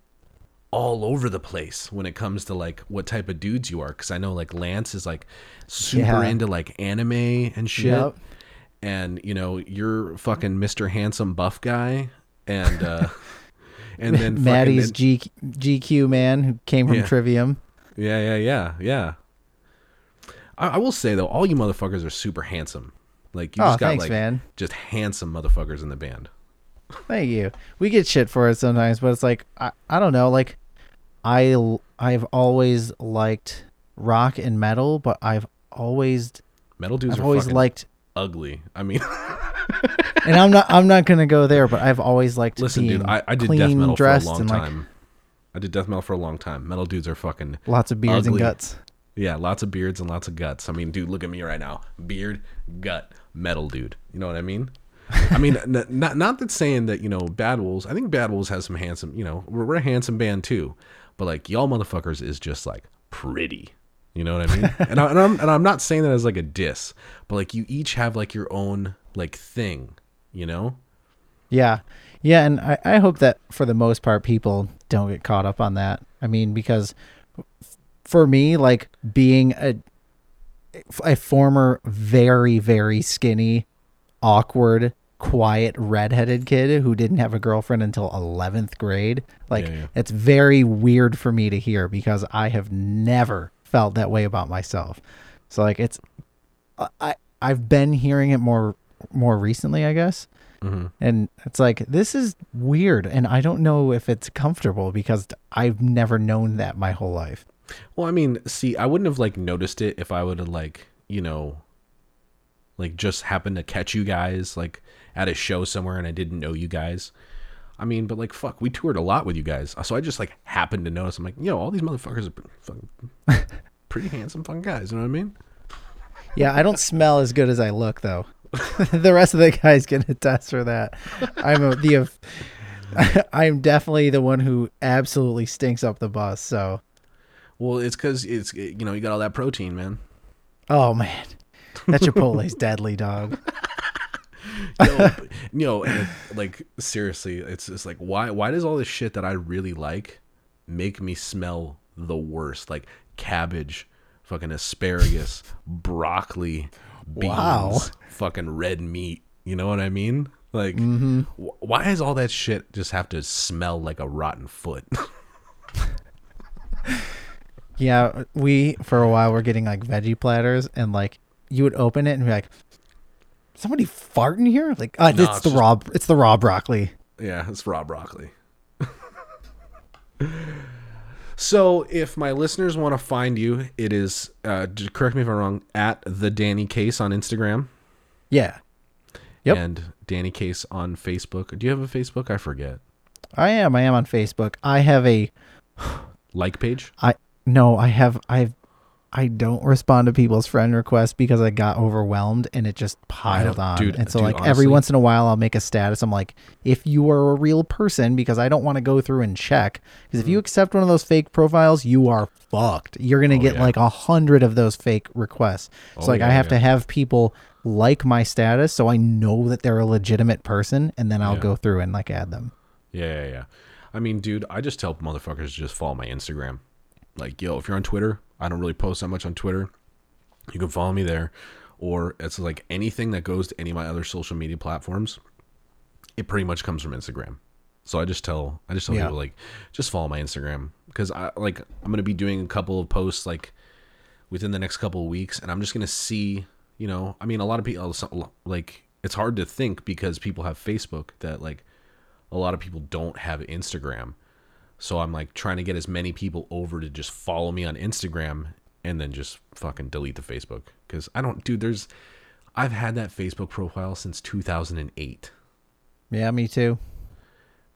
all over the place when it comes to like what type of dudes you are because i know like lance is like super Yeah. into like anime and shit Yep. and you know you're fucking mr handsome buff guy and uh [LAUGHS] and then [LAUGHS] Maddie's G- GQ man who came from Yeah. Trivium. yeah yeah yeah yeah I, I will say though all you motherfuckers are super handsome like you Oh, just got thanks, like man. just handsome motherfuckers in the band Thank you. We get shit for it sometimes, but it's like I, I don't know. Like I I've always liked rock and metal, but I've always metal dudes I've are always liked, ugly i mean [LAUGHS] and I'm not I'm not gonna go there, but I've always liked to listen dude i, I did clean death metal for a long and like time i did death metal for a long time metal dudes are fucking lots of beards Ugly. and guts. Yeah, lots of beards and lots of guts. I mean, dude, look at me right now. Beard, gut, metal dude. You know what I mean? I mean, [LAUGHS] n- not not that saying that you know Bad Wolves. I think Bad Wolves has some handsome. You know, we're, we're a handsome band too, but like y'all motherfuckers is just like pretty. You know what I mean? and, I, and I'm and I'm not saying that as like a diss, but like you each have like your own like thing. You know? Yeah. Yeah, and I, I hope that for the most part people don't get caught up on that. I mean, because for me, like being a a former very, very skinny, awkward, quiet, redheaded kid who didn't have a girlfriend until eleventh grade, like Yeah, yeah. it's very weird for me to hear because I have never felt that way about myself. So like it's I I've been hearing it more more recently, I guess. Mm-hmm. And it's like, this is weird. And I don't know if it's comfortable because I've never known that my whole life. Well, I mean, see, I wouldn't have like noticed it if I would have like, you know, like just happened to catch you guys like at a show somewhere and I didn't know you guys. I mean, but like fuck, we toured a lot with you guys, so I just like happened to notice. I'm like, yo, all these motherfuckers are fucking, [LAUGHS] pretty handsome, fun guys. You know what I mean? Yeah, I don't smell as good as I look though. [LAUGHS] the rest of the guys can attest for that. I'm a, the [LAUGHS] I'm definitely the one who absolutely stinks up the bus. So, Well, it's because it's you know you got all that protein, man. oh man, that Chipotle's deadly, dog. [LAUGHS] yo, but- yo, and it, like seriously, it's just like why why does all this shit that I really like make me smell the worst? Like cabbage, fucking asparagus, broccoli, [LAUGHS] beans, Wow. fucking red meat. You know what I mean? Like, Mm-hmm. wh- why does all that shit just have to smell like a rotten foot? [LAUGHS] Yeah, we for a while were getting like veggie platters, and like you would open it and be like, "Somebody farting here?" Like, uh, No, it's, it's the just- raw, it's the raw broccoli. Yeah, it's raw broccoli. [LAUGHS] so, if my listeners want to find you, it is uh, correct me if I'm wrong at the Danny Case on Instagram Yeah, Yep. and Danny Case on Facebook. Do you have a Facebook? I forget. I am. I am on Facebook. I have a Like page. I no, I have I've I don't respond to people's friend requests because I got overwhelmed and it just piled on. dude, and so dude, like every once in a while I'll make a status. I'm like, if you are a real person, because I don't want to go through and check. Because if you accept one of those fake profiles, you are fucked. You're gonna get Mm. Oh, yeah. like a hundred of those fake requests. So Oh, like I have yeah. to have people like my status so I know that they're a legitimate person and then I'll Yeah. go through and like add them. Yeah, yeah, yeah. I mean, dude, I just tell motherfuckers just follow my Instagram. Like, yo, if you're on Twitter, I don't really post that much on Twitter. You can follow me there. Or it's like anything that goes to any of my other social media platforms, it pretty much comes from Instagram. So I just tell I just tell Yeah. people like just follow my Instagram because I like I'm gonna be doing a couple of posts like within the next couple of weeks, and I'm just gonna see. You know, I mean, a lot of people like it's hard to think because people have Facebook that like a lot of people don't have Instagram. So I'm like trying to get as many people over to just follow me on Instagram and then just fucking delete the Facebook cuz I don't dude there's I've had that Facebook profile since 2008, Yeah, me too.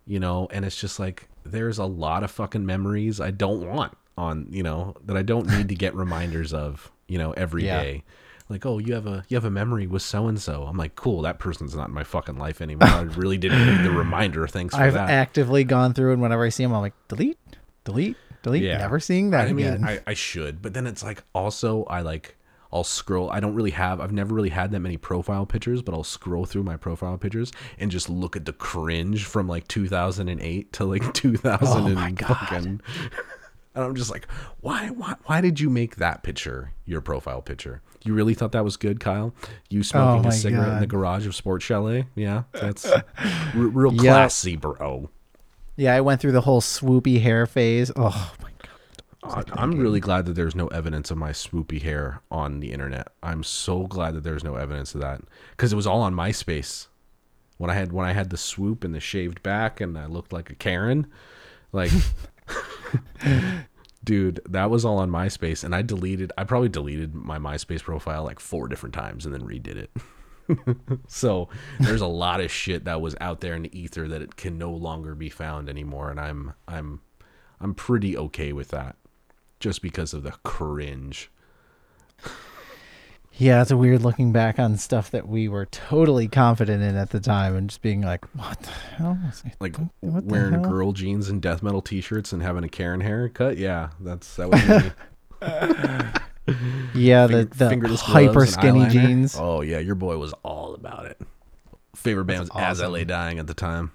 you know, and it's just like there's a lot of fucking memories I don't want on, you know, that I don't need to get [LAUGHS] reminders of, you know, every day. Like, oh, you have a you have a memory with so and so. I'm like, cool, that person's not in my fucking life anymore. I really didn't need the reminder. Thanks for I've that. actively gone through and whenever I see them, I'm like, delete, delete, delete. Yeah. Never seeing that I mean, again. I, I should, but then it's like also I like I'll scroll. I don't really have. I've never really had that many profile pictures, but I'll scroll through my profile pictures and just look at the cringe from like 2008 to like [LAUGHS] 2000 Oh my and God. fucking. [LAUGHS] And I'm just like, why, why, why did you make that picture your profile picture? You really thought that was good, Kyle? You smoking Oh a cigarette in the garage of Sports Chalet? Yeah, [LAUGHS] that's r- real classy, bro. yeah, I went through the whole swoopy hair phase. Oh my god. I'm really glad that there's no evidence of my swoopy hair on the internet. I'm so glad that there's no evidence of that because it was all on MySpace. When I had when I had the swoop and the shaved back and I looked like a Karen, like, [LAUGHS] [LAUGHS] dude, that was all on MySpace. And I deleted. I probably deleted my MySpace profile like four different times and then redid it. [LAUGHS] so there's a lot of shit that was out there in the ether that it can no longer be found anymore, and I'm I'm I'm pretty okay with that, just because of the cringe. Yeah, it's a weird looking back on stuff that we were totally confident in at the time and just being like, what the hell? Like What wearing girl jeans and death metal t-shirts and having a Karen haircut. Yeah, that's that was me. [LAUGHS] Yeah, Finger- the, the hyper skinny jeans. Oh yeah, your boy was all about it. Favorite band was As I. Lay Dying at the time.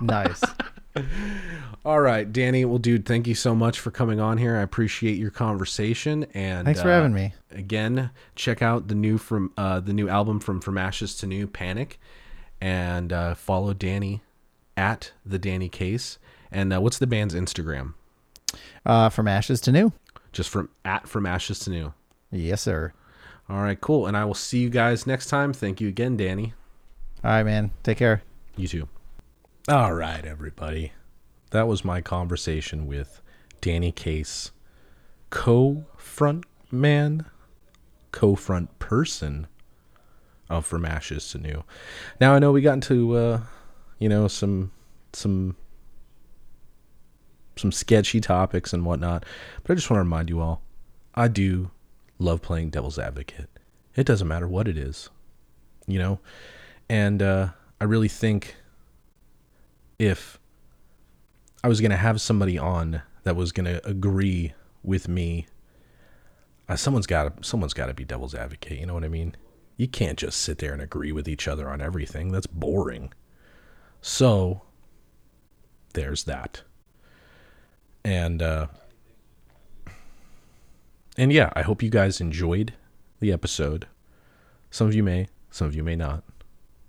Nice. [LAUGHS] All right, Danny. Well, dude, thank you so much for coming on here. I appreciate your conversation and Thanks for uh, having me. Again, check out the new from uh, the new album from From Ashes to New, Panic, and uh, follow Danny at the Danny Case. And uh, what's the band's Instagram? Uh, from ashes to new. Just from at From Ashes to New. Yes, sir. All right, cool. And I will see you guys next time. Thank you again, Danny. All right, man. Take care. You too. All right, everybody. That was my conversation with Danny Case, co front man, co front person of From Ashes to New. Now I know we got into uh, you know some some some sketchy topics and whatnot, but I just want to remind you all, I do love playing devil's advocate. It doesn't matter what it is, you know, and uh, I really think if I was gonna have somebody on that was gonna agree with me, uh, someone's got someone's got to be devil's advocate. You know what I mean? You can't just sit there and agree with each other on everything. That's boring. So there's that. And uh and yeah, I hope you guys enjoyed the episode. Some of you may, some of you may not.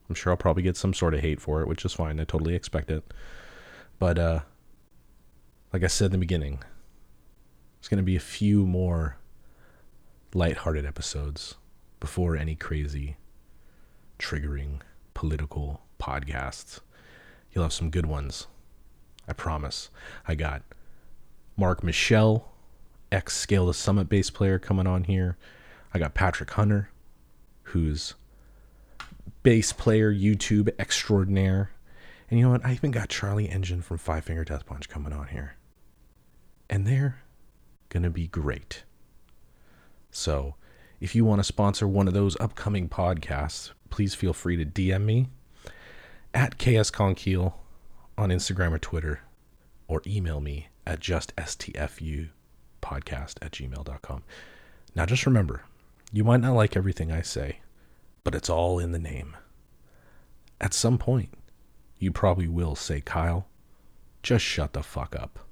I'm sure I'll probably get some sort of hate for it, which is fine. I totally expect it. But uh like I said in the beginning, there's going to be a few more lighthearted episodes before any crazy triggering political podcasts. You'll have some good ones. I promise. I got Mark Michell, ex Scale the Summit bass player, coming on here. I got Patrick Hunter, who's bass player, YouTube extraordinaire. And you know what? I even got Charlie Engen from Five Finger Death Punch coming on here. And they're going to be great. So, if you want to sponsor one of those upcoming podcasts, please feel free to DM me at KS Konkiel on Instagram or Twitter, or email me at juststfupodcast at gmail.com. Now, just remember, you might not like everything I say, but it's all in the name. At some point, you probably will say, Kyle, just shut the fuck up.